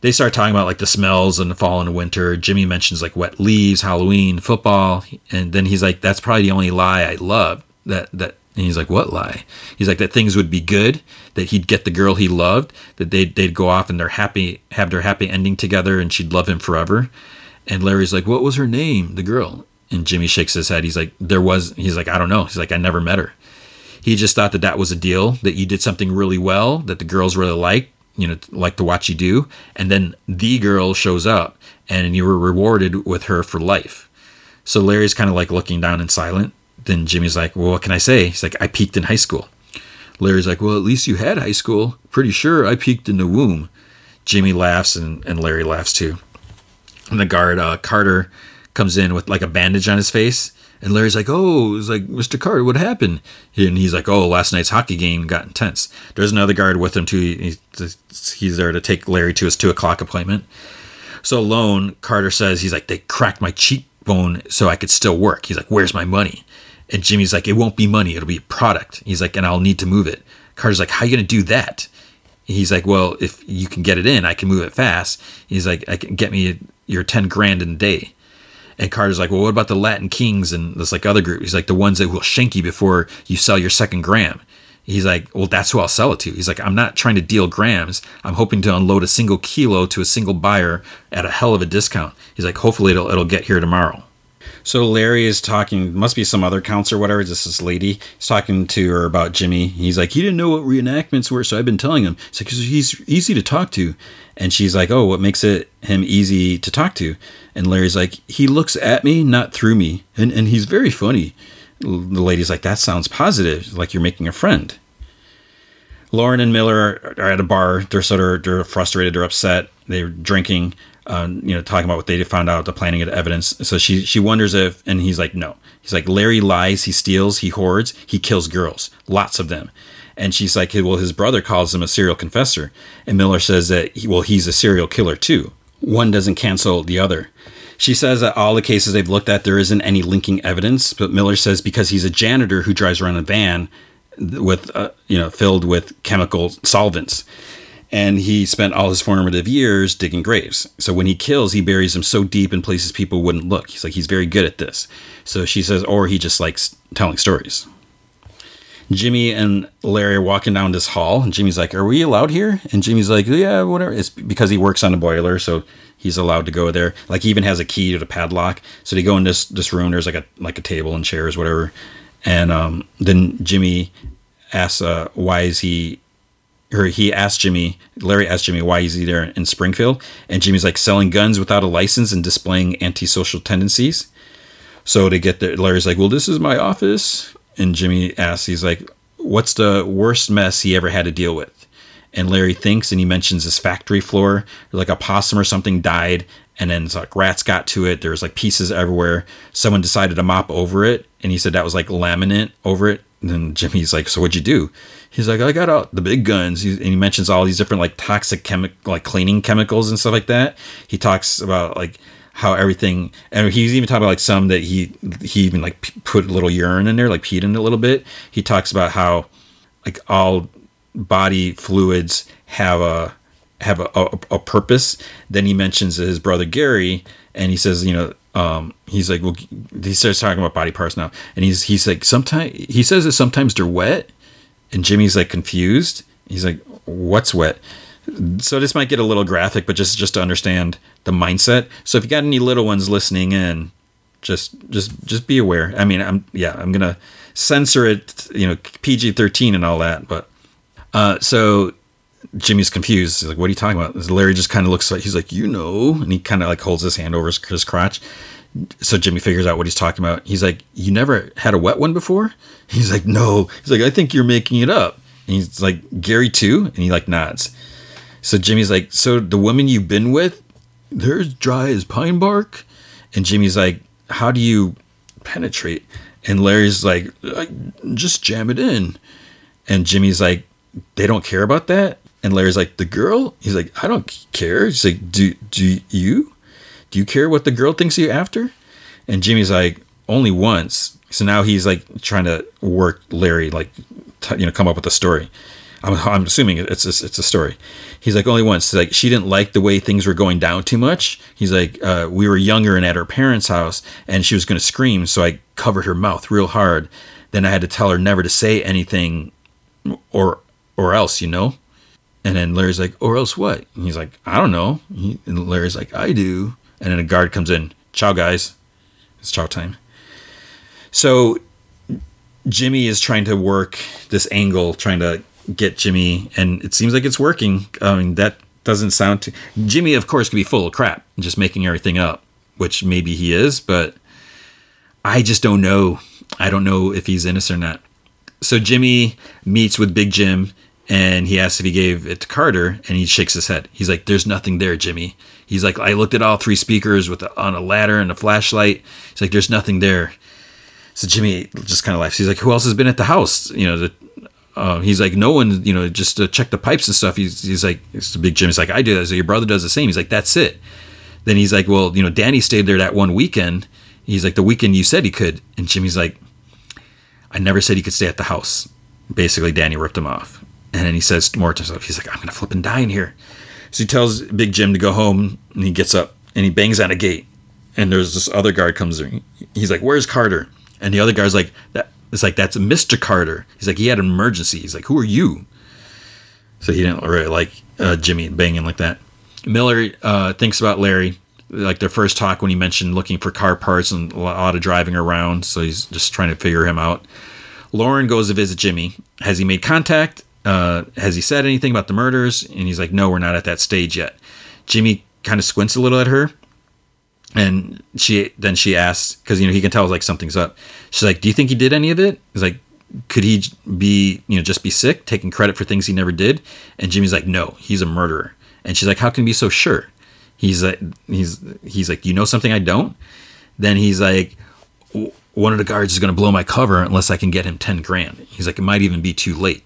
They start talking about like the smells and the fall and winter. Jimmy mentions like wet leaves, Halloween, football, and then he's like, that's probably the only lie I love. That that, and he's like, what lie? He's like that things would be good, that he'd get the girl he loved, that they'd they'd go off and they're happy, have their happy ending together, and she'd love him forever. And Larry's like, what was her name? The girl. And Jimmy shakes his head. He's like, there was, he's like, I don't know. He's like, I never met her. He just thought that that was a deal, that you did something really well, that the girls really like, you know, like to watch you do. And then the girl shows up and you were rewarded with her for life. So Larry's kind of like looking down and silent. Then Jimmy's like, well, what can I say? He's like, I peaked in high school. Larry's like, well, at least you had high school. Pretty sure I peaked in the womb. Jimmy laughs and, and Larry laughs too. And the guard, uh, Carter, comes in with like a bandage on his face. And Larry's like, "Oh, it's like Mr. Carter, what happened?" And he's like, "Oh, last night's hockey game got intense." There's another guard with him too. He's, there to take Larry to his two o'clock appointment. So alone, Carter says he's like, "They cracked my cheekbone so I could still work." He's like, "Where's my money?" And Jimmy's like, "It won't be money. It'll be a product." He's like, "And I'll need to move it." Carter's like, "How are you gonna do that?" He's like, "Well, if you can get it in, I can move it fast." He's like, "I can get me your ten grand in a day." And Carter's like, well, what about the Latin Kings and this like other group? He's like, the ones that will shank you before you sell your second gram. He's like, well, that's who I'll sell it to. He's like, I'm not trying to deal grams. I'm hoping to unload a single kilo to a single buyer at a hell of a discount. He's like, hopefully it'll, it'll get here tomorrow. So Larry is talking, must be some other counselor, whatever. Just this lady. He's talking to her about Jimmy. He's like, he didn't know what reenactments were, so I've been telling him. Like, he's easy to talk to. And she's like, oh, what makes it him easy to talk to? And Larry's like, he looks at me, not through me, and and he's very funny. The lady's like, that sounds positive, like you're making a friend. Lauren and Miller are at a bar. They're sort of they're frustrated. They're upset. They're drinking uh, you know, talking about what they found out, the planning of the evidence. So she she wonders if, and he's like, no. He's like, Larry lies, he steals, he hoards, he kills girls, lots of them. And she's like, well, his brother calls him a serial confessor. And Miller says that, well, he's a serial killer too. One doesn't cancel the other. She says that all the cases they've looked at, there isn't any linking evidence. But Miller says because he's a janitor who drives around a van with, uh, you know, filled with chemical solvents, and he spent all his formative years digging graves. So when he kills, he buries them so deep in places people wouldn't look. He's like he's very good at this. So she says, or he just likes telling stories. Jimmy and Larry are walking down this hall, and Jimmy's like, "Are we allowed here?" And Jimmy's like, "Yeah, whatever." It's because he works on a boiler, so he's allowed to go there. Like he even has a key to the padlock. So they go in this this room. There's like a like a table and chairs, whatever. And um, then Jimmy asks, uh, "Why is he?" Or he asked Jimmy. Larry asked Jimmy why is he there in Springfield, and Jimmy's like selling guns without a license and displaying antisocial tendencies. So to get there, Larry's like, "Well, this is my office." And Jimmy asks, he's like, what's the worst mess he ever had to deal with? And Larry thinks and he mentions his factory floor, like a possum or something died, and then it's like rats got to it. There's like pieces everywhere. Someone decided to mop over it, and he said that was like laminate over it. And then Jimmy's like, "So what'd you do?" He's like, "I got out the big guns." and he mentions all these different like toxic chemical, like cleaning chemicals and stuff like that. He talks about like how everything and he's even talking about like some that he he even like put a little urine in there like peed in a little bit. He talks about how like all body fluids have a have a, a, a purpose. Then he mentions his brother gary and he says you know um, he's like well he starts talking about body parts now. And he's he's like sometimes he says that sometimes they're wet and jimmy's like confused. He's like what's wet so this might get a little graphic, but just just to understand the mindset. So if you got any little ones listening in, just just just be aware. I mean, I'm yeah, I'm gonna censor it, you know, PG thirteen and all that. But uh, so Jimmy's confused. He's like, "What are you talking about?" Larry just kind of looks like he's like, "You know," and he kind of like holds his hand over his, his crotch. So Jimmy figures out what he's talking about. He's like, "You never had a wet one before?" He's like, "No." He's like, "I think you're making it up." And he's like, "Gary too," and he like nods. So Jimmy's like, so the woman you've been with, they're as dry as pine bark. And Jimmy's like, how do you penetrate? And Larry's like, just jam it in. And Jimmy's like, they don't care about that. And Larry's like, the girl? He's like, I don't care. He's like, do do you? Do you care what the girl thinks you after? And Jimmy's like, only once. So now he's like trying to work Larry, like, t- you know, come up with a story. I'm, I'm assuming it's a, it's a story. He's like only once. Like she didn't like the way things were going down too much. He's like uh, we were younger and at her parents' house, and she was going to scream, so I covered her mouth real hard. Then I had to tell her never to say anything, or or else, you know. And then Larry's like, or else what? And he's like, I don't know. He, and Larry's like, I do. And then a guard comes in. Ciao, guys. It's chow time. So Jimmy is trying to work this angle, trying to get Jimmy, and it seems like it's working. I mean, that doesn't sound too. Jimmy, of course, could be full of crap, just making everything up, which maybe he is, but I just don't know. I don't know if he's innocent or not. So Jimmy meets with Big Jim and he asks if he gave it to Carter and he shakes his head. He's like, There's nothing there, Jimmy. He's like, I looked at all three speakers with a, on a ladder and a flashlight. He's like, There's nothing there. So Jimmy just kind of laughs. He's like, Who else has been at the house? You know, the, uh, he's like, no one, you know, just to check the pipes and stuff. He's, he's like, it's a big Jim. He's like, I do that. So your brother does the same. He's like, that's it. Then he's like, well, you know, Danny stayed there that one weekend. He's like, the weekend you said he could. And Jimmy's like, I never said he could stay at the house. Basically, Danny ripped him off. And then he says more to himself, he's like, I'm going to flip and die in here. So he tells Big Jim to go home and he gets up and he bangs on a gate. And there's this other guard comes in. He's like, where's Carter? And the other guy's like, that it's like that's Mr. Carter. He's like he had an emergency. He's like, who are you? So he didn't really like uh, Jimmy banging like that. Miller uh, thinks about Larry, like their first talk when he mentioned looking for car parts and a lot of driving around. So he's just trying to figure him out. Lauren goes to visit Jimmy. Has he made contact? Uh, has he said anything about the murders? And he's like, no, we're not at that stage yet. Jimmy kind of squints a little at her and she then she asks because you know he can tell like something's up. She's like, "Do you think he did any of it?" He's like, "Could he be you know just be sick, taking credit for things he never did?" And Jimmy's like, "No, he's a murderer." And she's like, "How can you be so sure?" He's like, he's he's like, "You know something I don't?" Then he's like, "One of the guards is going to blow my cover unless I can get him ten grand." He's like, "It might even be too late."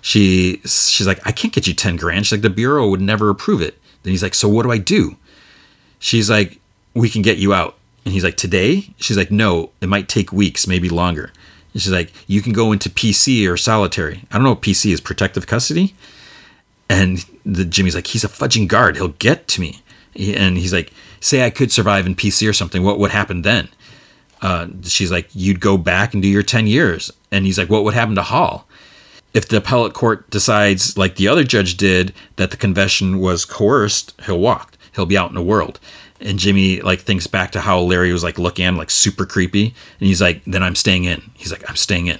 She she's like, "I can't get you ten grand." She's like, "The bureau would never approve it." Then he's like, "So what do I do?" She's like, we can get you out. And he's like, today? She's like, no, it might take weeks, maybe longer. And she's like, you can go into PC or solitary. I don't know PC is, protective custody. And the Jimmy's like, he's a fudging guard. He'll get to me. And he's like, say I could survive in PC or something. What would happen then? Uh, she's like, you'd go back and do your 10 years. And he's like, what would happen to Hall? If the appellate court decides, like the other judge did, that the confession was coerced, he'll walk. He'll be out in the world. And Jimmy like thinks back to how Larry was like looking at him like super creepy. And he's like, then I'm staying in. He's like, I'm staying in.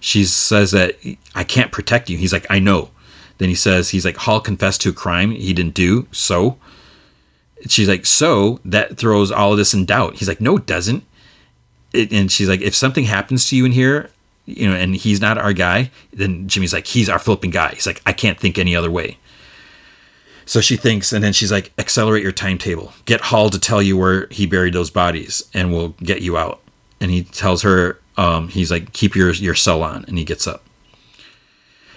She says that I can't protect you. He's like, I know. Then he says, he's like, Hall confessed to a crime he didn't do. So she's like, so that throws all of this in doubt. He's like, no, it doesn't. It, and she's like, if something happens to you in here, you know, and he's not our guy, then Jimmy's like, he's our flipping guy. He's like, I can't think any other way. So she thinks, and then she's like, accelerate your timetable. Get Hall to tell you where he buried those bodies, and we'll get you out. And he tells her, um, he's like, keep your, your cell on. And he gets up.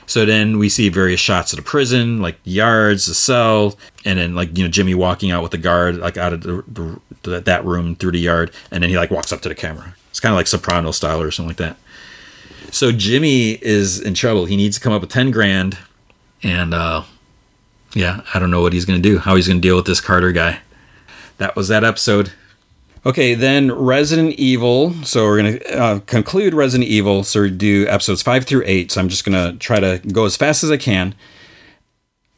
So then we see various shots of the prison, like yards, the cell, and then like you know Jimmy walking out with the guard, like out of the, the, that room through the yard, and then he like walks up to the camera. It's kind of like Soprano style or something like that. So Jimmy is in trouble. He needs to come up with ten grand, and uh, yeah, I don't know what he's gonna do. How he's gonna deal with this Carter guy. That was that episode. Okay, then Resident Evil. So we're going to uh, conclude Resident Evil. So we do episodes five through eight. So I'm just going to try to go as fast as I can.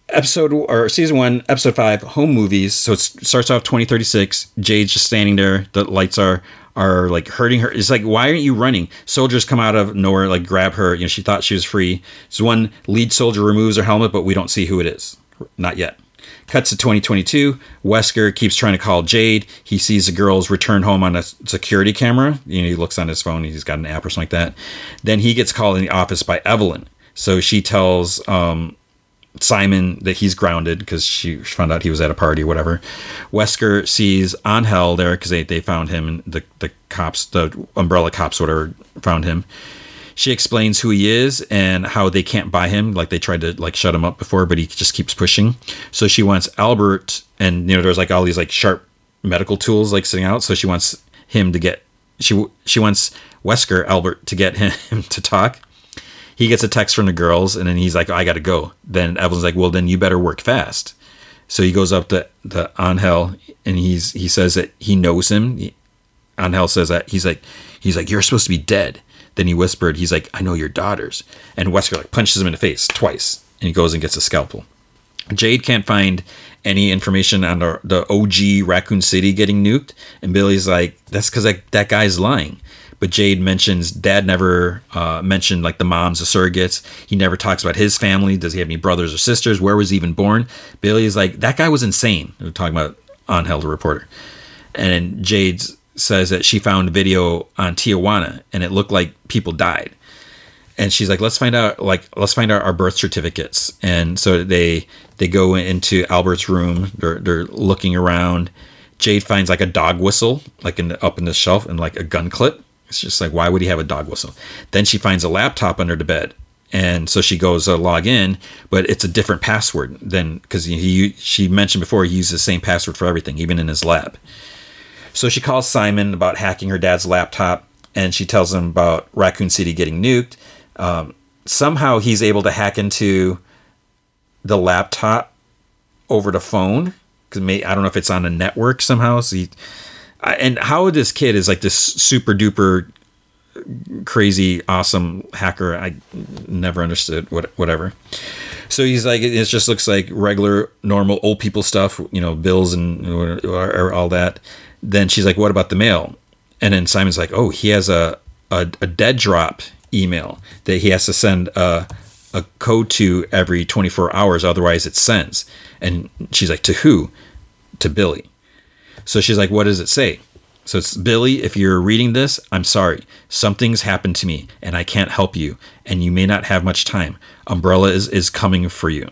Episode or season one, episode five, home movies. So it starts off 2036. Jade's just standing there. The lights are are like hurting her. It's like, why aren't you running? Soldiers come out of nowhere, like grab her. You know, she thought she was free. So one lead soldier removes her helmet, but we don't see who it is. Not yet. Cuts to 2022. Wesker keeps trying to call Jade. He sees the girls return home on a security camera. You know, he looks on his phone. He's got an app or something like that. Then he gets called in the office by Evelyn. So she tells um, Simon that he's grounded because she found out he was at a party or whatever. Wesker sees Angel there because they, they found him and the, the cops, the umbrella cops, whatever, found him she explains who he is and how they can't buy him like they tried to like shut him up before but he just keeps pushing. So she wants albert and you know there's like all these like sharp medical tools like sitting out. So she wants him to get she she wants wesker albert to get him to talk. He gets a text from the girls and then he's like i gotta go. Then evelyn's like well then you better work fast. So he goes up to the angel and he's he says that he knows him. Angel says that he's like he's like you're supposed to be dead then he whispered, he's like, I know your daughters. And Wesker like punches him in the face twice. And he goes and gets a scalpel. Jade can't find any information on the, the OG Raccoon City getting nuked. And Billy's like, that's because that, guy's lying. But Jade mentions dad never uh, mentioned like the moms, the surrogates. He never talks about his family. Does he have any brothers or sisters? Where was he even born? Billy's like, that guy was insane. We're talking about Angel, the reporter. And Jade's says that she found video on Tijuana and it looked like people died. And she's like, let's find out, like, let's find out our birth certificates. And so they they go into Albert's room. They're they're looking around. Jade finds like a dog whistle, like in the, up in the shelf, and like a gun clip. It's just like, why would he have a dog whistle? Then she finds a laptop under the bed, and so she goes to log in, but it's a different password than because he she mentioned before he uses the same password for everything, even in his lab. So she calls Simon about hacking her dad's laptop, and she tells him about Raccoon City getting nuked. Um, somehow he's able to hack into the laptop over the phone because I don't know if it's on a network somehow. So he, and how this kid is like this super duper crazy awesome hacker. I never understood what whatever. So he's like, it just looks like regular, normal old people stuff, you know, bills and or, or all that. Then she's like, "What about the mail?" And then Simon's like, "Oh, he has a a, a dead drop email that he has to send a a code to every 24 hours, otherwise it sends." And she's like, "To who?" To Billy. So she's like, "What does it say?" So it's Billy, if you're reading this, I'm sorry. Something's happened to me and I can't help you, and you may not have much time. Umbrella is, is coming for you.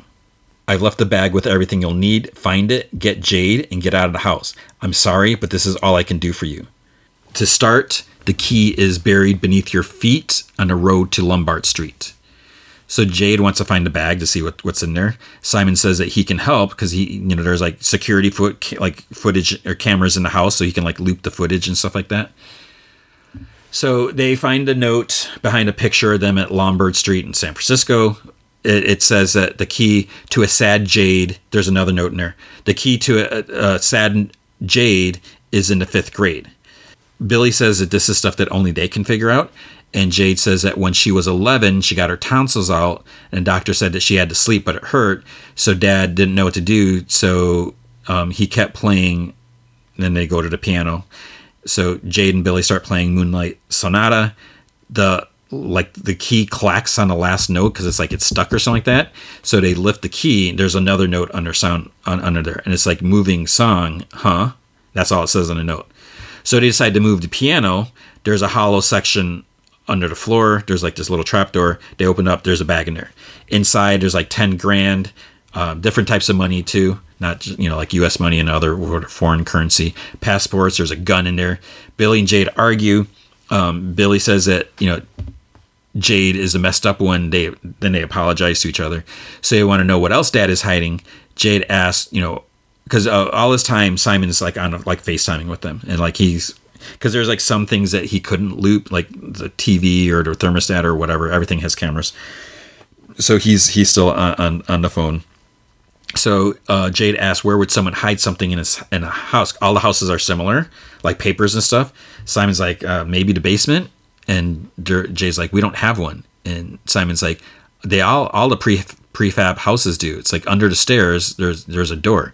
I've left the bag with everything you'll need. Find it, get Jade, and get out of the house. I'm sorry, but this is all I can do for you. To start, the key is buried beneath your feet on a road to Lombard Street. So Jade wants to find the bag to see what, what's in there. Simon says that he can help because he, you know, there's like security foot like footage or cameras in the house, so he can like loop the footage and stuff like that. So they find a note behind a picture of them at Lombard Street in San Francisco. It, it says that the key to a sad jade. There's another note in there. The key to a, a sad jade is in the fifth grade. Billy says that this is stuff that only they can figure out. And Jade says that when she was 11, she got her tonsils out, and doctor said that she had to sleep, but it hurt. So dad didn't know what to do. So um, he kept playing. Then they go to the piano. So Jade and Billy start playing Moonlight Sonata. The like the key clacks on the last note because it's like it's stuck or something like that. So they lift the key. There's another note under sound on, under there, and it's like moving song, huh? That's all it says on the note. So they decide to move the piano. There's a hollow section under the floor. There's like this little trap door. They open up. There's a bag in there. Inside, there's like ten grand, uh, different types of money too. Not you know like U.S. money and other foreign currency. Passports. There's a gun in there. Billy and Jade argue. Um, Billy says that you know Jade is the messed up one. They then they apologize to each other. So they want to know what else Dad is hiding. Jade asks, you know, because uh, all this time Simon's like on like FaceTiming with them, and like he's because there's like some things that he couldn't loop, like the TV or the thermostat or whatever. Everything has cameras, so he's he's still on on, on the phone. So uh, Jade asks, "Where would someone hide something in his in a house? All the houses are similar, like papers and stuff." Simon's like, uh, "Maybe the basement," and Jade's like, "We don't have one." And Simon's like, "They all all the pre prefab houses do. It's like under the stairs. There's there's a door."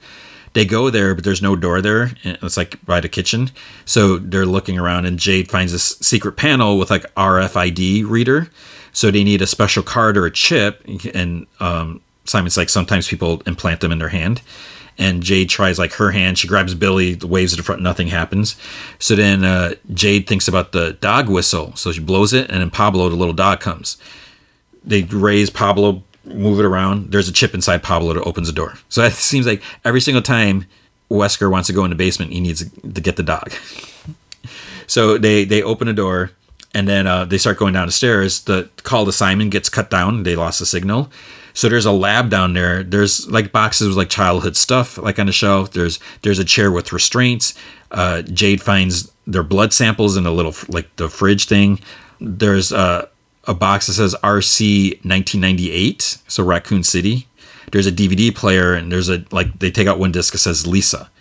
they go there, but there's no door there. It's like by the kitchen. So they're looking around, and Jade finds this secret panel with like RFID reader. So they need a special card or a chip. And um, Simon's like, sometimes people implant them in their hand. And Jade tries like her hand. She grabs Billy, waves at the front, nothing happens. So then uh, Jade thinks about the dog whistle. So she blows it, and then Pablo, the little dog, comes. They raise Pablo move it around. There's a chip inside Pablo that opens the door. So it seems like every single time Wesker wants to go in the basement, he needs to get the dog. so they they open a door and then uh, they start going down the stairs. The call to Simon gets cut down. They lost the signal. So there's a lab down there. There's like boxes with like childhood stuff like on the shelf. There's there's a chair with restraints. Uh, Jade finds their blood samples in a little like the fridge thing. There's uh, a box that says RC 1998, so Raccoon City. There's a DVD player, and there's a like they take out one disc that says Lisa.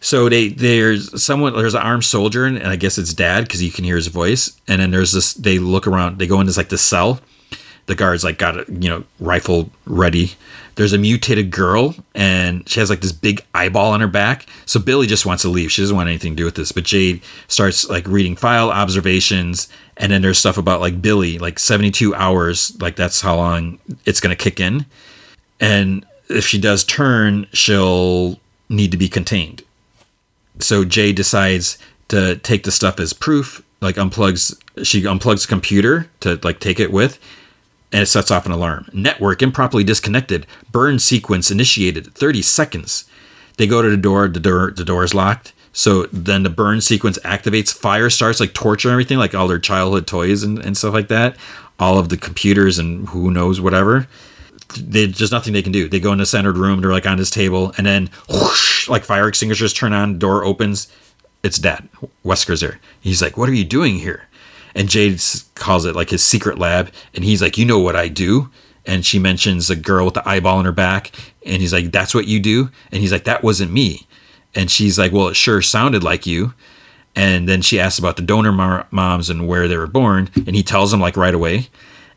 So they there's someone there's an armed soldier, and I guess it's dad because you can hear his voice. And then there's this. They look around. They go into like the cell. The guards like got a you know rifle ready. There's a mutated girl, and she has like this big eyeball on her back. So Billy just wants to leave. She doesn't want anything to do with this. But Jade starts like reading file observations and then there's stuff about like Billy, like 72 hours, like that's how long it's going to kick in. And if she does turn, she'll need to be contained. So Jade decides to take the stuff as proof, like unplugs, she unplugs the computer to like take it with, and it sets off an alarm. Network improperly disconnected. Burn sequence initiated. 30 seconds. They go to the door, the door, the door is locked. So then the burn sequence activates, fire starts like torture and everything, like all their childhood toys and, and stuff like that. All of the computers and who knows whatever. There's just nothing they can do. They go in the centered room, they're like on this table, and then whoosh, like fire extinguishers turn on, door opens. It's dead. Wesker's there. He's like, What are you doing here? And Jade calls it like his secret lab. And he's like, You know what I do? And she mentions a girl with the eyeball in her back. And he's like, That's what you do? And he's like, That wasn't me. And she's like, Well, it sure sounded like you. And then she asks about the donor moms and where they were born. And he tells them like right away.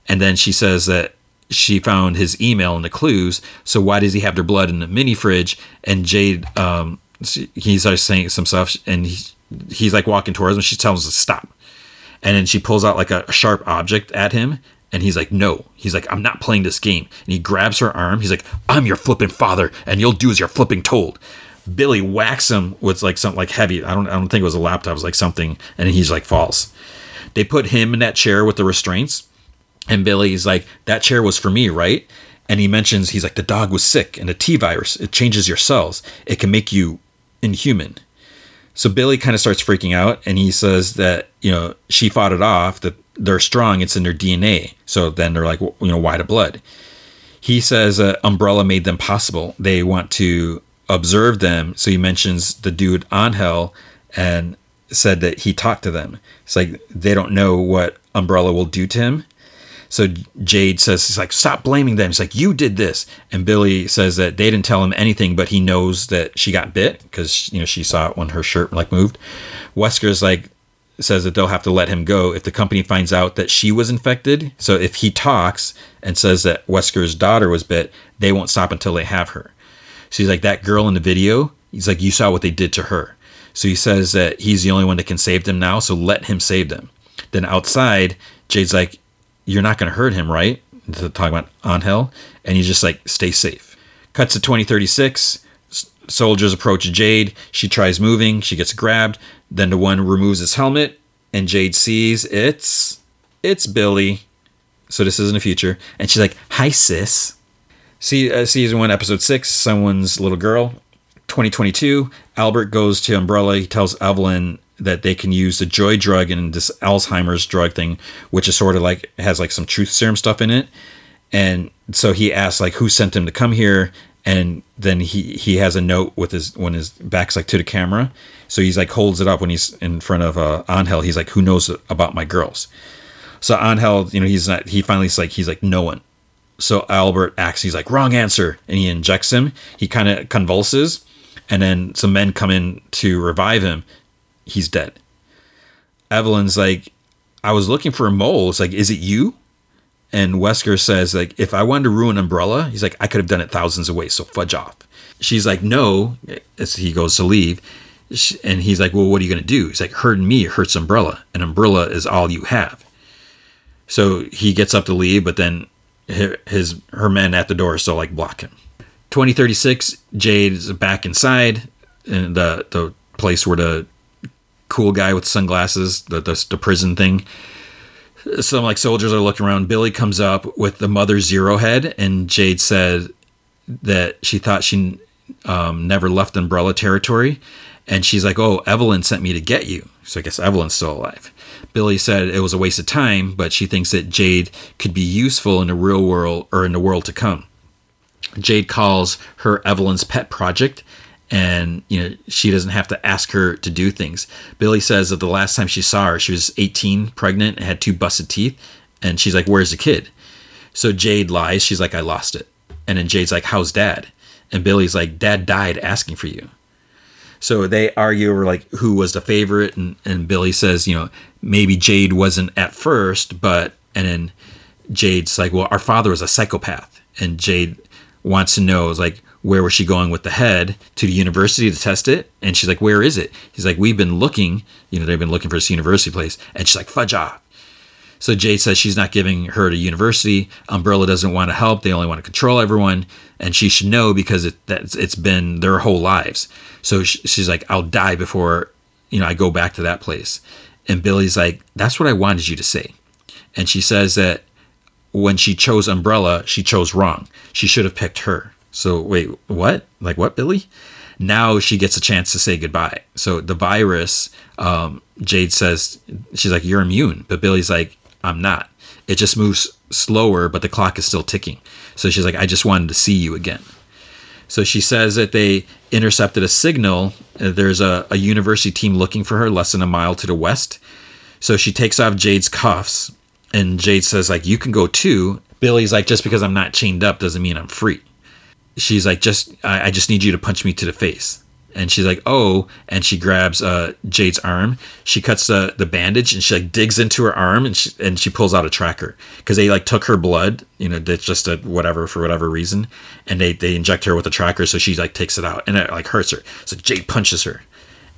And then she says that she found his email and the clues. So why does he have their blood in the mini fridge? And Jade, um, like saying some stuff, and he, he's like walking towards him. She tells him to stop, and then she pulls out like a sharp object at him, and he's like, no. He's like, I'm not playing this game. And he grabs her arm. He's like, I'm your flipping father, and you'll do as you're flipping told. Billy whacks him with like something like heavy. I don't I don't think it was a laptop. It was like something, and he's like falls. They put him in that chair with the restraints, and Billy's like, "That chair was for me, right?" And he mentions he's like, "The dog was sick, and the T virus it changes your cells. It can make you inhuman." So Billy kind of starts freaking out, and he says that you know she fought it off. That they're strong. It's in their DNA. So then they're like, you know, why the blood? He says uh, Umbrella made them possible. They want to observe them. So he mentions the dude on Hell and said that he talked to them. It's like they don't know what Umbrella will do to him. So Jade says, he's like, stop blaming them. He's like, you did this. And Billy says that they didn't tell him anything, but he knows that she got bit because, you know, she saw it when her shirt like moved. Wesker's like, says that they'll have to let him go if the company finds out that she was infected. So if he talks and says that Wesker's daughter was bit, they won't stop until they have her. So he's like, that girl in the video, he's like, you saw what they did to her. So he says that he's the only one that can save them now, so let him save them. Then outside, Jade's like, you're not going to hurt him, right? Talking about Angel. And he's just like, stay safe. Cuts to 2036. Soldiers approach Jade. She tries moving. She gets grabbed. Then the one removes his helmet, and Jade sees it's it's Billy. So this is in the future, and she's like, "Hi, sis." See, uh, season one, episode six. Someone's little girl. 2022. Albert goes to Umbrella. He tells Evelyn that they can use the joy drug and this Alzheimer's drug thing, which is sort of like has like some truth serum stuff in it. And so he asks like who sent him to come here, and then he he has a note with his when his back's like to the camera. So he's like holds it up when he's in front of uh, Angel. He's like, who knows about my girls? So Angel, you know, he's not. He finally like he's like no one. So Albert acts. He's like wrong answer, and he injects him. He kind of convulses, and then some men come in to revive him he's dead. Evelyn's like, I was looking for a mole. It's like, is it you? And Wesker says, like, if I wanted to ruin Umbrella, he's like, I could have done it thousands of ways, so fudge off. She's like, no, as he goes to leave. And he's like, well, what are you going to do? He's like, hurting me hurts Umbrella, and Umbrella is all you have. So he gets up to leave, but then his her men at the door still like block him. 2036, Jade is back inside in the, the place where the cool guy with sunglasses, the, the, the prison thing. Some like soldiers are looking around. Billy comes up with the Mother Zero head, and Jade said that she thought she um, never left Umbrella territory. And she's like, Oh, Evelyn sent me to get you. So I guess Evelyn's still alive. Billy said it was a waste of time, but she thinks that Jade could be useful in the real world or in the world to come. Jade calls her Evelyn's pet project and you know she doesn't have to ask her to do things. Billy says that the last time she saw her, she was 18, pregnant, and had two busted teeth, and she's like, "Where's the kid?" So Jade lies. She's like, "I lost it," and then Jade's like, "How's Dad?" And Billy's like, "Dad died asking for you." So they argue over like who was the favorite, and and Billy says, you know, maybe Jade wasn't at first, but and then Jade's like, "Well, our father was a psychopath," and Jade wants to know is like where was she going with the head to the university to test it? And she's like, where is it? He's like, we've been looking, you know, they've been looking for this university place. And she's like, fudge off. So Jade says she's not giving her to university. Umbrella doesn't want to help. They only want to control everyone. And she should know because it, that's, it's been their whole lives. So she's like, I'll die before, you know, I go back to that place. And Billy's like, that's what I wanted you to say. And she says that when she chose Umbrella, she chose wrong. She should have picked her. So wait, what? Like what, Billy? Now she gets a chance to say goodbye. So the virus, um, Jade says she's like, "You're immune," but Billy's like, "I'm not." It just moves slower, but the clock is still ticking. So she's like, "I just wanted to see you again." So she says that they intercepted a signal. There's a, a university team looking for her less than a mile to the west. So she takes off Jade's cuffs, and Jade says, like, you can go too. Billy's like, just because I'm not chained up doesn't mean I'm free she's like, just I, I, just need you to punch me to the face. And she's like, oh, and she grabs uh, Jade's arm. She cuts the, the bandage and she like digs into her arm and she and she pulls out a tracker because they like took her blood, you know, that's just a whatever for whatever reason, and they they inject her with a tracker, so she like takes it out and it like hurts her. So Jade punches her,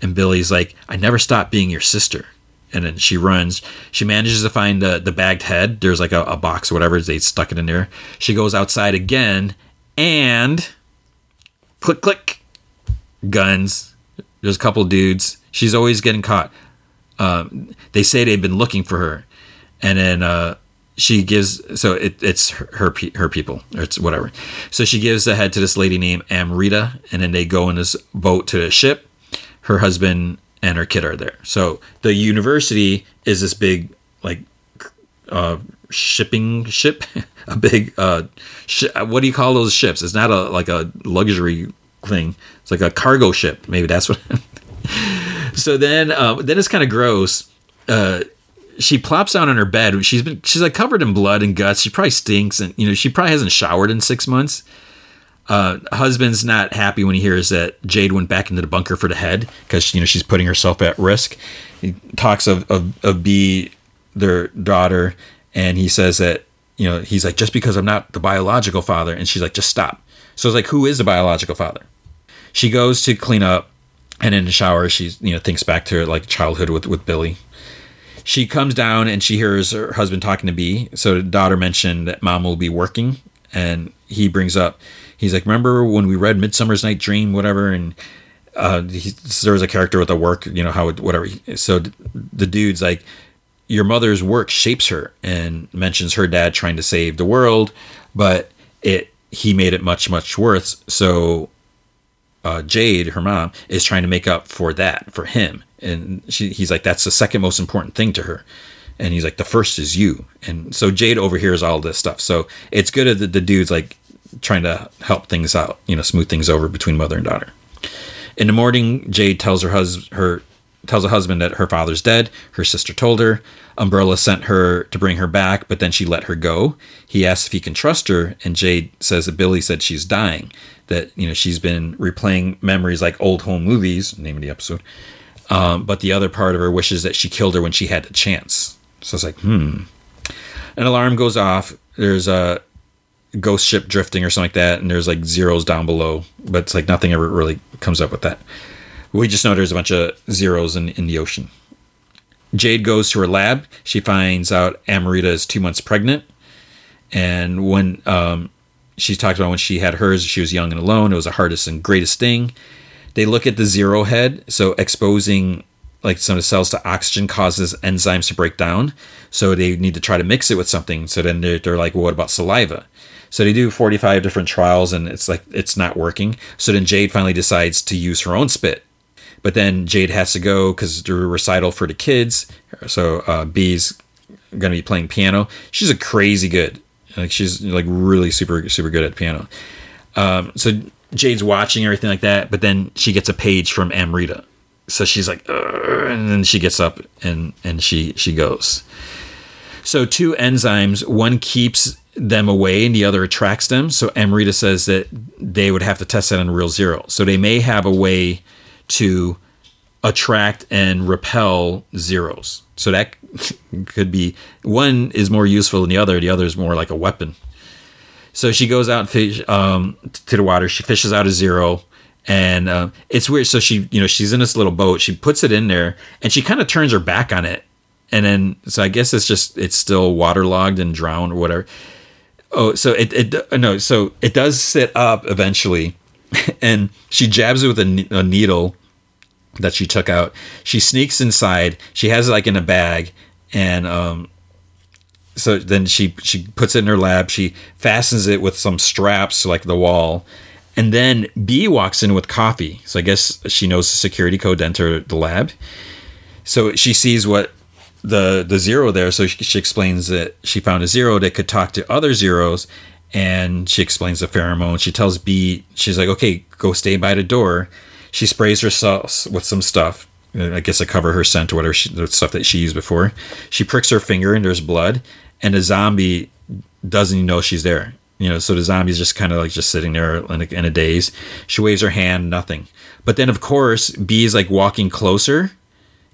and Billy's like, I never stopped being your sister and then she runs. She manages to find the, the bagged head. There's like a, a box or whatever. They stuck it in there. She goes outside again and click click guns. There's a couple dudes. She's always getting caught. Um, they say they've been looking for her, and then uh, she gives. So it, it's her her, people, or it's whatever. So she gives the head to this lady named Amrita, and then they go in this boat to the ship. Her husband and her kid are there. So the university is this big like uh, shipping ship, a big uh, sh- what do you call those ships? It's not a like a luxury thing. It's like a cargo ship. Maybe that's what. so then, uh, then it's kind of gross. Uh, she plops down on her bed. She's been she's like covered in blood and guts. She probably stinks, and you know she probably hasn't showered in six months. Uh, husband's not happy when he hears that Jade went back into the bunker for the head because you know she's putting herself at risk. He talks of of, of B, their daughter, and he says that you know he's like just because I'm not the biological father, and she's like just stop. So it's like who is the biological father? She goes to clean up, and in the shower she you know thinks back to her like childhood with with Billy. She comes down and she hears her husband talking to B. So the daughter mentioned that mom will be working, and he brings up he's like, remember when we read Midsummer's Night Dream, whatever, and uh, he, there was a character with a work, you know how whatever. So the dude's like, your mother's work shapes her, and mentions her dad trying to save the world, but it he made it much much worse. So uh, Jade, her mom, is trying to make up for that for him, and she, he's like, that's the second most important thing to her. And he's like, the first is you. And so Jade overhears all this stuff. So it's good that the dude's like trying to help things out, you know, smooth things over between mother and daughter. In the morning, Jade tells her husband her tells her husband that her father's dead. Her sister told her. Umbrella sent her to bring her back, but then she let her go. He asks if he can trust her, and Jade says that Billy said she's dying. That you know she's been replaying memories like old home movies, name of the episode. Um, but the other part of her wishes that she killed her when she had the chance. So it's like, hmm. An alarm goes off. There's a ghost ship drifting or something like that, and there's like zeros down below, but it's like nothing ever really comes up with that. We just know there's a bunch of zeros in, in the ocean. Jade goes to her lab. She finds out Amrita is two months pregnant. And when um, she talked about when she had hers, she was young and alone. It was the hardest and greatest thing. They look at the zero head. So exposing like some of the cells to oxygen causes enzymes to break down. So they need to try to mix it with something. So then they're, they're like, well, what about saliva? So they do 45 different trials and it's like, it's not working. So then Jade finally decides to use her own spit. But then Jade has to go because the recital for the kids. So uh, B's going to be playing piano. She's a crazy good. Like she's like really super, super good at piano. Um, so Jade's watching everything like that, but then she gets a page from Amrita. So she's like, and then she gets up and and she she goes. So two enzymes, one keeps them away and the other attracts them. So Amrita says that they would have to test that on real zero. So they may have a way to attract and repel zeros. So that could be one is more useful than the other. The other is more like a weapon. So she goes out and fish, um, to the water. She fishes out a zero, and uh, it's weird. So she, you know, she's in this little boat. She puts it in there, and she kind of turns her back on it, and then so I guess it's just it's still waterlogged and drowned or whatever. Oh, so it it no, so it does sit up eventually, and she jabs it with a, a needle that she took out. She sneaks inside. She has it like in a bag, and um, so then she she puts it in her lab. She fastens it with some straps like the wall, and then B walks in with coffee. So I guess she knows the security code to enter the lab. So she sees what the the zero there. So she, she explains that she found a zero that could talk to other zeros, and she explains the pheromone. She tells B, she's like, okay, go stay by the door. She sprays herself with some stuff. I guess to cover her scent or whatever she, the stuff that she used before. She pricks her finger and there's blood, and the zombie doesn't know she's there. You know, so the zombie's just kind of like just sitting there in a, in a daze. She waves her hand, nothing. But then, of course, B is like walking closer,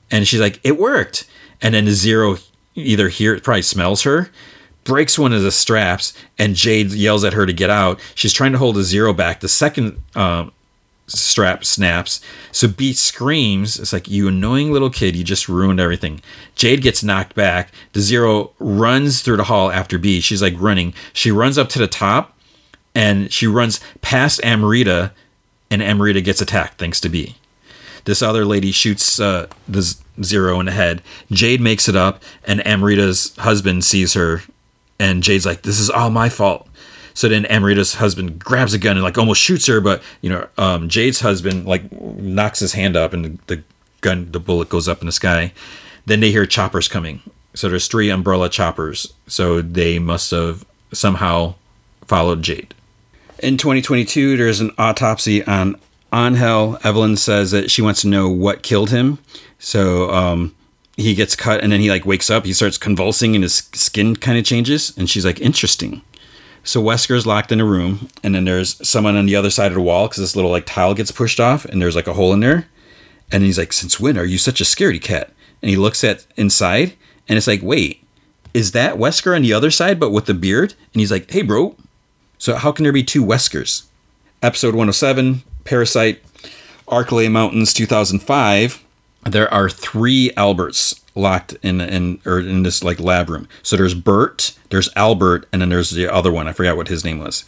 and she's like, "It worked." And then the zero either here probably smells her, breaks one of the straps, and Jade yells at her to get out. She's trying to hold the zero back. The second um, strap snaps. So B screams. It's like, you annoying little kid, you just ruined everything. Jade gets knocked back. The zero runs through the hall after B. She's like running. She runs up to the top and she runs past Amrita, and Amrita gets attacked thanks to B. This other lady shoots uh, the zero in the head. Jade makes it up, and Amrita's husband sees her, and Jade's like, This is all my fault. So then Amrita's husband grabs a gun and like almost shoots her, but you know, um, Jade's husband like knocks his hand up and the, gun, the bullet goes up in the sky. Then they hear choppers coming. So there's three umbrella choppers. So they must have somehow followed Jade. In 2022, there's an autopsy on Angel. Evelyn says that she wants to know what killed him. So um, he gets cut and then he like wakes up. He starts convulsing and his skin kind of changes. And she's like, interesting. So Wesker's locked in a room, and then there's someone on the other side of the wall because this little like tile gets pushed off, and there's like a hole in there. And he's like, "Since when are you such a scaredy cat?" And he looks at inside, and it's like, "Wait, is that Wesker on the other side, but with the beard?" And he's like, "Hey, bro, so how can there be two Weskers?" Episode 107, Parasite, Arklay Mountains, 2005. There are three Alberts locked in in or in this like lab room. So there's Bert, there's Albert, and then there's the other one. I forgot what his name was.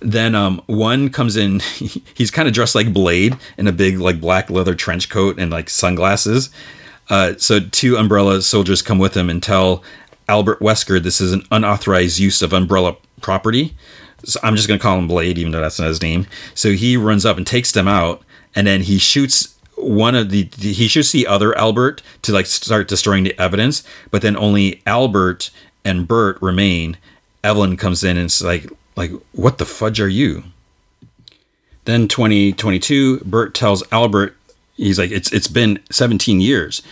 Then um, one comes in. He's kind of dressed like Blade in a big like black leather trench coat and like sunglasses. Uh, so two Umbrella soldiers come with him and tell Albert Wesker this is an unauthorized use of Umbrella property. So I'm just gonna call him Blade, even though that's not his name. So he runs up and takes them out, and then he shoots one of the he should see other Albert to like start destroying the evidence, but then only Albert and Bert remain. Evelyn comes in and it's like like what the fudge are you? Then 2022, Bert tells Albert he's like it's it's been 17 years.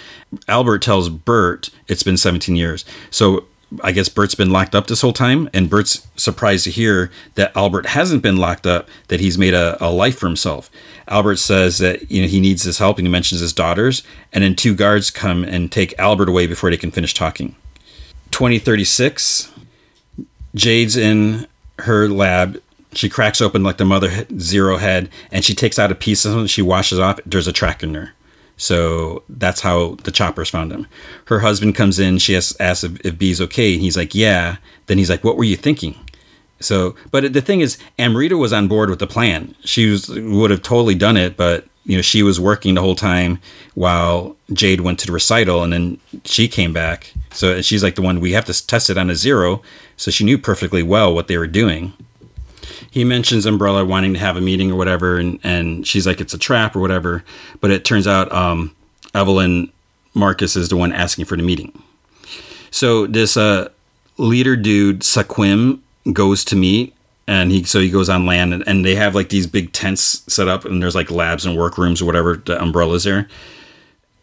Albert tells Bert it's been 17 years. So I guess Bert's been locked up this whole time, and Bert's surprised to hear that Albert hasn't been locked up, that he's made a, a life for himself. Albert says that you know he needs his help, and he mentions his daughters, and then two guards come and take Albert away before they can finish talking. 2036, Jade's in her lab. She cracks open like the mother zero head, and she takes out a piece of something. She washes off. There's a track in there. So that's how the choppers found him. Her husband comes in. She asks, asks if, if B's okay. And he's like, yeah. Then he's like, what were you thinking? So, but the thing is, Amrita was on board with the plan. She was, would have totally done it, but you know, she was working the whole time while Jade went to the recital, and then she came back. So she's like the one we have to test it on a zero. So she knew perfectly well what they were doing he mentions Umbrella wanting to have a meeting or whatever, and, and she's like, it's a trap or whatever. But it turns out um, Evelyn Marcus is the one asking for the meeting. So this uh, leader dude, Saquim, goes to meet. And he so he goes on land and, and they have like these big tents set up and there's like labs and workrooms or whatever the umbrellas there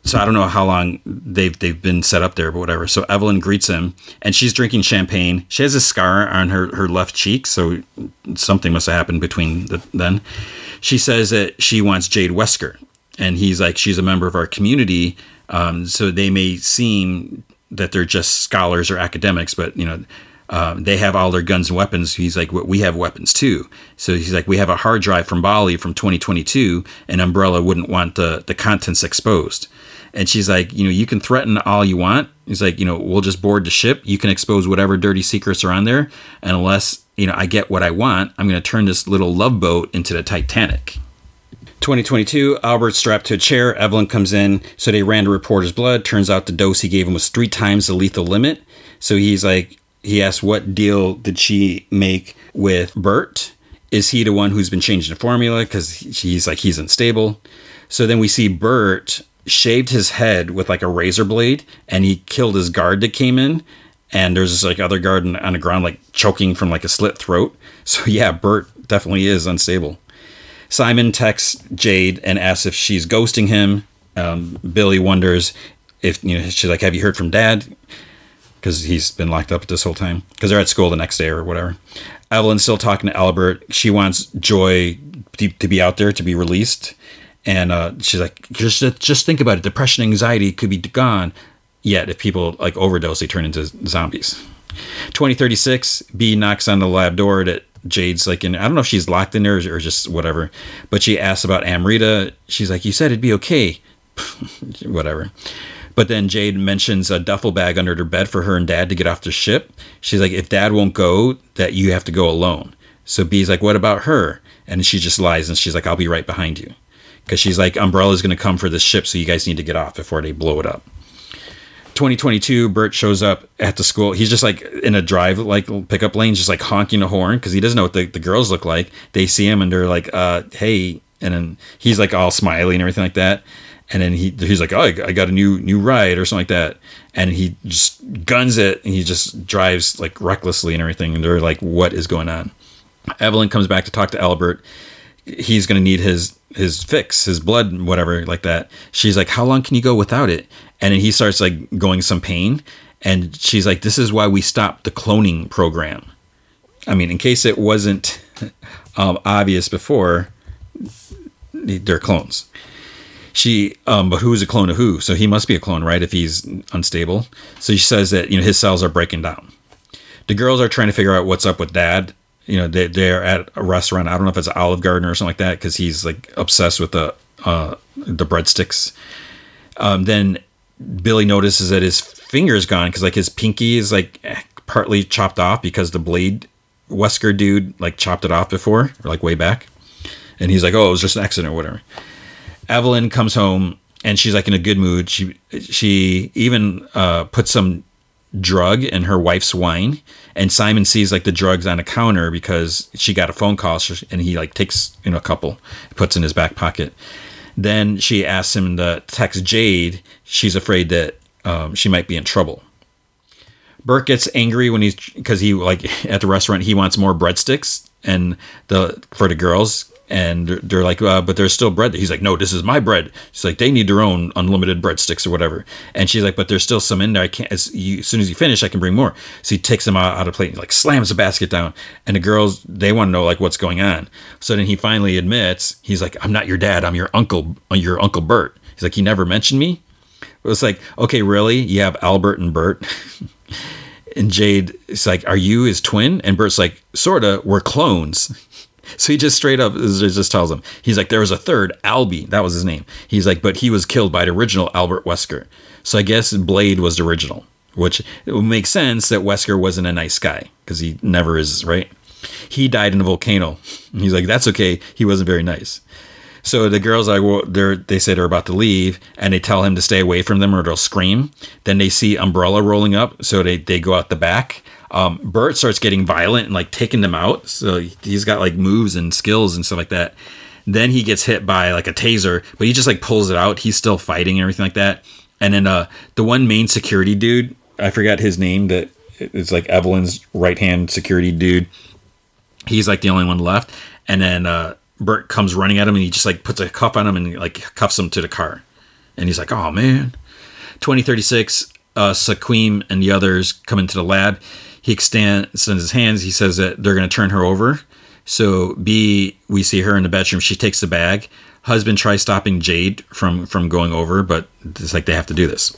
so I don't know how long they've they've been set up there, but whatever. So Evelyn greets him, and she's drinking champagne. She has a scar on her, her left cheek, so something must have happened between the, then. She says that she wants Jade Wesker, and he's like, she's a member of our community, um, so they may seem that they're just scholars or academics, but you know. Um, they have all their guns and weapons. He's like, we have weapons too. So he's like, we have a hard drive from Bali from 2022, and Umbrella wouldn't want the, the contents exposed. And she's like, you know, you can threaten all you want. He's like, you know, we'll just board the ship. You can expose whatever dirty secrets are on there. And unless, you know, I get what I want, I'm going to turn this little love boat into the Titanic. 2022, Albert strapped to a chair. Evelyn comes in. So they ran to report his blood. Turns out the dose he gave him was three times the lethal limit. So he's like, he asks, what deal did she make with Bert? Is he the one who's been changing the formula? Because he's like, he's unstable. So then we see Bert shaved his head with like a razor blade and he killed his guard that came in and there's this like other guard on the ground like choking from like a slit throat. So yeah bert definitely is unstable. Simon texts jade and asks if she's ghosting him. Um, billy wonders if you know she's like have you heard from dad? Because he's been locked up this whole time. Because they're at school the next day or whatever. Evelyn's still talking to albert. She wants joy to be out there to be released and uh, she's like, just just think about it. Depression, anxiety could be gone. Yet, if people like overdose, they turn into zombies. 2036, B knocks on the lab door that Jade's like in. I don't know if she's locked in there or, just whatever, but she asks about Amrita. She's like, "You said it'd be okay." whatever. But then Jade mentions a duffel bag under her bed for her and Dad to get off the ship. She's like, "If Dad won't go, that you have to go alone." So B's like, "What about her?" And she just lies and she's like, "I'll be right behind you." Because she's like, Umbrella's going to come for this ship, so you guys need to get off before they blow it up. 2022, Bert shows up at the school. He's just like in a drive, like pickup lane, just like honking a horn because he doesn't know what the, the girls look like. They see him and they're like, uh, hey. And then he's like all smiley and everything like that. and then he he's like, "Oh, I got a new new ride or something like that," and he just guns it, and he just drives like recklessly and everything. And they're like, "What is going on?" Evelyn comes back to talk to Albert. He's going to need his his fix, his blood, whatever like that. She's like, "How long can you go without it?" And then he starts like going some pain, and she's like, "This is why we stopped the cloning program." I mean, in case it wasn't um, obvious before, they're clones. She, um, but who's a clone of who? So he must be a clone, right? If he's unstable. So she says that you know his cells are breaking down. The girls are trying to figure out what's up with dad. You know, they they're at a restaurant. I don't know if it's Olive Garden or something like that because he's like obsessed with the uh, the breadsticks. Um, then Billy notices that his finger is gone because like his pinky is like partly chopped off because the blade Wesker dude like chopped it off before, or like way back. And he's like, "Oh, it was just an accident or whatever." Evelyn comes home and she's like in a good mood. She she even uh, puts some drug and her wife's wine, and Simon sees like the drugs on a counter because she got a phone call, and he like takes you know a couple, puts in his back pocket. Then she asks him to text Jade. She's afraid that um, she might be in trouble. bert gets angry when he's because he like at the restaurant he wants more breadsticks and the for the girls and they're like uh, but there's still bread he's like no this is my bread she's like they need their own unlimited breadsticks or whatever and she's like but there's still some in there I can't as, you, as soon as you finish I can bring more so he takes them out, out of plate and like slams the basket down and the girls they want to know like what's going on so then he finally admits he's like I'm not your dad I'm your uncle your uncle Bert. he's like he never mentioned me it was like okay really you have Albert and Bert. and Jade is like, "Are you his twin?" And Bert's like, "Sorta. We're clones." So he just straight up just tells him, he's like, there was a third, Albie, that was his name. He's like, but he was killed by the original Albert Wesker. So I guess Blade was the original, which it would make sense that Wesker wasn't a nice guy because he never is, right? He died in a volcano. He's like, that's okay. He wasn't very nice. So the girls like well, they're they say they're about to leave, and they tell him to stay away from them or they'll scream. Then they see Umbrella rolling up, so they they go out the back. Um, Bert starts getting violent and like taking them out. So he's got like moves and skills and stuff like that. Then he gets hit by like a taser, but he just like pulls it out. He's still fighting and everything like that. And then uh, the one main security dude, I forgot his name. That it's like Evelyn's right hand security dude. He's like the only one left. And then uh, Bert comes running at him and he just like puts a cuff on him and like cuffs him to the car. And he's like, oh man. 2036, uh, Saquim and the others come into the lab. He extends his hands. He says that they're going to turn her over. So B, we see her in the bedroom. She takes the bag. Husband tries stopping Jade from from going over, but it's like they have to do this.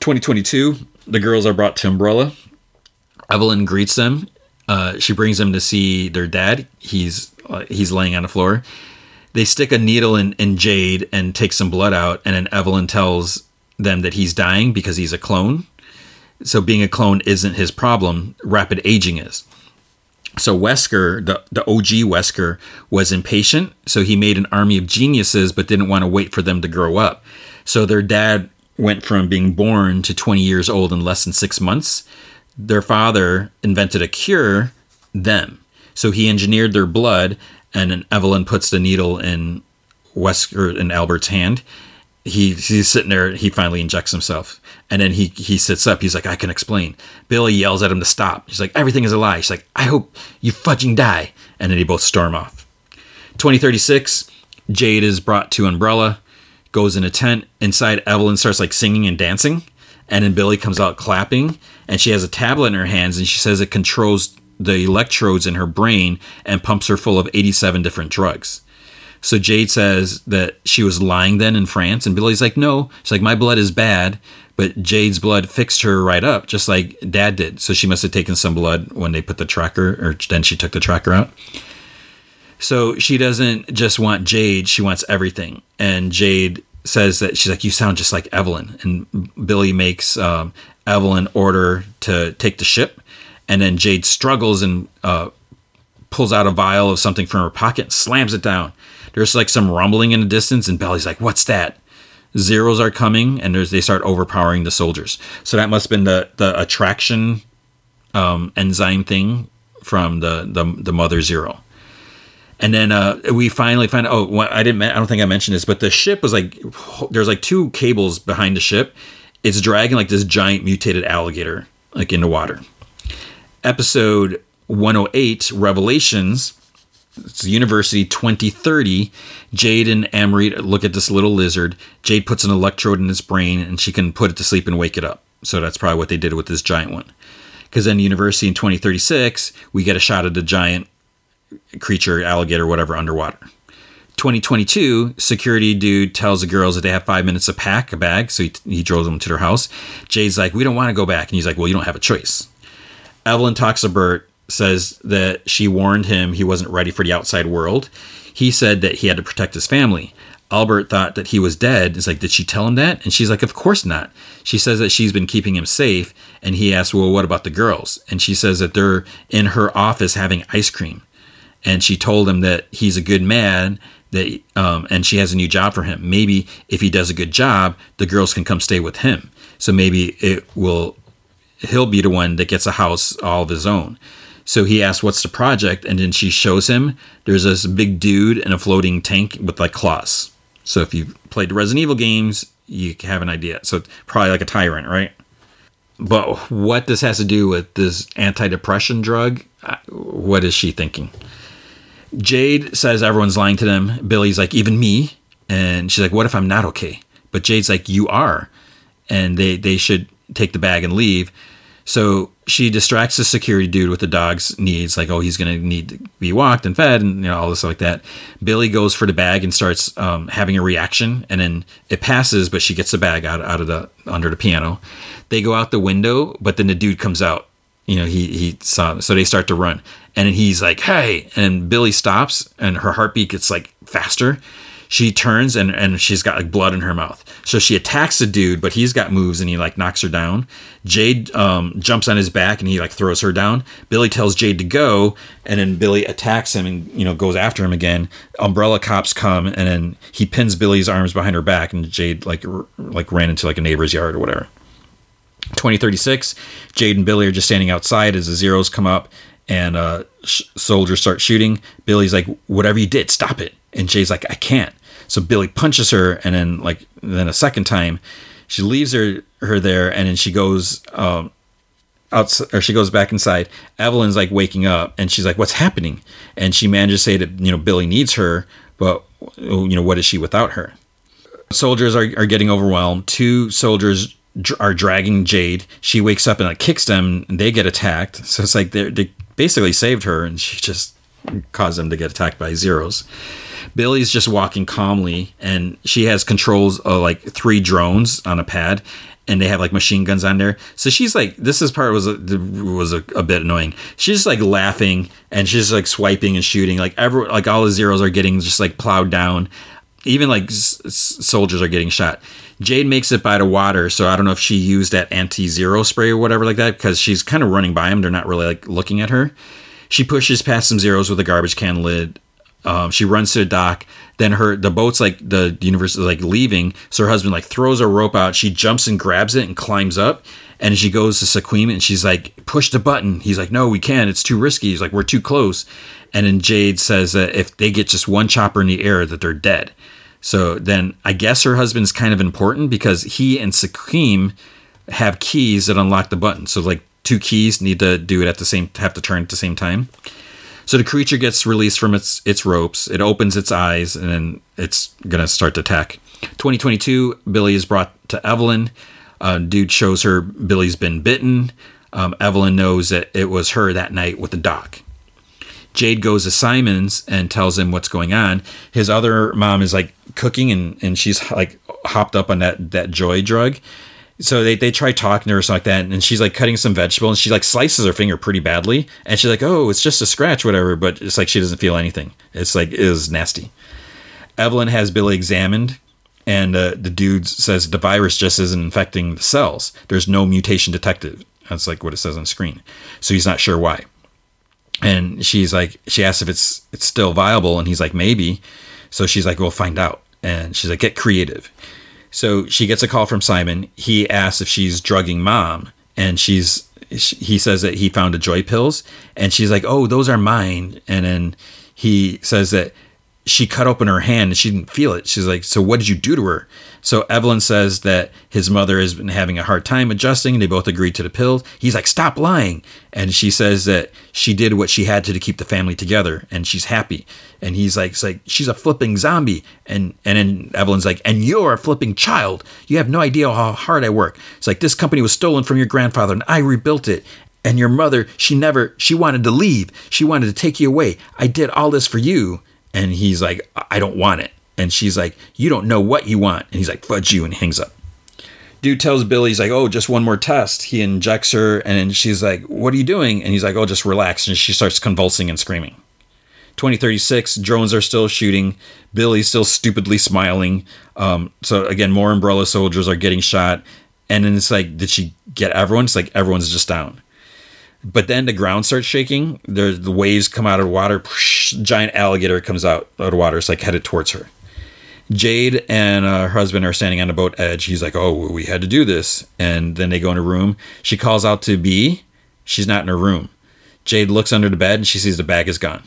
2022, the girls are brought to Umbrella. Evelyn greets them. Uh, she brings them to see their dad. He's uh, he's laying on the floor. They stick a needle in, in Jade and take some blood out, and then Evelyn tells them that he's dying because he's a clone. So being a clone isn't his problem. Rapid aging is. So Wesker, the, the OG Wesker, was impatient. So he made an army of geniuses, but didn't want to wait for them to grow up. So their dad went from being born to 20 years old in less than six months. Their father invented a cure, them. So he engineered their blood, and Evelyn puts the needle in Wesker in Albert's hand. He, he's sitting there. He finally injects himself, and then he he sits up. He's like, "I can explain." Billy yells at him to stop. He's like, "Everything is a lie." She's like, "I hope you fudging die." And then they both storm off. 2036, Jade is brought to Umbrella, goes in a tent. Inside, Evelyn starts like singing and dancing, and then Billy comes out clapping, and she has a tablet in her hands, and she says it controls the electrodes in her brain and pumps her full of 87 different drugs. So Jade says that she was lying then in France, and Billy's like, no. She's like, my blood is bad, but Jade's blood fixed her right up, just like Dad did. So she must have taken some blood when they put the tracker, or then she took the tracker out. So she doesn't just want Jade; she wants everything. And Jade says that she's like, you sound just like Evelyn. And Billy makes um, Evelyn order to take the ship and then Jade struggles and uh, pulls out a vial of something from her pocket, slams it down. There's like some rumbling in the distance, and Billy's like, "What's that?" Zeros are coming, and they start overpowering the soldiers. So that must have been the the attraction um, enzyme thing from the, the the mother zero. And then uh, we finally find oh I didn't I don't think I mentioned this, but the ship was like there's like two cables behind the ship. It's dragging like this giant mutated alligator like in the water. Episode 108 Revelations it's University 2030. Jade and Amory look at this little lizard. Jade puts an electrode in its brain and she can put it to sleep and wake it up. So that's probably what they did with this giant one. Because then University in 2036, we get a shot of the giant creature, alligator, whatever, underwater. 2022, security dude tells the girls that they have five minutes to pack a bag, so he, he drove them to their house. Jade's like, we don't want to go back. And he's like, well, you don't have a choice. Evelyn talks to Bert says that she warned him he wasn't ready for the outside world. He said that he had to protect his family. Albert thought that he was dead. It's like, did she tell him that? And she's like, of course not. She says that she's been keeping him safe. And he asks, well, what about the girls? And she says that they're in her office having ice cream. And she told him that he's a good man, that um, and she has a new job for him. Maybe if he does a good job, the girls can come stay with him. So maybe it will, he'll be the one that gets a house all of his own. So he asks, What's the project? And then she shows him there's this big dude in a floating tank with like claws. So if you've played the Resident Evil games, you have an idea. So probably like a tyrant, right? But what this has to do with this anti-depression drug, uh, what is she thinking? Jade says everyone's lying to them. Billy's like, even me. And she's like, what if I'm not okay? But Jade's like, you are. And they, they should take the bag and leave. So she distracts the security dude with the dog's needs, like, oh, he's going to need to be walked and fed and you know, all this stuff like that. Billy goes for the bag and starts um, having a reaction, and then it passes, but she gets the bag out, out of the under the piano. They go out the window, but then the dude comes out. You know, he he saw, so they start to run, and he's like, "Hey!" And Billy stops, and her heartbeat gets like faster, she turns and, and she's got like blood in her mouth. So she attacks the dude, but he's got moves and he like knocks her down. Jade um, jumps on his back and he like throws her down. Billy tells Jade to go, and then Billy attacks him and you know goes after him again. Umbrella cops come and then he pins Billy's arms behind her back, and Jade like r- like ran into like a neighbor's yard or whatever. 2036, Jade and Billy are just standing outside as the zeros come up and uh, sh- soldiers start shooting. Billy's like, "Whatever you did, stop it." And Jay's like, I can't. So Billy punches her, and then like then a second time, she leaves her her there, and then she goes um, out or she goes back inside. Evelyn's like waking up, and she's like, "What's happening?" And she manages to say that you know Billy needs her, but you know what is she without her? Soldiers are are getting overwhelmed. Two soldiers are dragging Jade. She wakes up and like kicks them, and they get attacked. So it's like they basically saved her, and she just caused them to get attacked by zeros. Billy's just walking calmly, and she has controls of like three drones on a pad, and they have like machine guns on there. So she's like, this is part was a, was a, a, bit annoying. She's just like laughing and she's like swiping and shooting. Like every like all the zeros are getting just like plowed down. Even like s- soldiers are getting shot. Jade makes it by the water, so I don't know if she used that anti-zero spray or whatever like that because she's kind of running by them. They're not really like looking at her. She pushes past some zeros with a garbage can lid um, she runs to the dock. Then her the boat's like the universe is like leaving. So her husband like throws a rope out. She jumps and grabs it and climbs up. And she goes to Sequim and she's like, push the button. He's like, no, we can't. It's too risky. He's like, we're too close. And then Jade says that if they get just one chopper in the air, that they're dead. So then I guess her husband's kind of important because he and Sequim have keys that unlock the button. So like two keys need to do it at the same have to turn at the same time. So the creature gets released from its its ropes. It opens its eyes, and then it's gonna start to attack. 2022, Billy is brought to Evelyn. Uh, dude shows her Billy's been bitten. Um, Evelyn knows that it was her that night with the doc. Jade goes to Simon's and tells him what's going on. His other mom is like cooking and, and she's like hopped up on that, that joy drug so they, they try talking to her or something like that and she's like cutting some vegetable and she like slices her finger pretty badly and she's like oh it's just a scratch whatever but it's like she doesn't feel anything. It's like it is nasty. Evelyn has billy examined and uh, the dude says the virus just isn't infecting the cells. There's no mutation detected. That's like what it says on the screen. So he's not sure why. And she's like she asks if it's it's still viable and he's like maybe. So she's like we'll find out. And she's like get creative so she gets a call from Simon. He asks if she's drugging mom, and she's he says that he found a joy pills, and she's like, "Oh, those are mine." And then he says that she cut open her hand and she didn't feel it. She's like, So what did you do to her? So Evelyn says that his mother has been having a hard time adjusting. They both agreed to the pills. He's like, Stop lying. And she says that she did what she had to to keep the family together and she's happy. And he's like, like She's a flipping zombie. And and then Evelyn's like, And you're a flipping child. You have no idea how hard I work. It's like this company was stolen from your grandfather and I rebuilt it and your mother she never she wanted to leave she wanted to take you away i did all this for you and he's like, I don't want it. And she's like, You don't know what you want. And he's like, Fudge you, and hangs up. Dude tells Billy, he's like, Oh, just one more test. He injects her, and she's like, What are you doing? And he's like, Oh, just relax. And she starts convulsing and screaming. 2036, drones are still shooting. Billy's still stupidly smiling. Um, so again, more umbrella soldiers are getting shot. And then it's like, did she get everyone? It's like everyone's just down. But then the ground starts shaking. There's the waves come out of the water. Giant alligator comes out out of water. It's like headed towards her. Jade and uh, her husband are standing on the boat edge. He's like, "Oh, we had to do this." And then they go in a room. She calls out to B. She's not in her room. Jade looks under the bed and she sees the bag is gone.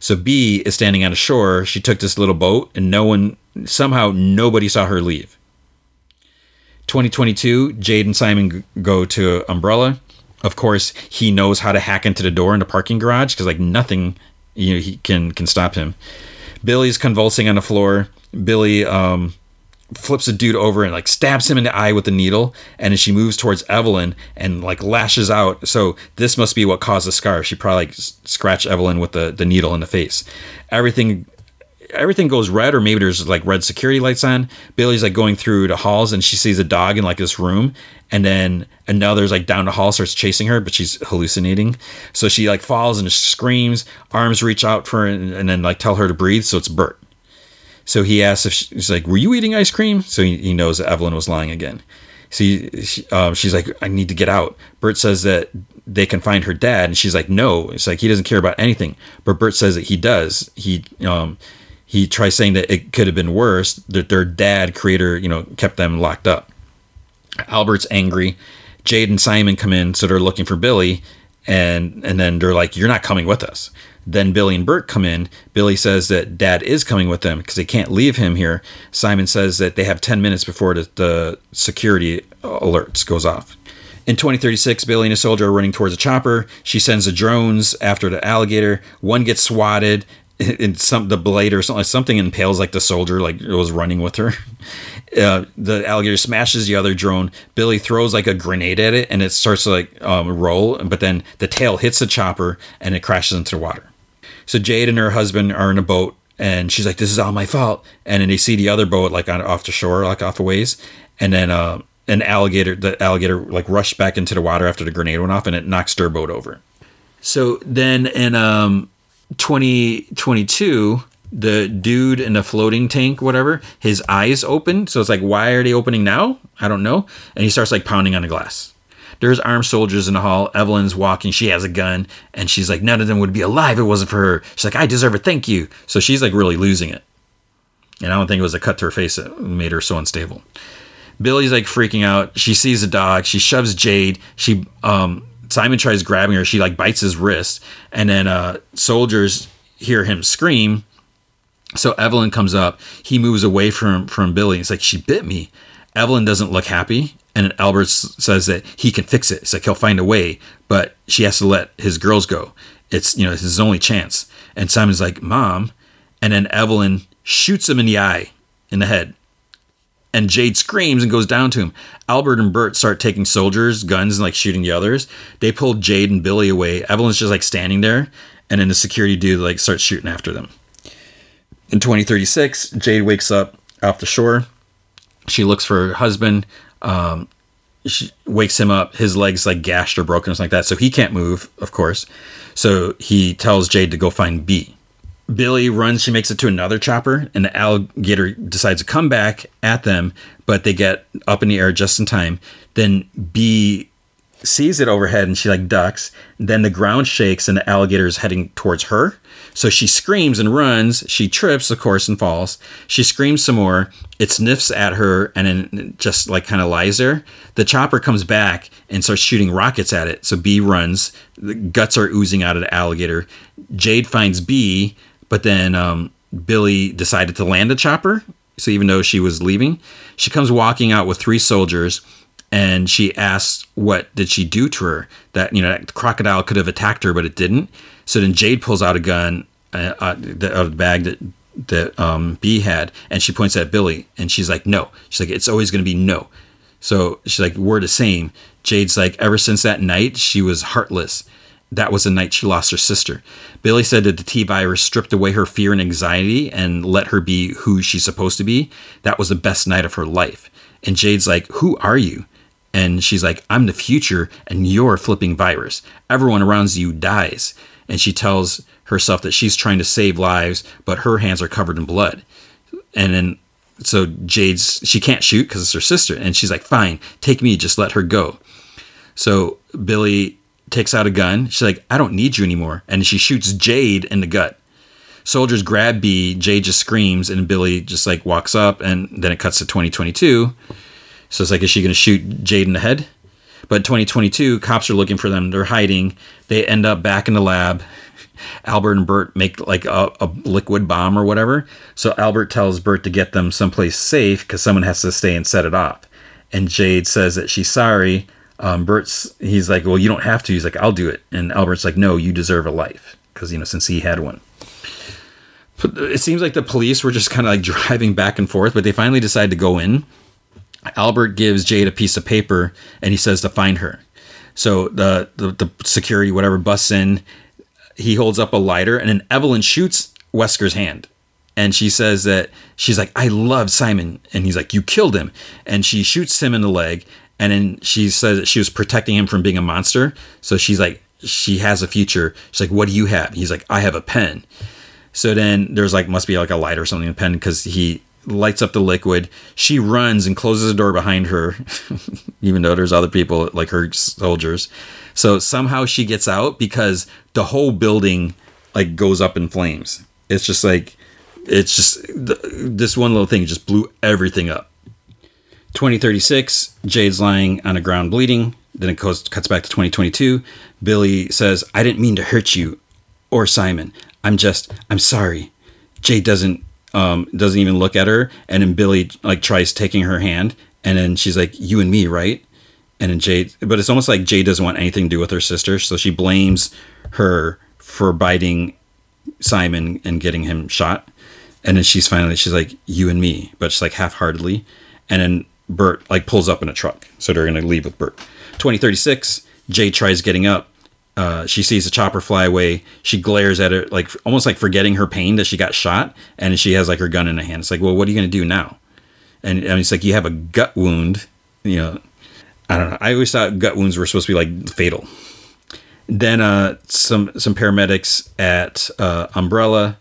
So B is standing on the shore. She took this little boat and no one somehow nobody saw her leave. 2022, Jade and Simon go to Umbrella of course, he knows how to hack into the door in the parking garage because like nothing, you know, he can can stop him. Billy's convulsing on the floor. Billy um, flips a dude over and like stabs him in the eye with a needle. And as she moves towards Evelyn and like lashes out, so this must be what caused the scar. She probably like scratched Evelyn with the the needle in the face. Everything everything goes red or maybe there's like red security lights on. Billy's like going through the halls and she sees a dog in like this room and then another's like down the hall starts chasing her but she's hallucinating. So she like falls and screams. Arms reach out for her and, and then like tell her to breathe so it's bert. So he asks if she, he's like were you eating ice cream? So he, he knows that evelyn was lying again. So he, she, um, she's like i need to get out. Bert says that they can find her dad and she's like no. It's like he doesn't care about anything. But bert says that he does. He um he tries saying that it could have been worse that their dad creator you know kept them locked up. Albert's angry. Jade and simon come in so they're looking for billy and and then they're like you're not coming with us. Then billy and bert come in. Billy says that dad is coming with them because they can't leave him here. Simon says that they have 10 minutes before the, the security alerts goes off. In 2036, Billy and a soldier are running towards a chopper. She sends the drones after the alligator. One gets swatted, in some the blade or something something impales like the soldier like it was running with her. Uh, the alligator smashes the other drone. Billy throws like a grenade at it and it starts to like um, roll but then the tail hits the chopper and it crashes into the water. So jade and her husband are in a boat and she's like this is all my fault. And then they see the other boat like on off the shore like off a ways. And then uh, an alligator the alligator like rushed back into the water after the grenade went off and it knocks their boat over. So then in um 2022 the dude in the floating tank whatever his eyes open so it's like why are they opening now? I don't know. And he starts like pounding on the glass. There's armed soldiers in the hall. Evelyn's walking. She has a gun and she's like none of them would be alive if it wasn't for her. She's like i deserve a thank you. So she's like really losing it. And i don't think it was a cut to her face that made her so unstable. Billy's like freaking out. She sees a dog. She shoves jade. She um Simon tries grabbing her. She like bites his wrist, and then uh, soldiers hear him scream. So Evelyn comes up. He moves away from from Billy. It's like she bit me. Evelyn doesn't look happy, and Albert says that he can fix it. It's like he'll find a way, but she has to let his girls go. It's you know it's his only chance. And Simon's like, "Mom," and then Evelyn shoots him in the eye, in the head, and Jade screams and goes down to him. Albert and Bert start taking soldiers, guns, and like shooting the others. They pull Jade and Billy away. Evelyn's just like standing there, and then the security dude like starts shooting after them. In 2036, Jade wakes up off the shore. She looks for her husband. Um, she wakes him up. His legs like gashed or broken or something like that, so he can't move, of course. So he tells Jade to go find B. Billy runs, she makes it to another chopper, and the alligator decides to come back at them, but they get up in the air just in time. Then B sees it overhead and she like ducks. Then the ground shakes and the alligator is heading towards her. So she screams and runs. She trips, of course, and falls. She screams some more. It sniffs at her and then just like kind of lies there. The chopper comes back and starts shooting rockets at it. So B runs. The guts are oozing out of the alligator. Jade finds B But then um, Billy decided to land a chopper. So even though she was leaving, she comes walking out with three soldiers and she asks what did she do to her? That you know that crocodile could have attacked her but it didn't. So then jade pulls out a gun uh, uh, out of the bag that that um, b had and she points at billy and she's like no. She's like it's always going to be no. So she's like we're the same. Jade's like ever since that night she was heartless that was the night she lost her sister. Billy said that the T virus stripped away her fear and anxiety and let her be who she's supposed to be. That was the best night of her life. And Jade's like, Who are you? And she's like, I'm the future and you're a flipping virus. Everyone around you dies. And she tells herself that she's trying to save lives, but her hands are covered in blood. And then, so Jade's, she can't shoot because it's her sister. And she's like, Fine, take me, just let her go. So Billy takes out a gun. She's like, I don't need you anymore. And she shoots Jade in the gut. Soldiers grab B, Jade just screams, and Billy just like walks up, and then it cuts to 2022. So it's like, is she going to shoot Jade in the head? But 2022, cops are looking for them. They're hiding. They end up back in the lab. Albert and Bert make like a, a liquid bomb or whatever. So Albert tells Bert to get them someplace safe because someone has to stay and set it off. And Jade says that she's sorry. Um, Bert's he's like, well, you don't have to. He's like, I'll do it. And Albert's like, no, you deserve a life because you know since he had one. It seems like the police were just kind of like driving back and forth, but they finally decide to go in Albert gives Jade a piece of paper and he says to find her. So the, the, the security, whatever, busts in. He holds up a lighter and then Evelyn shoots Wesker's hand. And she says that she's like, I love Simon. And he's like, You killed him. And she shoots him in the leg. And then she says that she was protecting him from being a monster. So she's like, She has a future. She's like, What do you have? He's like, I have a pen. So then there's like, must be like a light or something in the pen because he lights up the liquid. She runs and closes the door behind her, even though there's other people like her soldiers. So somehow she gets out because the whole building like goes up in flames. It's just like it's just this one little thing just blew everything up. 2036, Jade's lying on the ground bleeding. Then it goes, cuts back to 2022. Billy says, I didn't mean to hurt you or Simon. I'm just, I'm sorry. Jade doesn't um, doesn't even look at her, and then Billy like tries taking her hand, and then she's like, "You and me, right?" And then Jade, but it's almost like Jade doesn't want anything to do with her sister, so she blames her for biting Simon and getting him shot. And then she's finally she's like, "You and me," but she's like half-heartedly. And then Bert like pulls up in a truck, so they're gonna leave with Bert. 2036, Jade tries getting up, uh, she sees a chopper fly away. She glares at it, like almost like forgetting her pain that she got shot, and she has like her gun in her hand. It's like, well, what are you going to do now? And, and it's like you have a gut wound. You know, I don't know. I always thought gut wounds were supposed to be like fatal. Then uh, some some paramedics at uh, Umbrella.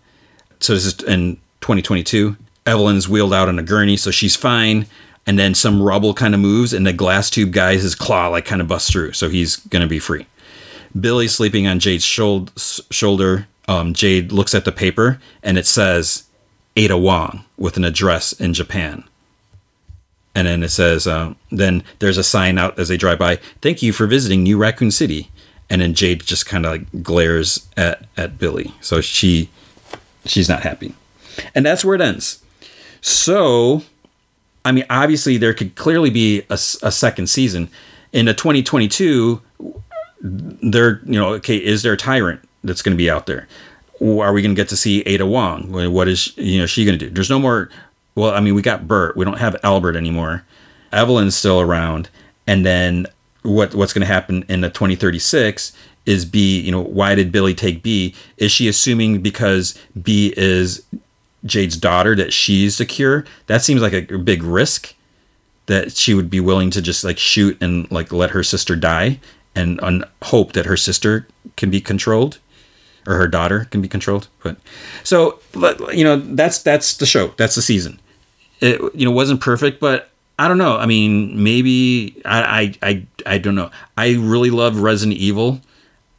So this is in 2022. Evelyn's wheeled out on a gurney, so she's fine. And then some rubble kind of moves, and the glass tube guy's his claw like kind of busts through, so he's gonna be free. Billy's sleeping on Jade's shoulder. Um, Jade looks at the paper and it says Ada Wong with an address in Japan. And then it says, uh, then there's a sign out as they drive by, thank you for visiting New Raccoon City. And then Jade just kind of like glares at, at Billy. So she, she's not happy. And that's where it ends. So, I mean, obviously there could clearly be a, a second season. In a 2022, there, you know, okay, is there a tyrant that's going to be out there? Are we going to get to see Ada Wong? What is you know she going to do? There's no more. Well, I mean, we got Bert. We don't have Albert anymore. Evelyn's still around, and then what what's going to happen in the 2036 is B. You know, why did Billy take B? Is she assuming because B is Jade's daughter that she's secure? That seems like a big risk that she would be willing to just like shoot and like let her sister die and on hope that her sister can be controlled or her daughter can be controlled. But so you know that's that's the show. That's the season. It you know wasn't perfect, but I don't know. I mean, maybe I I I, I don't know. I really love Resident Evil.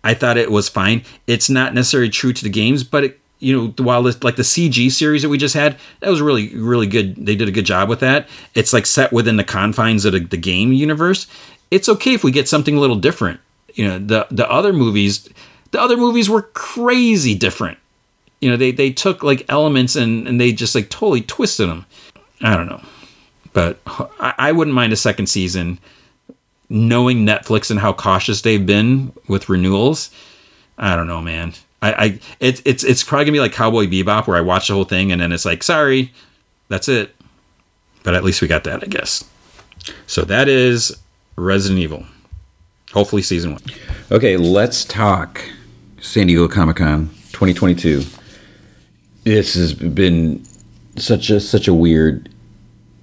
I thought it was fine. It's not necessarily true to the games, but it, you know, while this, like the CG series that we just had, that was really really good. They did a good job with that. It's like set within the confines of the, the game universe it's okay if we get something a little different. You know, the the other movies, the other movies were crazy different. You know, they they took like elements and and they just like totally twisted them. I don't know, but I, I wouldn't mind a second season. Knowing Netflix and how cautious they've been with renewals, I don't know, man. I, I it's it's it's probably gonna be like Cowboy Bebop where I watch the whole thing and then it's like, sorry, that's it. But at least we got that, I guess. So that is Resident Evil. Hopefully season one. Okay, let's talk San Diego Comic Con 2022. This has been such a such a weird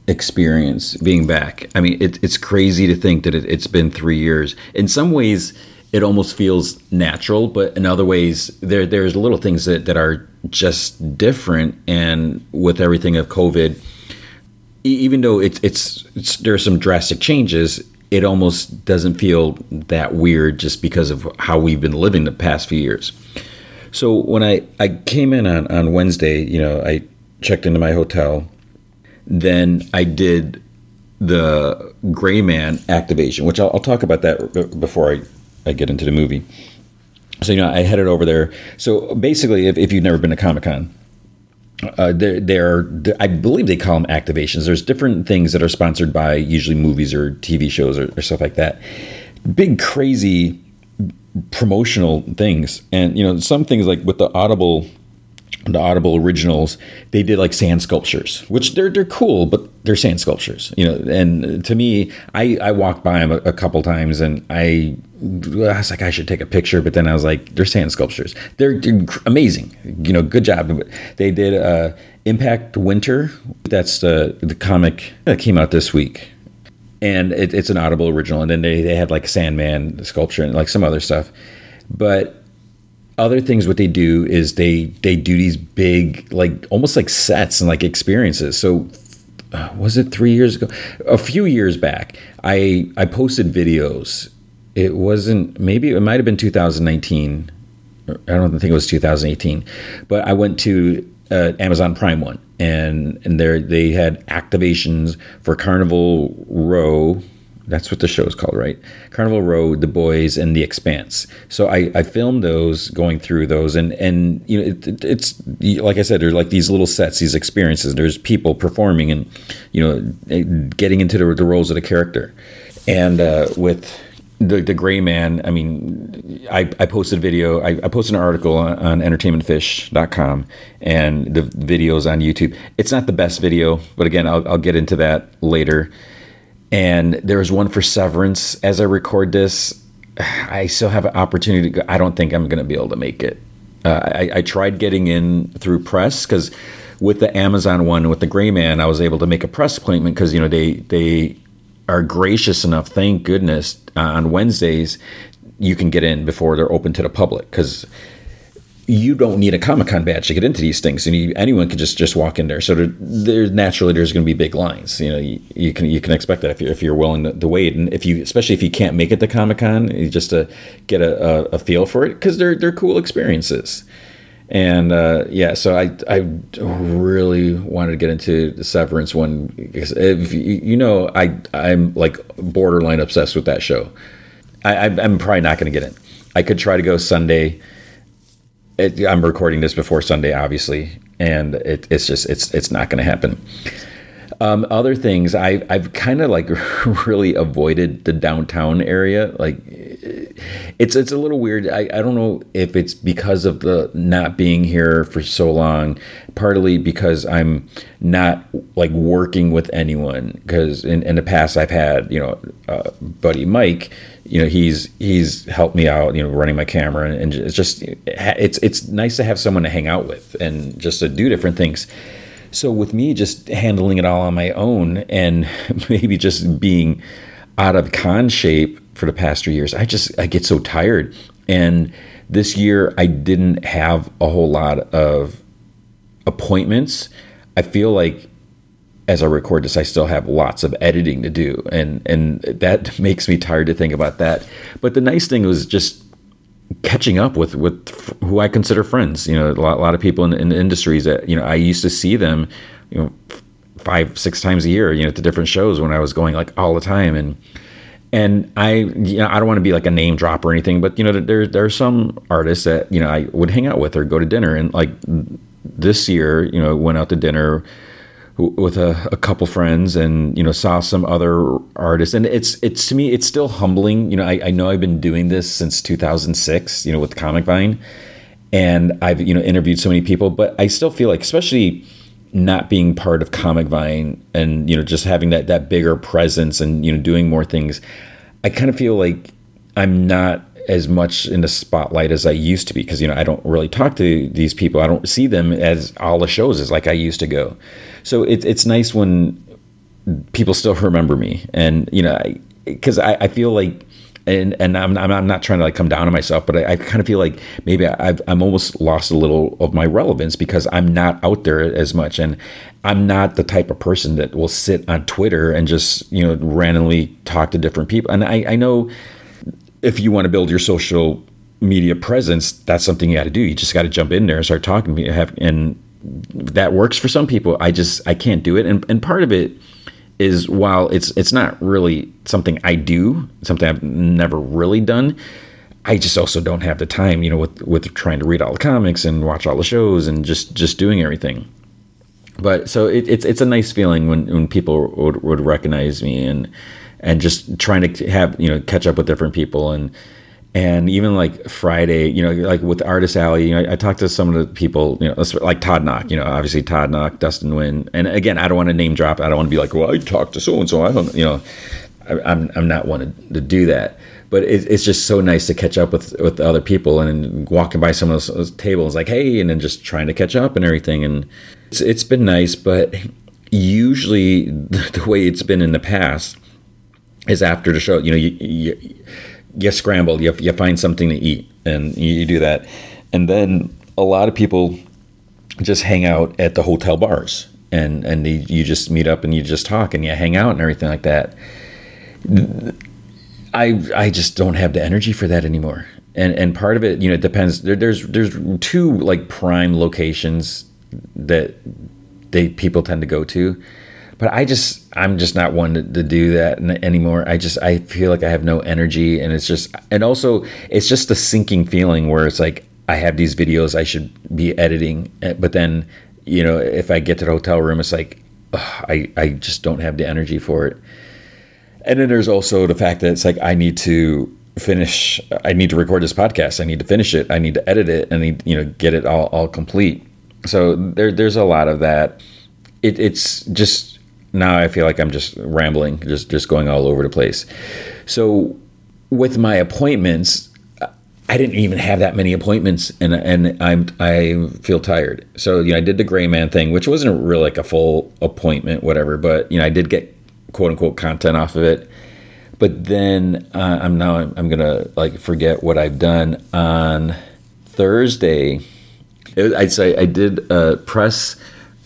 experience being back. I mean, it, it's crazy to think that it, it's been three years. In some ways, it almost feels natural, but in other ways, there there's little things that, that are just different. And with everything of COVID, even though it's, it's it's there are some drastic changes, it almost doesn't feel that weird just because of how we've been living the past few years. So when I, I came in on, on Wednesday, you know, I checked into my hotel. Then I did the Gray Man activation, which I'll, I'll talk about that before I, I get into the movie. So, you know, I headed over there. So basically, if, if you've never been to Comic Con, uh, there, there, I believe they call them activations. There's different things that are sponsored by usually movies or TV shows or, or stuff like that. Big crazy promotional things, and you know some things like with the Audible the Audible originals, they did like sand sculptures, which they're they're cool, but they're sand sculptures, you know. And to me, I I walked by them a, a, couple times, and I, I was like, I should take a picture, but then I was like, they're sand sculptures. They're, they're amazing, you know. Good job. They did uh, Impact Winter. That's the the comic that came out this week, and it, it's an Audible original. And then they they had like Sandman sculpture and like some other stuff, but other things what they do is they they do these big like almost like sets and like experiences. So uh, was it three years ago? A few years back i i posted videos. It wasn't maybe it might have been 2019 i don't think it was 2018 but i went to uh, amazon prime one and and there they had activations for carnival row that's what the show is called, right? Carnival Row, The Boys, and The Expanse. So I, I filmed those, going through those, and and you know it, it, it's like I said, there's like these little sets, these experiences. There's people performing, and you know, eh, getting into the, the roles of the character. And uh, with the the Gray Man, I mean, I, I posted a video. I, I posted an article on, on entertainmentfuse.com and the videos on YouTube. It's not the best video, but again, I'll, I'll get into that later and there was one for Severance. As I record this, I still have an opportunity to go. I don't think I'm going to be able to make it. Uh, I, I, tried getting in through press because with the Amazon one, with the Gray Man, I was able to make a press appointment because you know they they are gracious enough. Thank goodness uh, on Wednesdays you can get in before they're open to the public because you don't need a Comic Con badge to get into these things, and you, anyone can just just walk in there. So there, naturally there's going to be big lines. You know, you, you, can you can expect that if you're if you're willing to, to wait, and if you especially if you can't make it to Comic Con, just to get a, a, a, feel for it because they're they're cool experiences. And uh, yeah, so I I really wanted to get into the Severance one because if you, you know I I'm like borderline obsessed with that show. I, I'm probably not going to get in. I could try to go Sunday it, I'm recording this before Sunday, obviously, and it, it's just it's it's not going to happen. Um, other things, I, I've kind of like really avoided the downtown area. Like, it's it's a little weird. I, I don't know if it's because of the not being here for so long, partly because I'm not like working with anyone. Because in, in the past, I've had you know, uh, buddy Mike you know he's he's helped me out you know running my camera and it's just it's it's nice to have someone to hang out with and just to do different things so with me just handling it all on my own and maybe just being out of con shape for the past three years i just i get so tired. And this year i didn't have a whole lot of appointments. I feel like as I record this, I still have lots of editing to do, and and that makes me tired to think about that. But the nice thing was just catching up with with who I consider friends. You know, a lot, a lot of people in, in industries that you know I used to see them, you know, five six times a year. You know, to different shows when I was going like all the time, and and I, you know, I don't want to be like a name drop or anything, but you know, there there are some artists that you know I would hang out with or go to dinner, and like this year, you know, went out to dinner with a, a couple friends and you know saw some other artists and it's it's to me it's still humbling you know I, I know i've been doing this since 2006 you know with comic vine and i've you know interviewed so many people but i still feel like especially not being part of comic vine and you know just having that that bigger presence and you know doing more things i kind of feel like i'm not as much in the spotlight as I used to be because you know I don't really talk to these people. I don't see them as all the shows as like I used to go. So it's it's nice when people still remember me, and you know, because I, I, I, feel like. And, and I'm, I'm not trying to like come down on myself, but I, I kind of feel like maybe I've I'm almost lost a little of my relevance because I'm not out there as much, and I'm not the type of person that will sit on Twitter and just you know randomly talk to different people. And I, I know if you want to build your social media presence, that's something you got to do. You just got to jump in there and start talking. Have and that works for some people. I just I can't do it, and and part of it is while it's it's not really something I do, something I've never really done. I just also don't have the time, you know, with with trying to read all the comics and watch all the shows and just just doing everything. But so it, it's it's a nice feeling when when people would, would recognize me and and just trying to have you know catch up with different people and and even like Friday, you know, like with Artist Alley, you know, I talked to some of the people, you know, like Todd Nauck, you know, obviously Todd Nauck, Dustin Nguyen, and again, I don't want to name drop. I don't want to be like, well, I talked to so and so. I don't, you know, I, am I'm, I'm not wanted to do that. But it, it's just so nice to catch up with with other people and walking by some of those tables, like, hey, and then just trying to catch up and everything. And it's, it's been nice, but usually the way it's been in the past is after the show. You know, you, you you scramble, you, you find something to eat, and you do that. And then a lot of people just hang out at the hotel bars, and and they, you just meet up and you just talk and you hang out and everything like that. I I just don't have the energy for that anymore. And and part of it, you know, it depends. There, there's there's two like prime locations that they people tend to go to but I just I'm just not one to, to, do that anymore. I just I feel like I have no energy, and it's just and also it's just a sinking feeling where it's like I have these videos I should be editing, eh, but then you know if I get to the hotel room, it's like ugh, I I just don't have the energy for it. And then there's also the fact that it's like I need to finish I need to record this podcast. I need to finish it. I need to edit it. I need you know get it all all complete. So there there's a lot of that. It, it's just now I feel like I'm just rambling, just just going all over the place. So with my appointments, I didn't even have that many appointments, and and I'm I feel tired. So you know, I did the Gray Man thing, which wasn't really like a full appointment, whatever. But you know, I did get quote unquote content off of it. But then uh, I'm now I'm, I'm, gonna like forget what I've done on Thursday. I'd say I did a press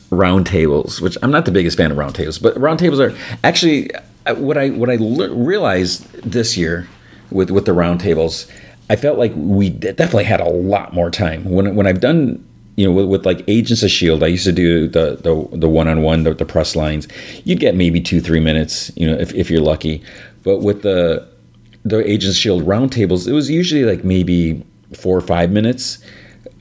roundtables, which I'm not the biggest fan of roundtables, but roundtables are actually uh, what I what I realized this year with with the roundtables. I felt like we definitely had a lot more time when when I've done you know with, with like Agents of Shield. I used to do the the the one on one the, the press lines. You'd get maybe two three minutes, you know, if if you're lucky. But with the the Agents of Shield roundtables, it was usually like maybe four or five minutes.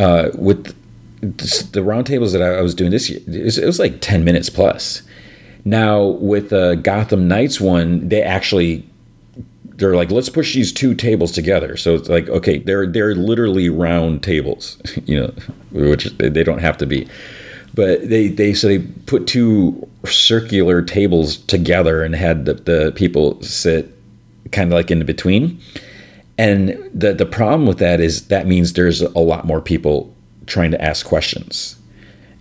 Uh, with the roundtables that I was doing this year, it was, like 10 minutes plus. Now, with the Gotham Knights one, they actually they're like, let's push these two tables together. So it's like, okay, they're they're literally round tables, you know, which they don't have to be. But they they so they put two circular tables together and had the, the people sit kind of like in between. And the the problem with that is that means there's a lot more people trying to ask questions.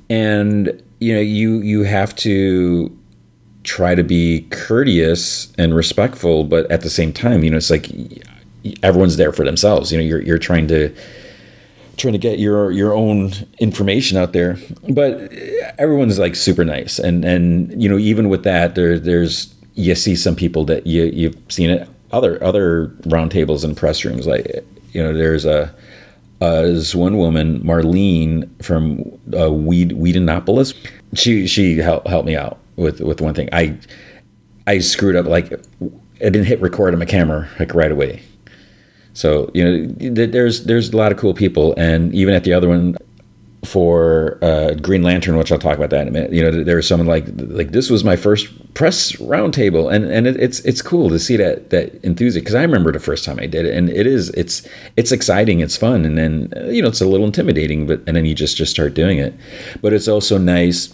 And you know, you you have to try to be courteous and respectful, but at the same time, you know, it's like everyone's there for themselves. You know, you're you're trying to trying to get your your own information out there, but everyone's like super nice, and and you know, even with that, there there's you see some people that you you've seen it other other roundtables and press rooms, like you know, there's a uh, is one woman, Marlene from uh, Weed Whedonopolis. She she helped help me out with with one thing. I I screwed up like I didn't hit record on my camera like right away. So you know, there's there's a lot of cool people, and even at the other one for uh, Green Lantern, which I'll talk about that in a minute. You know, there was someone like like this was my first press roundtable, and and it, it's it's cool to see that that enthusiasm because I remember the first time I did it, and it is it's it's exciting, it's fun, and then uh, you know it's a little intimidating, but and then you just just start doing it, but it's also nice.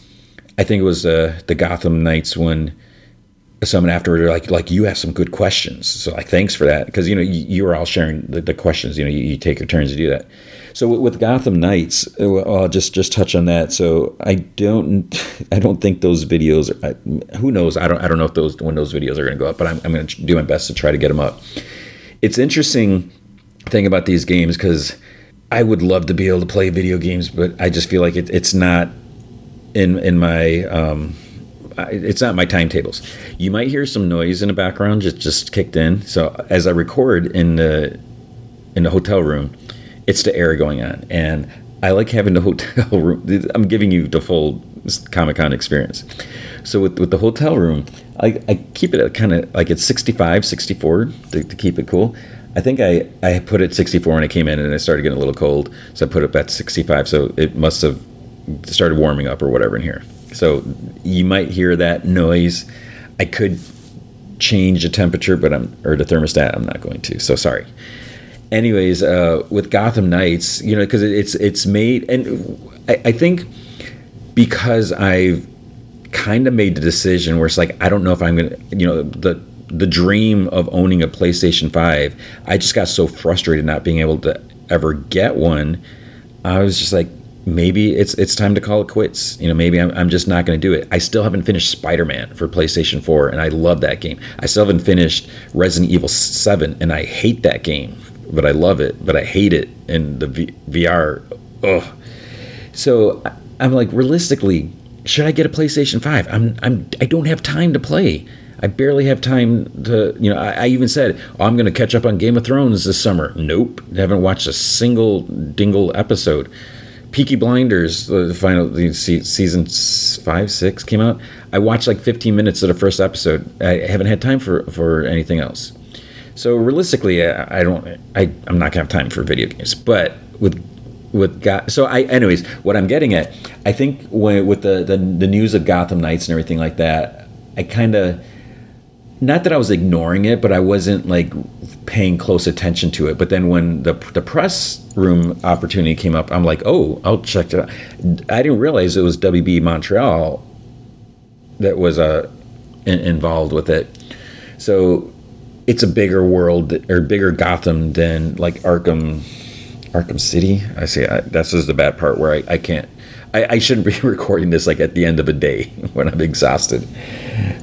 I think it was uh, the Gotham Knights when someone afterward like like you have some good questions so like thanks for that because you know you, you, were all sharing the, the questions you know you, you, take your turns to do that so with, gotham knights uh, i'll just just touch on that so i don't i don't think those videos who knows i don't i don't know if those when those videos are going to go up but i'm, I'm going to do my best to try to get them up it's interesting thing about these games because i would love to be able to play video games but i just feel like it, it's not in in my um, it's not my timetables. You might hear some noise in the background just just kicked in. So as I record in the in the hotel room, it's the air going on, and I like having the hotel room. I'm giving you the full Comic Con experience. So with with the hotel room, I, I keep it kind of like it's 65, 64 to, to keep it cool. I think I, I put it 64 when I came in and it started getting a little cold. So I put it at 65. So it must have started warming up or whatever in here. So you might hear that noise. I could change the temperature, but I'm or the thermostat. I'm not going to. So sorry. Anyways, uh, with Gotham Knights, you know, because it's it's made, and I, I think because I've kind of made the decision where it's like I don't know if I'm gonna, you know, the the dream of owning a PlayStation Five. I just got so frustrated not being able to ever get one. I was just like, maybe it's it's time to call it quits. You know, maybe I'm, I'm just not going to do it. I still haven't finished Spider Man for PlayStation 4, and I love that game. I still haven't finished Resident Evil 7, and I hate that game, but I love it. But I hate it in the v- VR. Ugh. So I'm like, realistically, should I get a PlayStation 5? I'm I'm I don't have time to play. I barely have time to, you know, I, I even said, oh, I'm going to catch up on Game of Thrones this summer. Nope. Haven't watched a single dingle episode. Peaky Blinders, the final the season five, six came out. I watched like 15 minutes of the first episode. I haven't had time for for anything else. So realistically, I, I don't. I I'm not gonna have time for video games. But with with God, so I anyways, what I'm getting at, I think when with the the, the news of Gotham Knights and everything like that, I kind of not that I was ignoring it, but I wasn't like paying close attention to it. But then when the the press room opportunity came up, I'm like, oh, I'll check it out. I didn't realize it was WB Montreal that was uh, in, involved with it. So it's a bigger world or bigger Gotham than like Arkham, Arkham City. I see. I, is the bad part where I, I can't. I, I shouldn't be recording this like at the end of a day when I'm exhausted,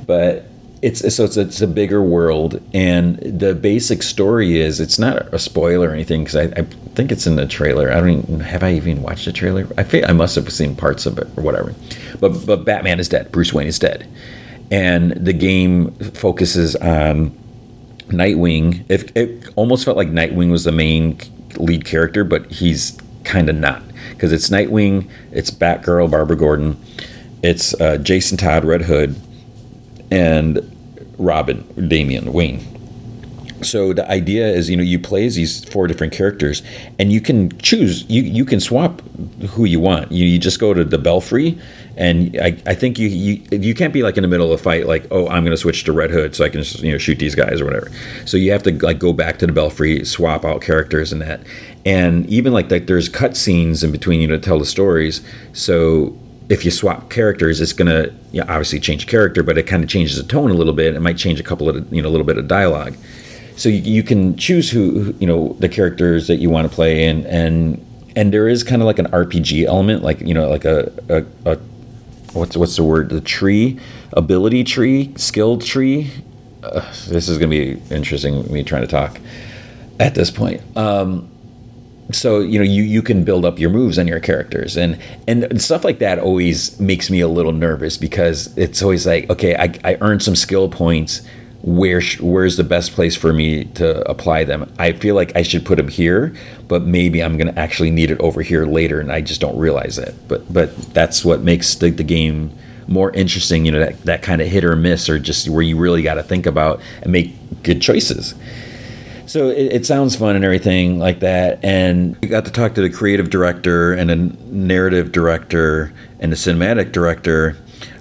but it's so it's, it's a bigger world and the basic story is it's not a spoiler or anything because I, I, think it's in the trailer i don't even have i even watched the trailer i think i must have seen parts of it or whatever but but batman is dead bruce wayne is dead and the game focuses on nightwing it, it almost felt like nightwing was the main lead character but he's kind of not because it's nightwing it's batgirl barbara gordon it's uh, jason todd red hood and Robin, Damian, Wayne. So the idea is, you know, you play as these four different characters, and you can choose. You you can swap who you want. You, you just go to the Belfry, and I, I think you, you you can't be like in the middle of a fight, like oh I'm to switch to Red Hood so I can you know shoot these guys or whatever. So you have to like go back to the Belfry, swap out characters and that, and even like like there's cut scenes in between you know to tell the stories. So if you swap characters, it's to you know, obviously change character, but it kind of changes the tone a little bit. It might change a couple of you know a little bit of dialogue. So you, you can choose who you know the characters that you want to play, and and and there is kind of like an RPG element, like you know like a, a, a what's what's the word the tree ability tree skill tree. Uh, this is going to be interesting. Me trying to talk at this point. Um, so you know you you can build up your moves on your characters and and stuff like that always makes me a little nervous because it's always like okay I, I earned some skill points where where's the best place for me to apply them i feel like i should put them here but maybe i'm going to actually need it over here later and i just don't realize it but but that's what makes the, the game more interesting. You know, that that kind of hit or miss, or just where you really got to think about and make good choices. So it, it, sounds fun and everything like that. And we got to talk to the creative director and a narrative director and the cinematic director.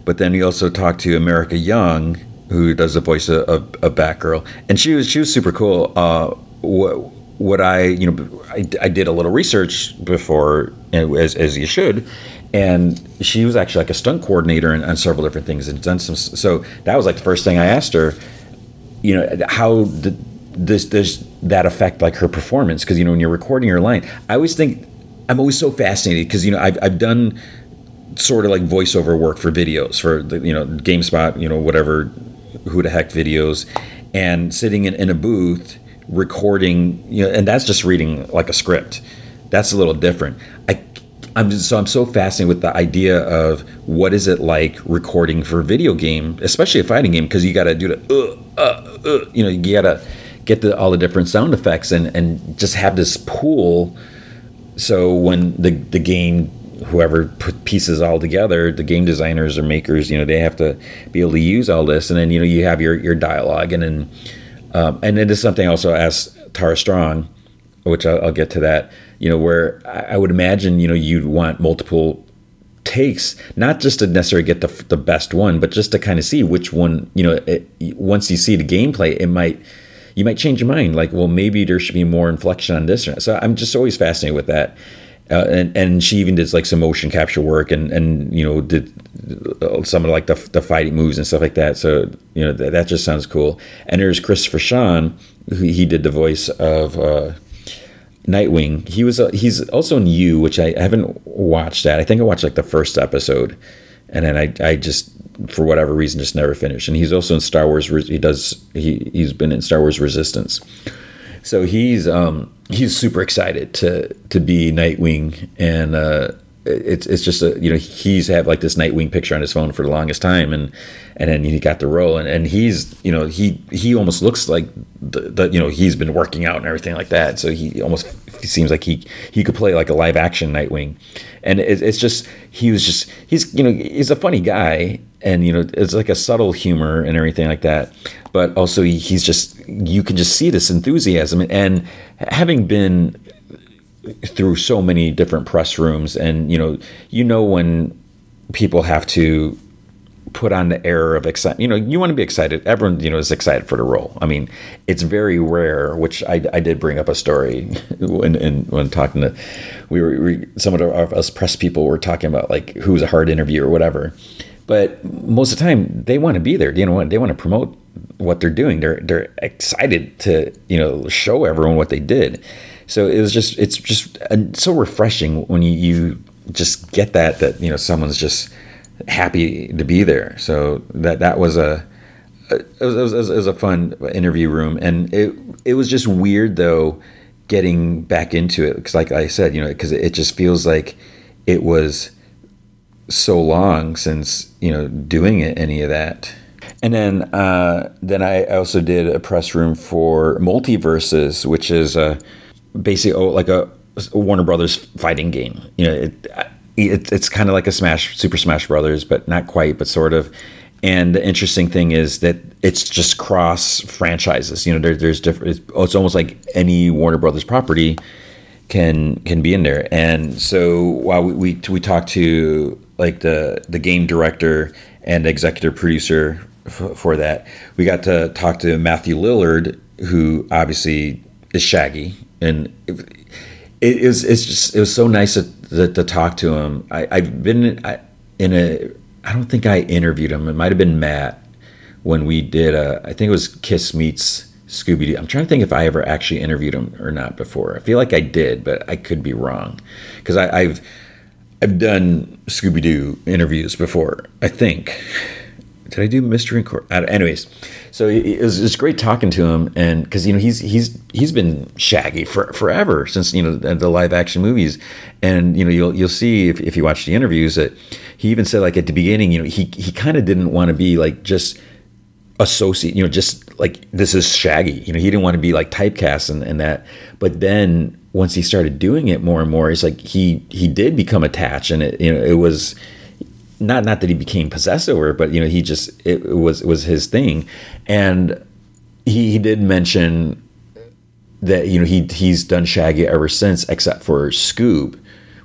But then we also talked to America Young, who does the voice of, of Batgirl, and she was she was super cool. Uh, what, what I you know I, I did a little research before, as as you should, and she was actually like a stunt coordinator on, several different things and done some. So that was like the first thing I asked her. You know how did this does that affect like her performance? Because you know when you're recording your line, I always think I'm always so fascinated because you know I've I've done sort of like voiceover work for videos for you know GameSpot you know whatever who the heck videos and sitting in, in a booth recording you know and that's just reading like a script. That's a little different. I i'm so i'm so fascinated with the idea of what is it like recording for a video game especially a fighting game because you got to do the uh, uh, uh, you know you got to get the, all the different sound effects and and just have this pool. So when the the game whoever put pieces all together the game designers or makers you know they have to be able to use all this. And then you know you have your your dialogue. And then um, and it is something I also asked Tara Strong which I'll, I'll get to that you know where I, I would imagine you know you'd want multiple takes not just to necessarily get the, the best one but just to kind of see which one you know it, once you see the gameplay it might you might change your mind. Like well maybe there should be more inflection on this so i'm just always fascinated with that uh, and and she even did like some motion capture work and and you know did some of like the, the fighting moves and stuff like that so you know that, that just sounds cool and there's christopher sean who he did the voice of uh, nightwing he was uh, he's also in you which i haven't watched that i think i watched like the first episode and then i i just for whatever reason just never finished. And he's also in Star Wars. He does he he's been in Star Wars Resistance. So he's um he's super excited to to be Nightwing and uh it's it's just a you know he's had like this Nightwing picture on his phone for the longest time and and then he got the role and, and he's you know he he almost looks like the, the you know he's been working out and everything like that so he almost seems like he he could play like a live action Nightwing. And it, it's just he was just he's you know he's a funny guy and you know it's like a subtle humor and everything like that but also he, he's just you can just see this enthusiasm and having been through so many different press rooms. And you know you know when people have to put on the air of excitement you know you want to be excited. Everyone you know is excited for the role. I mean it's very rare which i, I did bring up a story when, when, when talking to we were we, some of us press people were talking about like who's a hard interview or whatever. But most of the time they want to be there. You know they want to promote what they're doing. They're they're excited to you know show everyone what they did so it was just it's just so refreshing when you, you just get that that you know someone's just happy to be there. So that that was a it was, it was, it was a fun interview room, and it it was just weird though getting back into it because like I said, you know, because it just feels like it was so long since you know doing it, any of that. And then uh, then I also did a press room for Multiverses, which is a basically oh, like a, Warner Brothers fighting game. You know, it, it it's kind of like a Smash Super Smash Brothers, but not quite, but sort of. And the interesting thing is that it's just cross franchises. You know, there, there's different. It's, oh, it's almost like any Warner Brothers property can can be in there. And so while we we, we talked to like the the game director and executive producer f- for that, we got to talk to Matthew Lillard, who obviously is Shaggy and it, it was it's just it was so nice to, to, talk to him. I, I've been in a I don't think I interviewed him. It might have been Matt when we did a I think it was Kiss meets Scooby Doo. I'm trying to think if I ever actually interviewed him or not before. I feel like I did, but I could be wrong because I've I've done Scooby Doo interviews before. I think did I do Mystery Incorporated? Uh, anyways, so it was, it was great talking to him, and because you know he's he's he's been Shaggy for forever since you know the, live action movies, and you know you'll you'll see if, if you watch the interviews that he even said like at the beginning, you know he he kind of didn't want to be like just associate, you know, just like this is Shaggy, you know, he didn't want to be like typecast and, and that, but then once he started doing it more and more, it's like he he did become attached, and it you know it was not not that he became possessed over it, but you know he just it, it was it was his thing, and he, he did mention that you know he he's done Shaggy ever since, except for Scoob,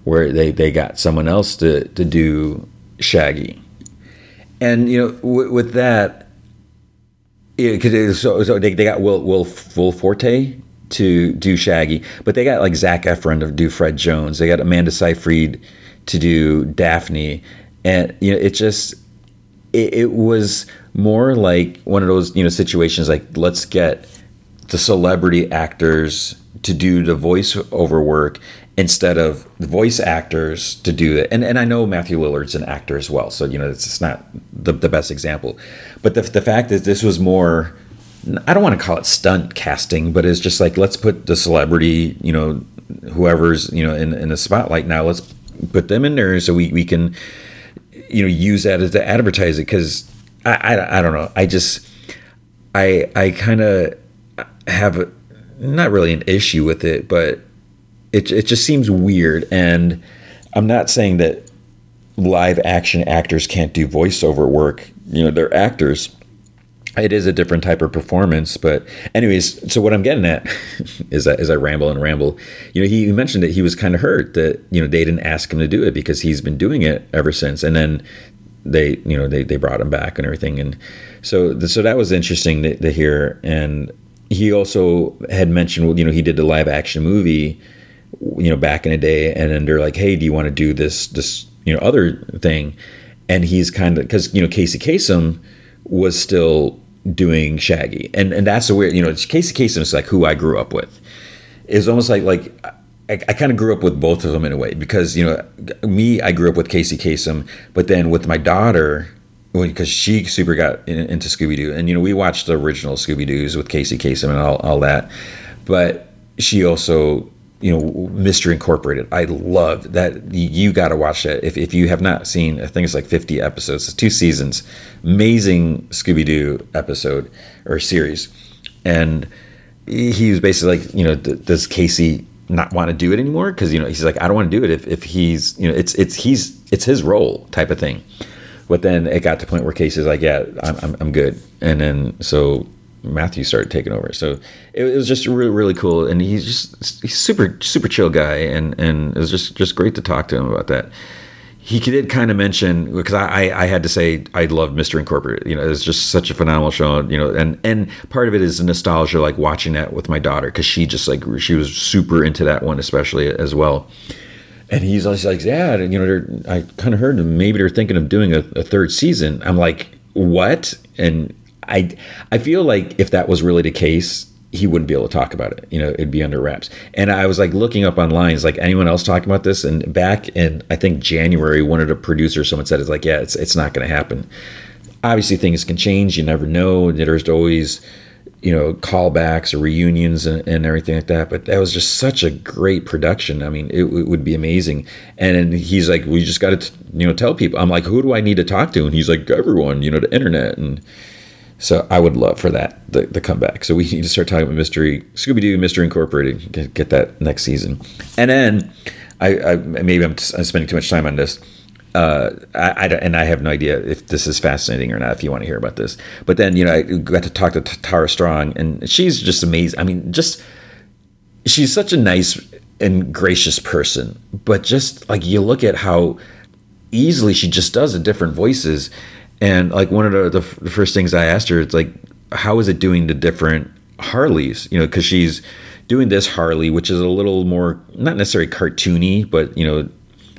where they they got someone else to to do Shaggy, and you know w- with that, because so so they, they got Will Will Will Forte to do Shaggy, but they got like Zac Efron to do Fred Jones. They got Amanda Seyfried to do Daphne, and you know it just it, it was more like one of those you know situations like let's get the celebrity actors to do the voiceover work instead of the voice actors to do it. And and I know Matthew Lillard's an actor as well, so you know it's not the, the best example. But the the fact is this was more I don't want to call it stunt casting, but it's just like let's put the celebrity, you know, whoever's, you know, in, in the spotlight now, let's put them in there so we, we can you know use that as to advertise it because I, I, I don't know I just I I kind of have not really an issue with it, but it it just seems weird. And I'm not saying that live action actors can't do voiceover work. You know, they're actors. It is a different type of performance, but anyways. So what I'm getting at is that as I ramble and ramble, you know, he mentioned that he was kind of hurt that you know they didn't ask him to do it because he's been doing it ever since, and then they you know they, they brought him back and everything and so so that was interesting to, to hear and he also had mentioned you know he did the live action movie you know back in the day and then they're like hey do you want to do this this you know other thing and he's kind of because you know casey kasem was still doing shaggy. And and that's the weird you know casey kasem is like who i grew up with. It's almost like like I, I kind of grew up with both of them in a way because you know me I grew up with Casey Kasem, but then with my daughter because she super got in, into Scooby Doo, and you know we watched the original Scooby Doo's with Casey Kasem and all, all that, but she also you know Mystery Incorporated. I love that. You got to watch that if if you have not seen. I think it's like fifty episodes, two seasons, amazing Scooby Doo episode or series, and he was basically like you know does Casey not want to do it anymore because you know he's like I don't want to do it if, if he's you know it's it's he's it's his role type of thing. But then it got to the point where Casey's like yeah I'm I'm, I'm good, and then so Matthew started taking over. So it, it was just really really cool, and he's just he's super super chill guy, and and it was just just great to talk to him about that he did kind of mention because I, I, I had to say I loved Mystery Incorporated. You know, it's just such a phenomenal show. You know, and and part of it is nostalgia, like watching that with my daughter because she just like she was super into that one, especially as well. And he's always like, yeah, you know, I kind of heard maybe they're thinking of doing a, a third season. I'm like, what? And I I feel like if that was really the case, he wouldn't be able to talk about it. You know, it'd be under wraps. And I was like looking up online, is like anyone else talking about this? And back in I think January, one of the producers, someone said, "It's like, yeah, it's it's not going to happen." Obviously, things can change. You never know. There's always you know callbacks or reunions and, and everything like that. But that was just such a great production. I mean, it, it would be amazing. And then he's like, "We just got to you know tell people." I'm like, "Who do I need to talk to?" And he's like, "Everyone." You know, the internet and so I would love for that the, the comeback. So we need to start talking about Mystery Scooby Doo, Mystery Incorporated, get, get, that next season. And then I, I maybe I'm, I'm, spending too much time on this. Uh, I, I, and I have no idea if this is fascinating or not. If you want to hear about this, but then you know I got to talk to Tara Strong, and she's just amazing. I mean, just she's such a nice and gracious person, but just like you look at how easily she just does the different voices and like one of the, the, the first things I asked her, it's like, how is it doing the different Harleys? You know, because she's doing this Harley, which is a little more not necessarily cartoony, but you know,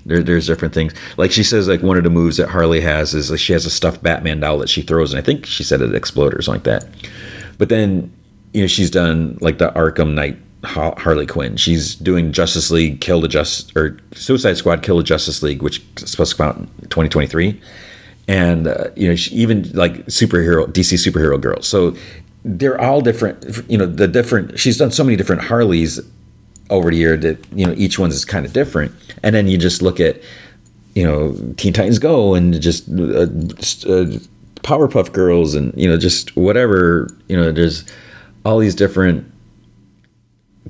there, there's different things. Like she says, like one of the moves that Harley has is like she has a stuffed Batman doll that she throws, and I think she said it explodes or something like that. But then, you know, she's done like the Arkham Knight Harley Quinn. She's doing Justice League Kill the Just or Suicide Squad Kill the Justice League, which is supposed to come out in 2023 and uh, you know even like superhero DC superhero girls. So they're all different. You know the different. She's done so many different Harleys over the year that you know each one's is kind of different. And then you just look at you know Teen Titans Go and just uh, uh, Powerpuff Girls and you know just whatever you know. There's all these different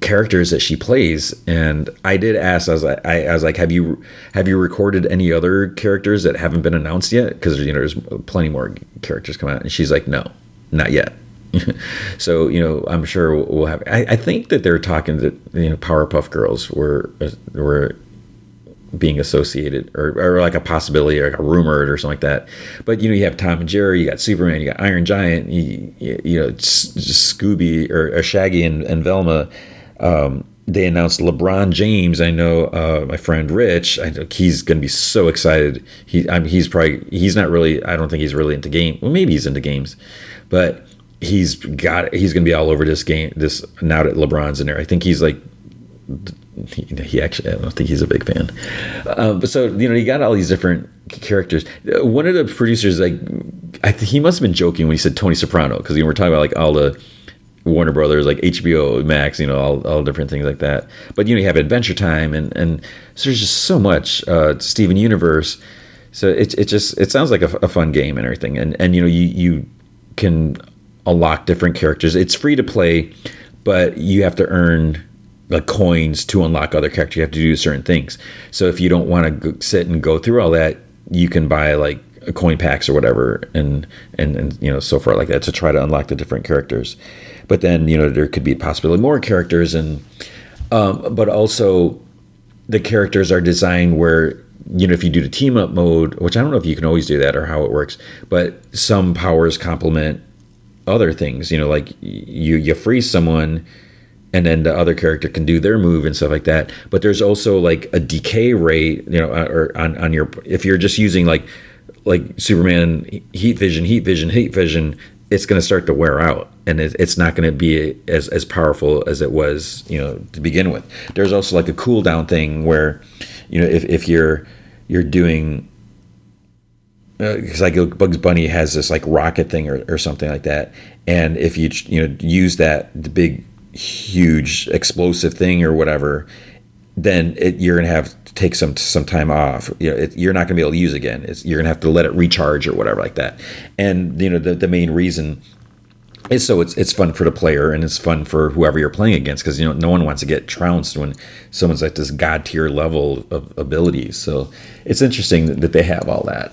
characters that she plays and i did ask i was like i, I was like have you have you recorded any other characters that haven't been announced yet because you know there's plenty more characters come out and she's like no not yet so you know i'm sure we'll have I, I think that they're talking that you know powerpuff girls were were being associated or, or like a possibility or like a rumored or something like that. But you know, you have Tom and Jerry, you got Superman, you got Iron Giant, you, you know, Scooby or, or Shaggy and, and Velma. Um, they announced LeBron James. I know uh, my friend Rich. I he's going to be so excited. He, I mean, he's probably he's not really. I don't think he's really into game. Well, maybe he's into games, but he's got. He's going to be all over this game. This now that LeBron's in there. I think he's like he, he, actually, I don't think he's a big fan. Um, but so you know, you got all these different characters. One of the producers, like, I he must have been joking when he said Tony Soprano because you know, we're talking about like all the Warner Brothers, like HBO Max, you know, all, all different things like that. But you know, you have Adventure Time, and and so there's just so much uh, Steven Universe. So it it just it sounds like a, a fun game and everything, and and you know, you you can unlock different characters. It's free to play, but you have to earn like coins to unlock other characters. You have to do certain things. So if you don't want to sit and go through all that, you can buy like coin packs or whatever, and and and you know so far like that to try to unlock the different characters. But then you know there could be possibly more characters, and um, but also the characters are designed where you know if you do the team up mode, which I don't know if you can always do that or how it works, but some powers complement other things. You know, like you you freeze someone and then the other character can do their move and stuff like that. But there's also like a decay rate, you know, or on, on your if you're just using like like Superman heat vision, heat vision, heat vision, it's going to start to wear out, and it's not going to be as as powerful as it was, you know, to begin with. There's also like a cooldown thing where, you know, if if you're you're doing because uh, like Bugs Bunny has this like rocket thing or, or something like that, and if you you know use that the big huge explosive thing or whatever, then it, you're gonna have to take some some time off. You know, it, you're not gonna be able to use again. It's, you're gonna have to let it recharge or whatever like that. And you know, the, the main reason is so it's it's fun for the player and it's fun for whoever you're playing against because you know no one wants to get trounced when someone's like this god tier level of abilities. So it's interesting that, that they have all that.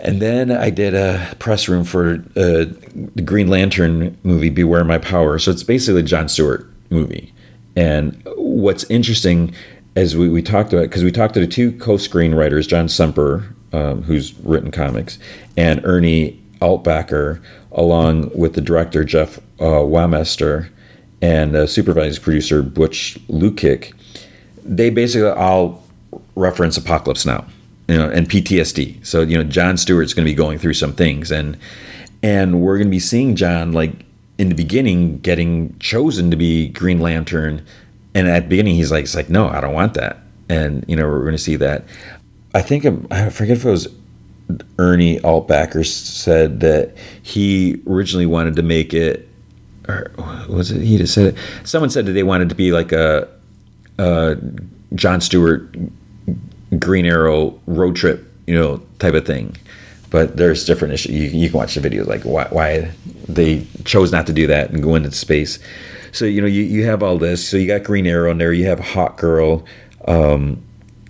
And then I did a press room for uh, the Green Lantern movie, Beware My Power. So it's basically a John Stewart movie. And what's interesting, as we, we talked about, because we talked to the two co screenwriters, John Semper, um, who's written comics, and Ernie Altbacker, along with the director, Jeff uh, Wamester, and uh, supervising producer, Butch Lukic. They basically all reference Apocalypse Now you know, and PTSD. So you know, John Stewart's going to be going through some things, and and we're going to be seeing John like in the beginning getting chosen to be Green Lantern, and at the beginning he's like, "It's like, no, I don't want that, and you know, we're going to see that. I think I forget if it was Ernie Altbacker said that he originally wanted to make it, or was it he just said it? Someone said that they wanted to be like a, a John Stewart Green Arrow road trip, you know, type of thing. But there's different issues. You, you can watch the videos like why, why they chose not to do that and go into space. So you know you, you have all this. So you got Green Arrow in there. You have Hawk Girl. Um,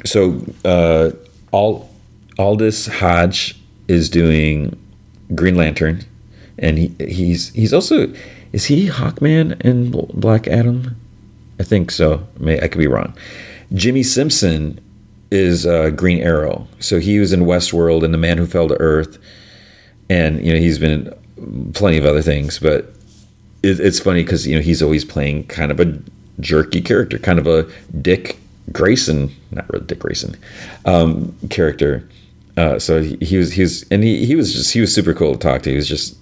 so uh, all Aldis Hodge is doing Green Lantern, and he he's he's also is he Hawkman in Black Adam? I think so. May I could be wrong. Jimmy Simpson is uh, Green Arrow. So he was in Westworld and The Man Who Fell to Earth, and you know he's been in plenty of other things. But it, it's funny because you know he's always playing kind of a jerky character, kind of a Dick Grayson, not really Dick Grayson, um, character. Uh, so he, he, was he was and he, he was just he was super cool to talk to. He was just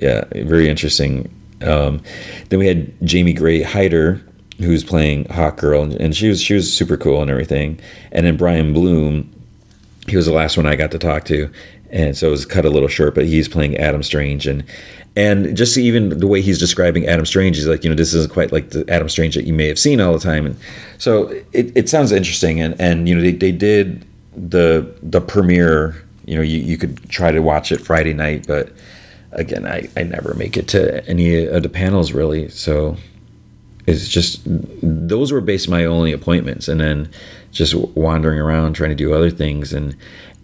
yeah very interesting. Um, then we had Jamie Gray Hyder, who's playing Hawk Girl, and, and she was she was super cool and everything. And then Brian Bloom, he was the last one I got to talk to, and so it was cut a little short. But he's playing Adam Strange, and and just even the way he's describing Adam Strange, he's like, you know, this isn't quite like the Adam Strange that you may have seen all the time, and so it, it sounds interesting. And and you know, they they did the the premiere. You know, you, you could try to watch it Friday night, but again, I, I never make it to any of the panels really. So it's just those were based my only appointments, and then just wandering around trying to do other things. And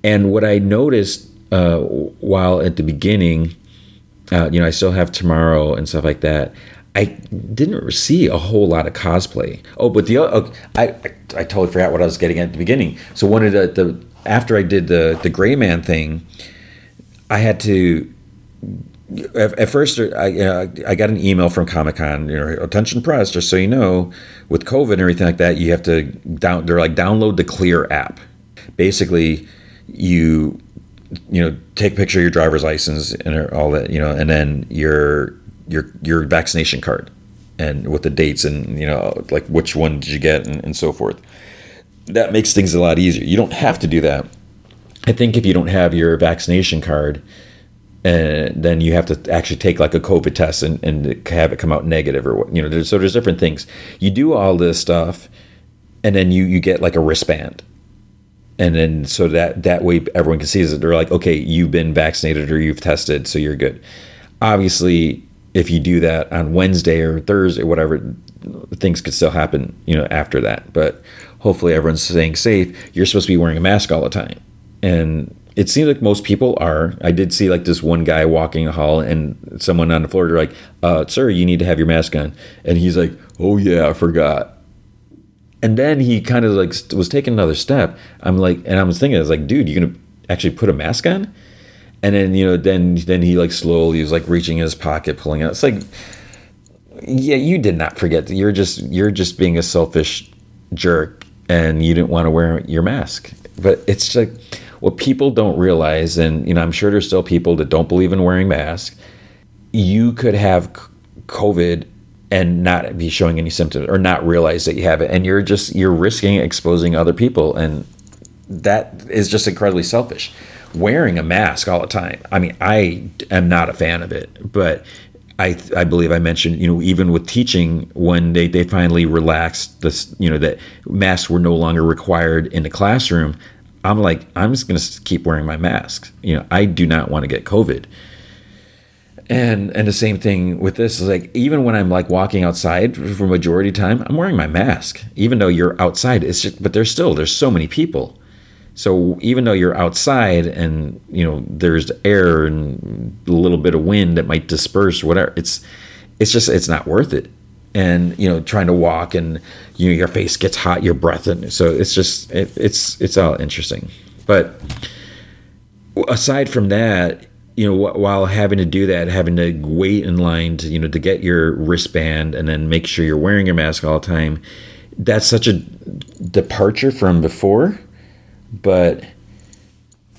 and what I noticed uh, while at the beginning, uh, you know, I still have tomorrow and stuff like that. I didn't see a whole lot of cosplay. Oh, but the uh, I I totally forgot what I was getting at the beginning. So one of the, the after I did the the Gray Man thing, I had to. At, at first, I uh, I got an email from Comic Con. You know, attention press, just so you know, with COVID and everything like that, you have to down. They're like download the Clear app. Basically, you you know take a picture of your driver's license and all that you know, and then your your your vaccination card and with the dates and you know like which one did you get and, and so forth. That makes things a lot easier. You don't have to do that. I think if you don't have your vaccination card and uh, then you have to actually take like a covid test and, and have it come out negative or what you know there's, so there's different things. You do all this stuff and then you you get like a wristband and then so that that way everyone can see is that they're like okay you've been vaccinated or you've tested so you're good obviously if you do that on Wednesday or Thursday, or whatever, things could still happen, you know, after that. But hopefully everyone's staying safe. You're supposed to be wearing a mask all the time. And it seems like most people are. I did see like this one guy walking the hall and someone on the floor, they're like, uh, sir, you need to have your mask on. And he's like, oh yeah, I forgot. And then he kind of like was taking another step. I'm like, and I was thinking, I was like, dude, you're gonna actually put a mask on? and then you know then then he like slowly was like reaching in his pocket pulling out it's like yeah you did not forget you're just you're just being a selfish jerk and you didn't want to wear your mask but it's like what people don't realize and you know i'm sure there's still people that don't believe in wearing masks you could have covid and not be showing any symptoms or not realize that you have it and you're just you're risking exposing other people and that is just incredibly selfish wearing a mask all the time. I mean, I am not a fan of it, but I, I believe I mentioned, you know, even with teaching, when they, they finally relaxed this, you know, that masks were no longer required in the classroom, I'm like, I'm just going to keep wearing my mask. You know, I do not want to get COVID. And and the same thing with this is like even when I'm like walking outside for majority time, I'm wearing my mask. Even though you're outside, it's just but there's still there's so many people. So even though you're outside and you know there's air and a little bit of wind that might disperse or whatever, it's it's just it's not worth it. And you know trying to walk and you know your face gets hot, your breath, and so it's just it, it's it's all interesting. But aside from that, you know while having to do that, having to wait in line to you know to get your wristband and then make sure you're wearing your mask all the time, that's such a departure from before but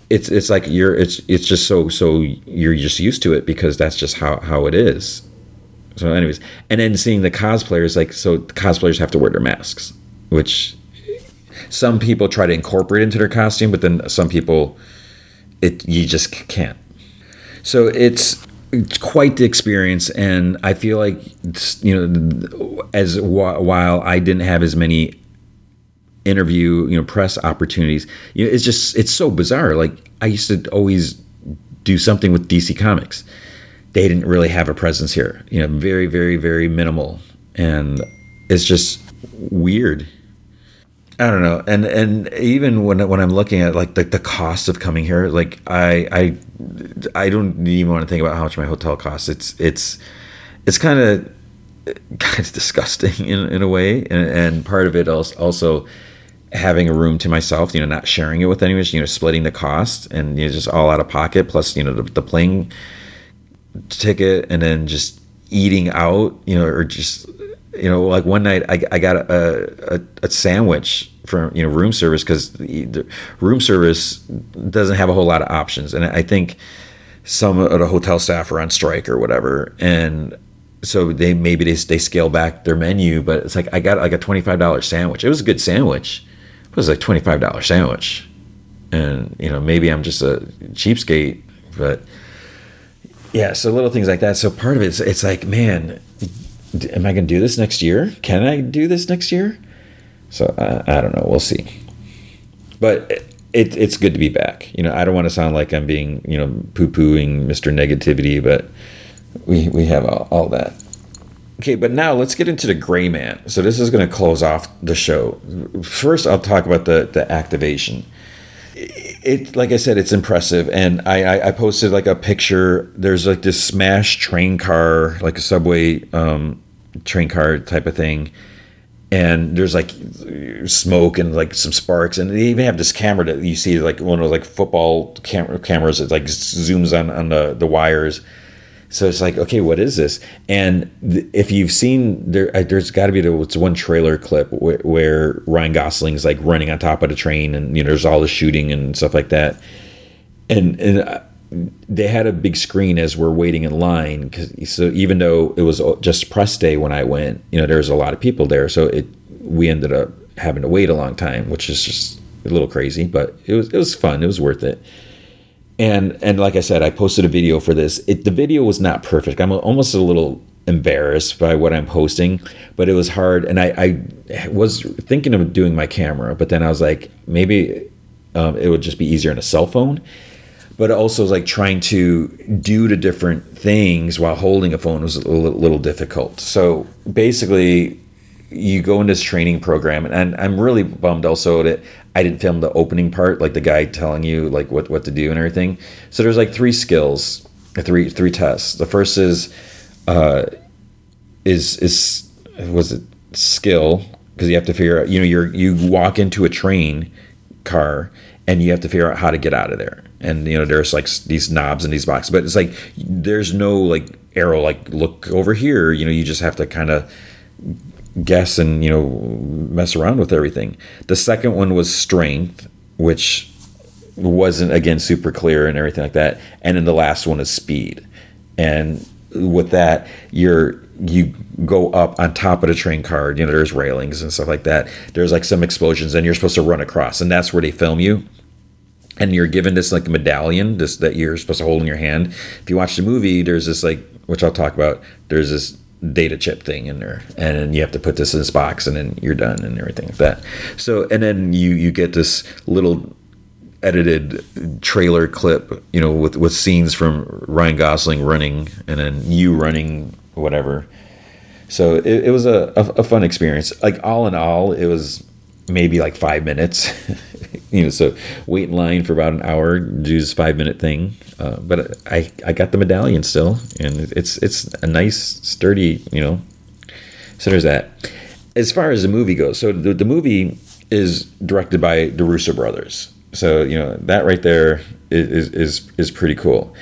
it's it's like you're it's it's just so so you're just used to it because that's just how how it is. So, anyways, and then seeing the cosplayers like so cosplayers have to wear their masks, which some people try to incorporate into their costume, but then some people it you just can't. So it's it's quite the experience, and I feel like you know as while I didn't have as many interview, you know, press opportunities. You know, it's just it's so bizarre. Like I used to always do something with DC Comics. They didn't really have a presence here. You know, very, very, very minimal, and it's just weird. I don't know, and and even when when I'm looking at like the, the cost of coming here, like I I I don't even want to think about how much my hotel costs. It's it's it's kind of kind of disgusting in, in a way and, and part of it also also having a room to myself, you know, not sharing it with anyone, you know, splitting the cost and you know, just all out of pocket, plus, you know, the, the plane ticket and then just eating out, you know, or just, you know, like one night I, I got a, a, a sandwich from, you know, room service because room service doesn't have a whole lot of options. And I think some of the hotel staff are on strike or whatever. And so they maybe they, they scale back their menu, but it's like I got like a $25 sandwich. It was a good sandwich it was like twenty five dollar sandwich, and you know maybe I'm just a cheapskate, but yeah. So little things like that. So part of it is it's like man, am I going to do this next year? Can I do this next year? So uh, I don't know. We'll see. But it, it's good to be back. You know, I don't want to sound like I'm being you know poo pooing Mr. Negativity, but we we have all, all that. Okay, but now let's get into the Gray Man. So this is going to close off the show. First, I'll talk about the the activation. It, like I said, it's impressive, and I, I, I posted like a picture. There's like this smashed train car, like a subway um, train car type of thing, and there's like smoke and like some sparks, and they even have this camera that you see like one of those like football cam- cameras that like zooms on on the the wires so it's like, okay, what is this? And th- if you've seen there, uh, there's got to be the, one trailer clip where, where Ryan Gosling's like running on top of the train, and you know, there's all the shooting and stuff like that. And and uh, they had a big screen as we're waiting in line. Cause, so even though it was just press day when I went, you know, there was a lot of people there. So it we ended up having to wait a long time, which is just a little crazy, but it was it was fun. It was worth it and and like I said, I posted a video for this. It, the video was not perfect. I'm almost a little embarrassed by what I'm posting, but it was hard. And I, I was thinking of doing my camera, but then I was like, maybe um, it would just be easier on a cell phone. But also, like trying to do the different things while holding a phone was a little, little difficult. So basically, you go in this training program and I'm really bummed also that I didn't film the opening part, like the guy telling you like what, what to do and everything. So there's like three skills, three three tests. The first is uh is is was it skill because you have to figure out you know you're you walk into a train car and you have to figure out how to get out of there and you know there's like these knobs and these boxes but it's like there's no like arrow like look over here you know you just have to kind of guess and you know mess around with everything. The second one was strength, which wasn't again super clear and everything like that. And then the last one is speed. And with that, you're you go up on top of the train car. You know, there's railings and stuff like that. There's like some explosions, and you're supposed to run across, and that's where they film you. And you're given this like medallion, this that you're supposed to hold in your hand. If you watch the movie, there's this like, which I'll talk about. There's this data chip thing in there and you have to put this in this box and then you're done and everything like that. So and then you you get this little edited trailer clip you know with with scenes from ryan gosling running and then you running whatever. So it, it was a, a, a fun experience. Like all in all it was maybe like five minutes you know, so wait in line for about an hour, do this five minute thing. Uh, but I, I got the medallion still, and it's it's a nice, sturdy, you know. So there's that. As far as the movie goes, so the, the movie is directed by the Russo brothers. So you know that right there is is is pretty cool.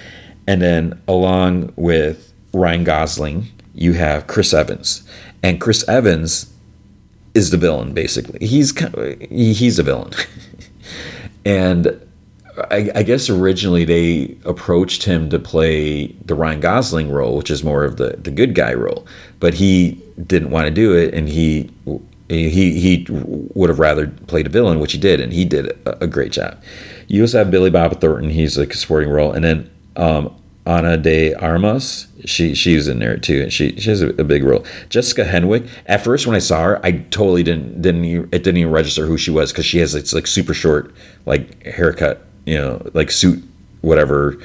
And then along with Ryan Gosling, you have Chris Evans, and Chris Evans is the villain basically. He's kind of, he's a villain. and I, I, guess originally they approached him to play the Ryan Gosling role, which is more of the the good guy role, but he didn't want to do it, and he he he would have rather played a villain, which he did, and he did a, a great job. You also have Billy Bob Thornton; he's like a supporting role, and then um, Ana de Armas, she she's in there too, and she she has a, a, big role. Jessica Henwick. At first, when I saw her, I totally didn't didn't it didn't even register who she was because she has it's like super short like haircut, you know, like suit whatever.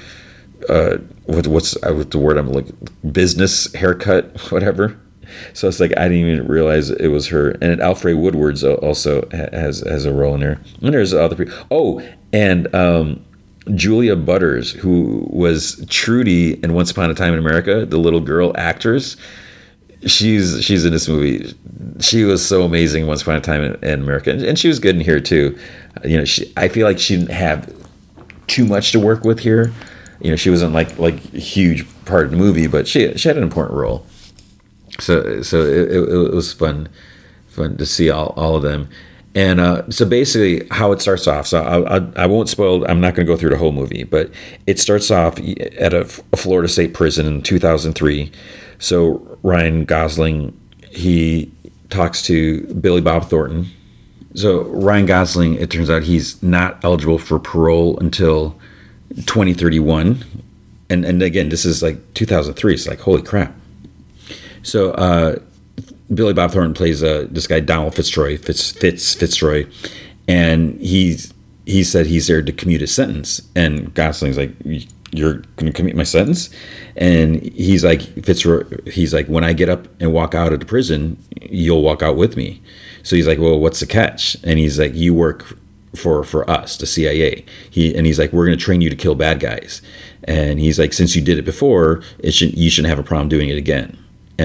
Uh, what, what's uh, what the word I'm like business haircut whatever. So it's like I didn't even realize it was her. And Alfre Woodard's also has has a role in there. And there's other people. Oh, and um, Julia Butters, who was Trudy in Once Upon a Time in America, the little girl actress. She's she's in this movie. She was so amazing Once Upon a Time in, in America, and, and, she was good in here too. Uh, you know, she I feel like she didn't have too much to work with here. You know, she wasn't like like a huge part of the movie, but she she had an important role. So so it, it, it was fun fun to see all, all of them. And uh, so basically, how it starts off. So I, I, I won't spoil. I'm not going to go through the whole movie, but it starts off at a, a, Florida State prison in 2003. So Ryan Gosling he talks to Billy Bob Thornton. So Ryan Gosling, it turns out he's not eligible for parole until 2031. And and again, this is like 2003. It's like holy crap. So uh, Billy Bob Thornton plays uh, this guy Donald Fitzroy, Fitz, Fitz Fitzroy, and he's he said he's there to commute his sentence. And Gosling's like, you're going to commute my sentence? And he's like fitzroy he's like when i get up and walk out of the prison you'll walk out with me. So he's like well what's the catch? And he's like you work for for us the cia he and he's like we're going to train you to kill bad guys. And he's like since you did it before it should you shouldn't have a problem doing it again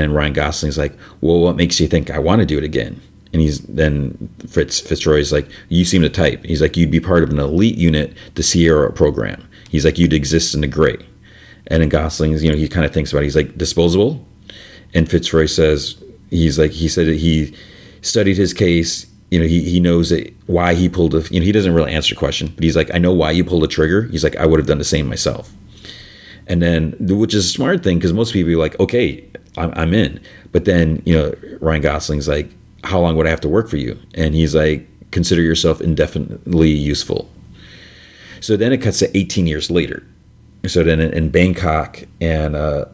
and ryan gosling's like well what makes you think i want to do it again and he's then Fitz Fitzroy's like, you seem to type. He's like, you'd be part of an elite unit, the Sierra program. He's like, you'd exist in the gray. And in Gosling's, you know, he kind of thinks about it. He's like, disposable. And Fitzroy says, he's like, he said that he studied his case. You know, he, he knows that why he pulled a, you know, he doesn't really answer the question, but he's like, I know why you pulled the trigger. He's like, I would have done the same myself. And then, which is a smart thing because most people are like, okay, I'm, I'm in. But then, you know, Ryan Gosling's like, how long would I have to work for you? And he's like, consider yourself indefinitely useful. So then it cuts to 18 years later. So then in Bangkok, and uh,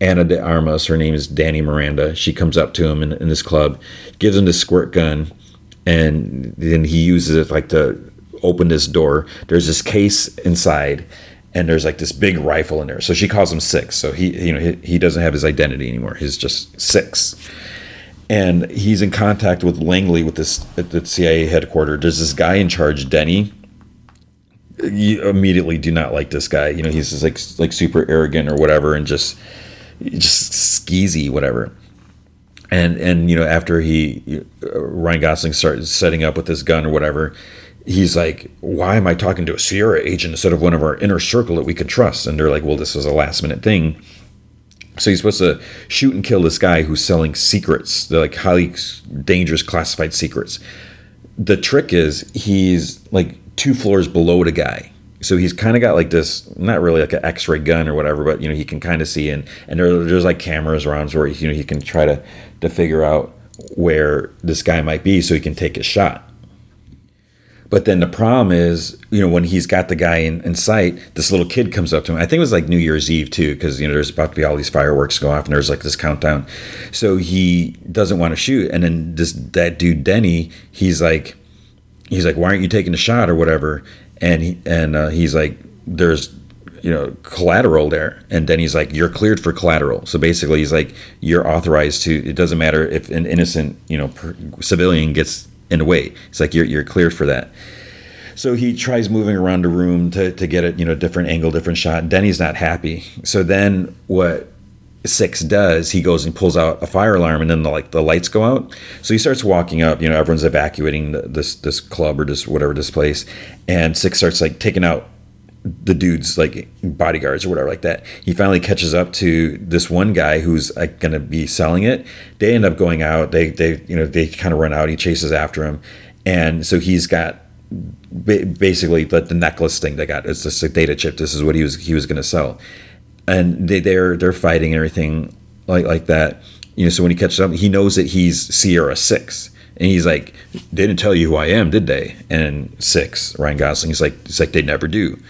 Ana de Armas, her name is Danny Miranda, she comes up to him in, in this club, gives him this squirt gun, and then he uses it like to open this door. There's this case inside, and there's like this big rifle in there. So she calls him Six. So he, you know, he, he doesn't have his identity anymore. He's just Six and he's in contact with Langley with this at the CIA headquarters. There's this guy in charge, Denny. You immediately do not like this guy. You know, he's just like like super arrogant or whatever, and just just skeezy, whatever. And and you know, after he uh, Ryan Gosling starts setting up with this gun or whatever, he's like, "Why am I talking to a Sierra agent instead of one of our inner circle that we could trust?" And they're like, "Well, this was a last minute thing." So he's supposed to shoot and kill this guy who's selling secrets, they're like highly dangerous classified secrets. The trick is he's like two floors below the guy. So he's kind of got like this, not really like an X-ray gun or whatever, but you know he can kind of see, and and there, there's like cameras around where you know he can try to to figure out where this guy might be, so he can take a shot. But then the problem is, you know, when he's got the guy in, in sight, this little kid comes up to him. I think it was like New Year's Eve too, because you know there's about to be all these fireworks go off, and there's like this countdown. So he doesn't want to shoot, and then this that dude Denny, he's like, he's like, why aren't you taking a shot or whatever? And he and uh, he's like, there's you know collateral there and then he's like you're cleared for collateral so basically he's like you're authorized to it doesn't matter if an innocent you know per, civilian gets in a way. It's like you're you're cleared for that. So he tries moving around the room to, to get it, you know, different angle, different shot. Denny's not happy. So then what Six does, he goes and pulls out a fire alarm, and then the, like the lights go out. So he starts walking up. You know, everyone's evacuating the, this this club or this whatever this place, and Six starts like taking out the dudes like bodyguards or whatever like that. He finally catches up to this one guy who's like going to be selling it. They end up going out. They they you know they kind of run out. He chases after him, and so he's got basically the, the necklace thing they got. It's just a data chip. This is what he was he was going to sell, and they they're they're fighting and everything like like that. You know, so when he catches up, he knows that he's Sierra Six. And he's like, they didn't tell you who I am, did they? And six, Ryan Gosling, he's like, it's like they never do.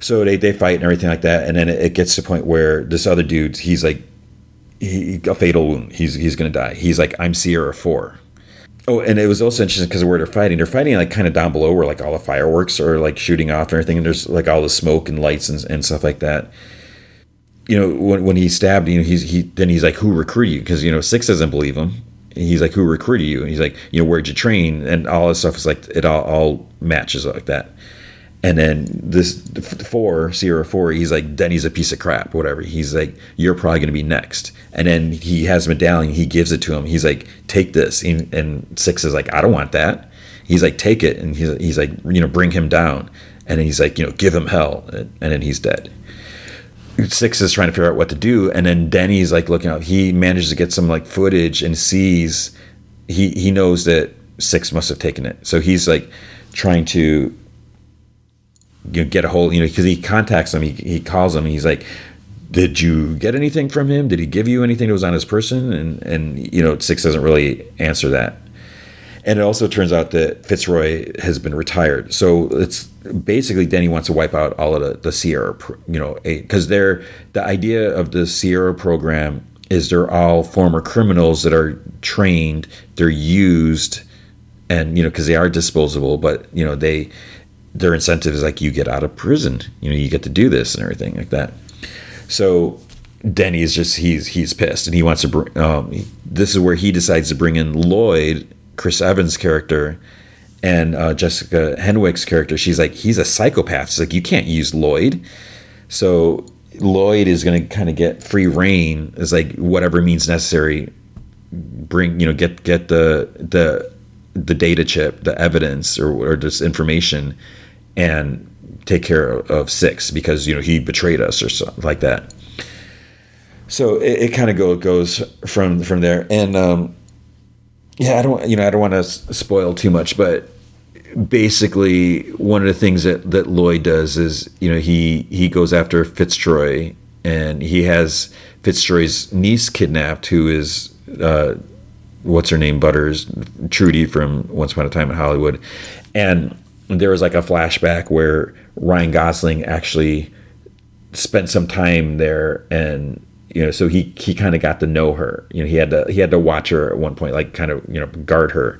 So they, they fight and everything like that, and then it, it gets to the point where this other dude, he's like, he, a fatal wound. He's he's gonna die. He's like, I'm Sierra Four. Oh, and it was also interesting because where they're fighting, they're fighting like kind of down below where like all the fireworks are like shooting off and everything, and there's like all the smoke and lights and, and stuff like that. You know, when, when he stabbed, you know, he's he then he's like, who recruited you? Because you know, Six doesn't believe him. He's like, who recruited you? And he's like, you know, where'd you train? And all this stuff is like it all, all matches like that. And then this four Sierra four, he's like Denny's a piece of crap, whatever. He's like, you're probably to be next. And then he has a medallion, he gives it to him. He's like, take this. And, and six is like, I don't want that. He's like, take it. And he's, he's like, you know, bring him down. And he's like, you know, give him hell. And, then he's dead. Six is trying to figure out what to do, and then Denny's like looking out. He manages to get some like footage and sees he he knows that Six must have taken it. So he's like trying to you know, get a hold, you know, because he contacts him, he, he calls him, he's like, did you get anything from him? Did he give you anything that was on his person? And, and, you know, Six doesn't really answer that. And it also turns out that Fitzroy has been retired. So it's basically Denny wants to wipe out all of the, the Sierra, you know, because they're, the idea of the Sierra program is they're all former criminals that are trained, they're used, and, you know, because they are disposable, but, you know, they, their incentive is like you get out of prison, you know, you get to do this and everything like that. So Denny is just he's he's pissed and he wants to. Bring, um, this is where he decides to bring in Lloyd, Chris Evans' character, and uh, Jessica Henwick's character. She's like he's a psychopath. She's like you can't use Lloyd. So Lloyd is going to kind of get free reign. Is like whatever means necessary. Bring you know get get the the the data chip, the evidence or or just information, and take care of, six because you know he betrayed us or something like that. So it, it kind of go goes from from there. And um, yeah i don't you know i don't want to spoil too much but basically one of the things that that lloyd does is you know he he goes after Fitzroy and he has Fitzroy's niece kidnapped who is uh, what's her name butters trudy from once upon a time in hollywood. And there was like a flashback where ryan gosling actually spent some time there and you know, so he he kind of got to know her. You know, he had to he had to watch her at one point, like kind of you know guard her.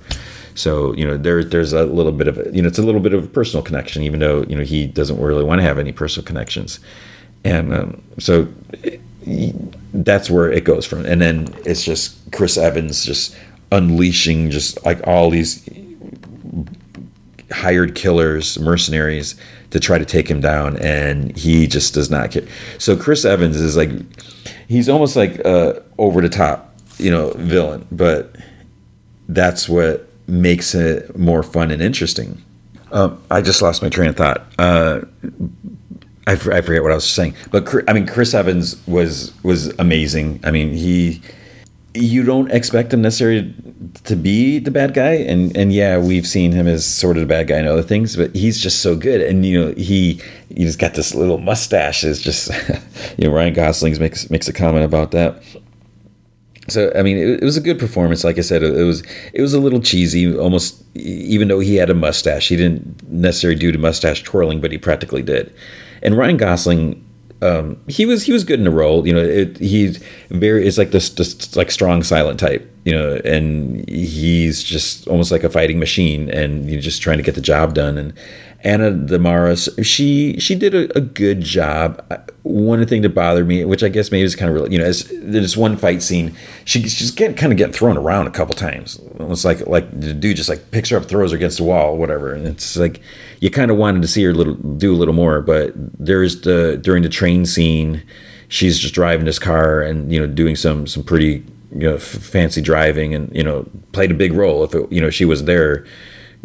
So you know, there there's a little bit of you know it's a little bit of a personal connection, even though you know he doesn't really want to have any personal connections, and um, so it, that's where it goes from. And then it's just Chris Evans just unleashing just like all these hired killers, mercenaries to try to take him down, and he just does not care. So Chris Evans is like, he's almost like a over the top, you know, villain, but that's what makes it more fun and interesting. Um, I just lost my train of thought. Uh, I, I forget what I was saying, but I mean, Chris Evans was was amazing. I mean, he you don't expect him necessarily to be the bad guy and and yeah we've seen him as sort of the bad guy in other things but he's just so good. And you know he he's got this little mustache is just you know Ryan Gosling makes makes a comment about that. So I mean it, it, was a good performance. Like I said it, it was it was a little cheesy almost even though he had a mustache. He didn't necessarily do the mustache twirling but he practically did. And Ryan Gosling um, he was he was good in the role. You know, it, he's very it's like this, this like strong silent type. You know, and he's just almost like a fighting machine, and you're just trying to get the job done. And Ana Armas, she she did a, a, good job. One thing that bothered me, which I guess maybe is kind of real, you know, is there's one fight scene. She, she's just getting kind of getting thrown around a couple times. It's like like the dude just like picks her up, throws her against the wall, whatever. And it's like you kind of wanted to see her little do a little more. But there's the during the train scene, she's just driving this car and you know doing some some pretty you know f- fancy driving and you know played a big role. If it, you know she was there,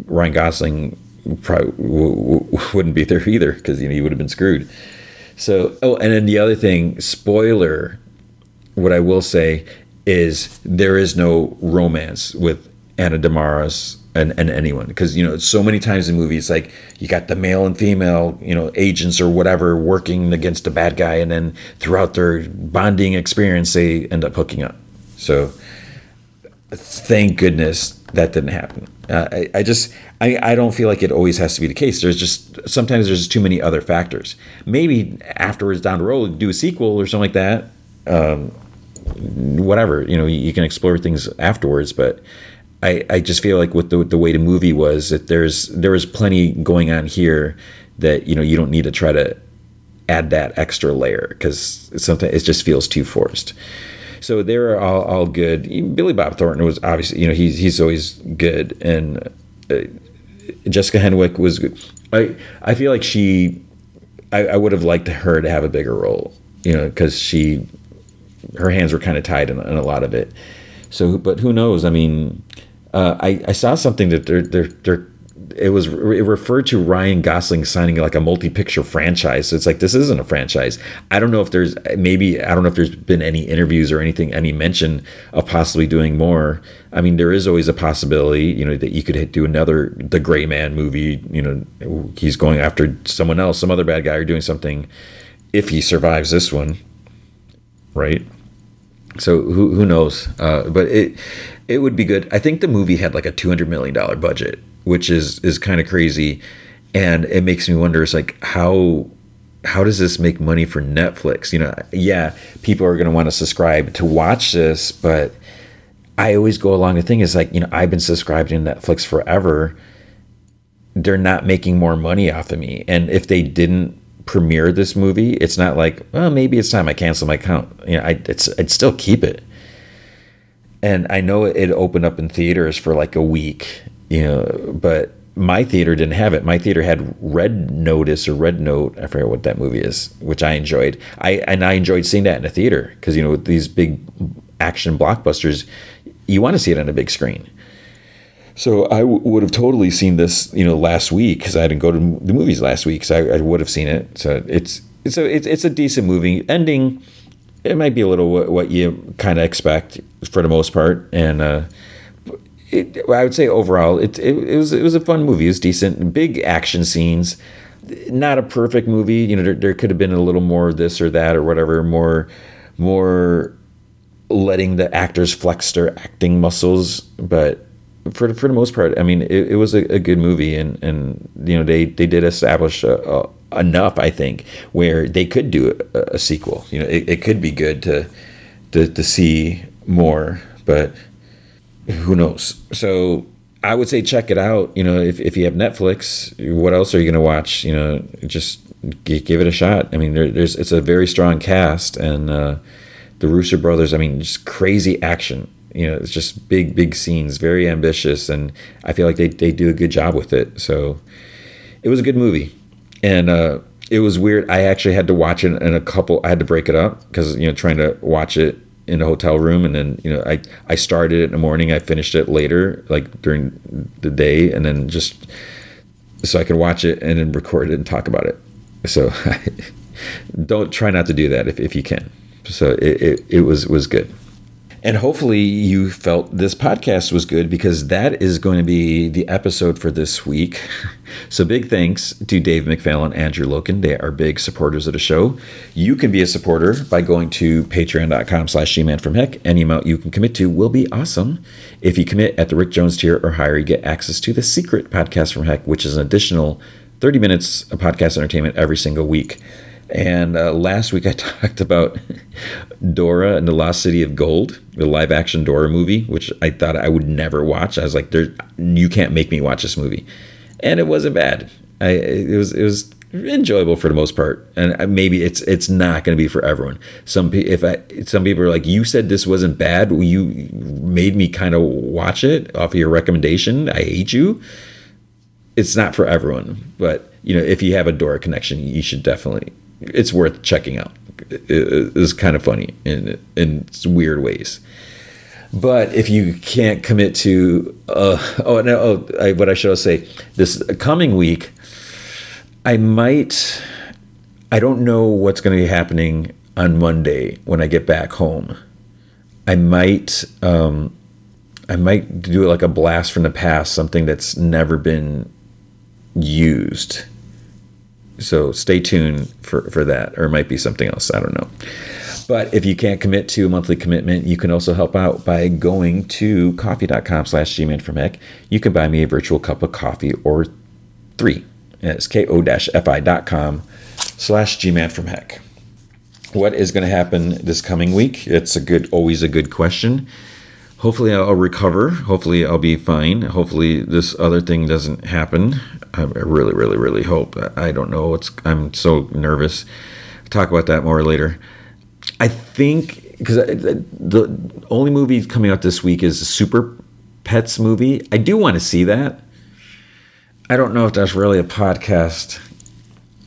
Ryan Gosling probably w- w- wouldn't be there either because you know he would have been screwed. So, oh, and then the other thing, spoiler, what I will say is there is no romance with Ana Armas and, and anyone because you know so many times in movies like you got the male and female you know agents or whatever working against a bad guy and then throughout their bonding experience they end up hooking up so thank goodness that didn't happen. Uh, I, I, just I, I don't feel like it always has to be the case. There's just sometimes there's too many other factors. Maybe afterwards down the road do a sequel or something like that. Um, whatever you know, you, you, can explore things afterwards. But I, I just feel like with the the way the movie was that there's there was plenty going on here that you know you don't need to try to add that extra layer because something it just feels too forced. So they're all, all good. Billy Bob Thornton was obviously, you know, he's he's always good, and uh, Jessica Henwick was. Good. I I feel like she, I, I would have liked her to have a bigger role, you know, because she, her hands were kind of tied in, in, a lot of it. So, but who knows? I mean, uh, I I saw something that they're they're they're it was it referred to Ryan Gosling signing like a multi-picture franchise. So it's like this isn't a franchise. I don't know if there's maybe I don't know if there's been any interviews or anything any mention of possibly doing more. I mean, there is always a possibility, you know, that you could do another the Gray Man movie. You know, he's going after someone else, some other bad guy, or doing something. If he survives this one, right? So who who knows? Uh, but it it would be good. I think the movie had like a two hundred million dollar budget which is is kind of crazy, and it makes me wonder. It's like how how does this make money for Netflix? You know, yeah, people are going to want to subscribe to watch this, but I always go along the thing is like, you know, I've been subscribed to Netflix forever. they're not making more money off of me. And if they didn't premiere this movie, it's not like, well, maybe it's time I cancel my account. You know, I it's I'd still keep it. And I know it opened up in theaters for like a week, you know, but my theater didn't have it. My theater had Red Notice or Red Note. I forget what that movie is, which I enjoyed. I and I enjoyed seeing that in a theater because you know these big action blockbusters, you want to see it on a big screen. So I w- would have totally seen this, you know, last week because I didn't go to the movies last week. So I, I would have seen it. So it's a it's, it's a decent movie. Ending, it might be a little what, what you kind of expect for the most part, and uh, it, I would say overall, it, it, it was it was a fun movie. It was decent, big action scenes. Not a perfect movie, you know. There, there could have been a little more this or that or whatever, more more letting the actors flex their acting muscles, but for for the most part, I mean, it, it was a, a, good movie, and and you know they they did establish a, a, enough, I think, where they could do a, sequel. You know, it, it could be good to, to to see more, but who knows? So I would say check it out. You know, if if you have Netflix, what else are you going to watch? You know, just give it a shot. I mean, there, there's it's a very strong cast, and uh, the Russo brothers. I mean, just crazy action you know, it's just big, big scenes, very ambitious, and I feel like they they do a good job with it. So it was a good movie, and uh, it was weird. I actually had to watch it in a couple. I had to break it up because you know trying to watch it in a hotel room, and then you know I I started it in the morning. I finished it later, like during the day, and then just so I could watch it and then record it and talk about it. So don't try not to do that if, if you can. So it, it, it was was good. And hopefully, you felt this podcast was good because that is going to be the episode for this week. So, big thanks to Dave McFallon and Andrew Loken. They are big supporters of the show. You can be a supporter by going to patreon.com slash from heck. Any amount you can commit to will be awesome. If you commit at the Rick Jones tier or higher, you get access to the secret podcast from heck, which is an additional 30 minutes of podcast entertainment every single week. And uh, last week I talked about Dora and the Lost City of Gold, the live action Dora movie, which I thought I would never watch. I was like, "There, you can't make me watch this movie," and it wasn't bad. I it was it was enjoyable for the most part, and uh, maybe it's it's not going to be for everyone. Some if I some people are like, "You said this wasn't bad. You made me kind of watch it off of your recommendation. I hate you." It's not for everyone, but you know, if you have a Dora connection, you should definitely it's worth checking out. It is kind of funny in in weird ways. But if you can't commit to, uh, oh no, oh, I, what I should say, this coming week, I might, I don't know what's going to be happening on Monday when I get back home. I might, um, I might do it like a blast from the past, something that's never been used so stay tuned for, for that, or it might be something else. I don't know. But if you can't commit to a monthly commitment, you can also help out by going to ko-fi.com slash gman from heck. You can buy me a virtual cup of coffee or three. It's ko-fi.com slash gman from heck. What is going to happen this coming week? It's a good, always a good question hopefully I'll recover. Hopefully I'll be fine. Hopefully this other thing doesn't happen. I really, really, really hope. I don't know. It's I'm so nervous. I'll talk about that more later. I think because the only movie coming out this week is a Super Pets movie. I do want to see that. I don't know if that's really a podcast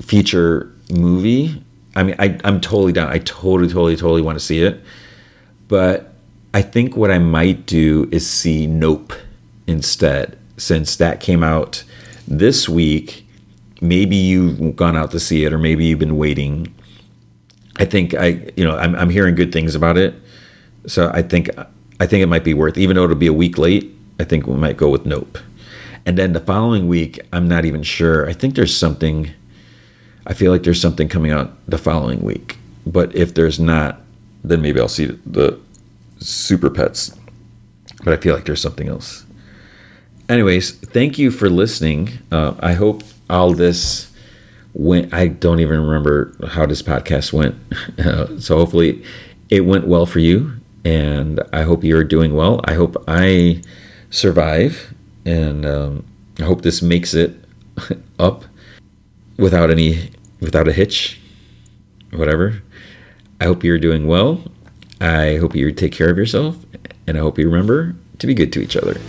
feature movie. I mean, I, I'm totally down. I totally, totally, totally want to see it. But I think what I might do is see Nope instead, since that came out this week. Maybe you've gone out to see it, or maybe you've been waiting. I think I, you know, I'm, I'm hearing good things about it, so I think I think it might be worth, even though it'll be a week late. I think we might go with Nope, and then the following week, I'm not even sure. I think there's something. I feel like there's something coming out the following week, but if there's not, then maybe I'll see the super pets. But I feel like there's something else. Anyways, thank you for listening. Uh, I hope all this went. I don't even remember how this podcast went. Uh, so hopefully it went well for you. And I hope you're doing well. I hope I survive. And um, I hope this makes it up without any without a hitch, whatever. I hope you're doing well. I hope you take care of yourself, and I hope you remember to be good to each other.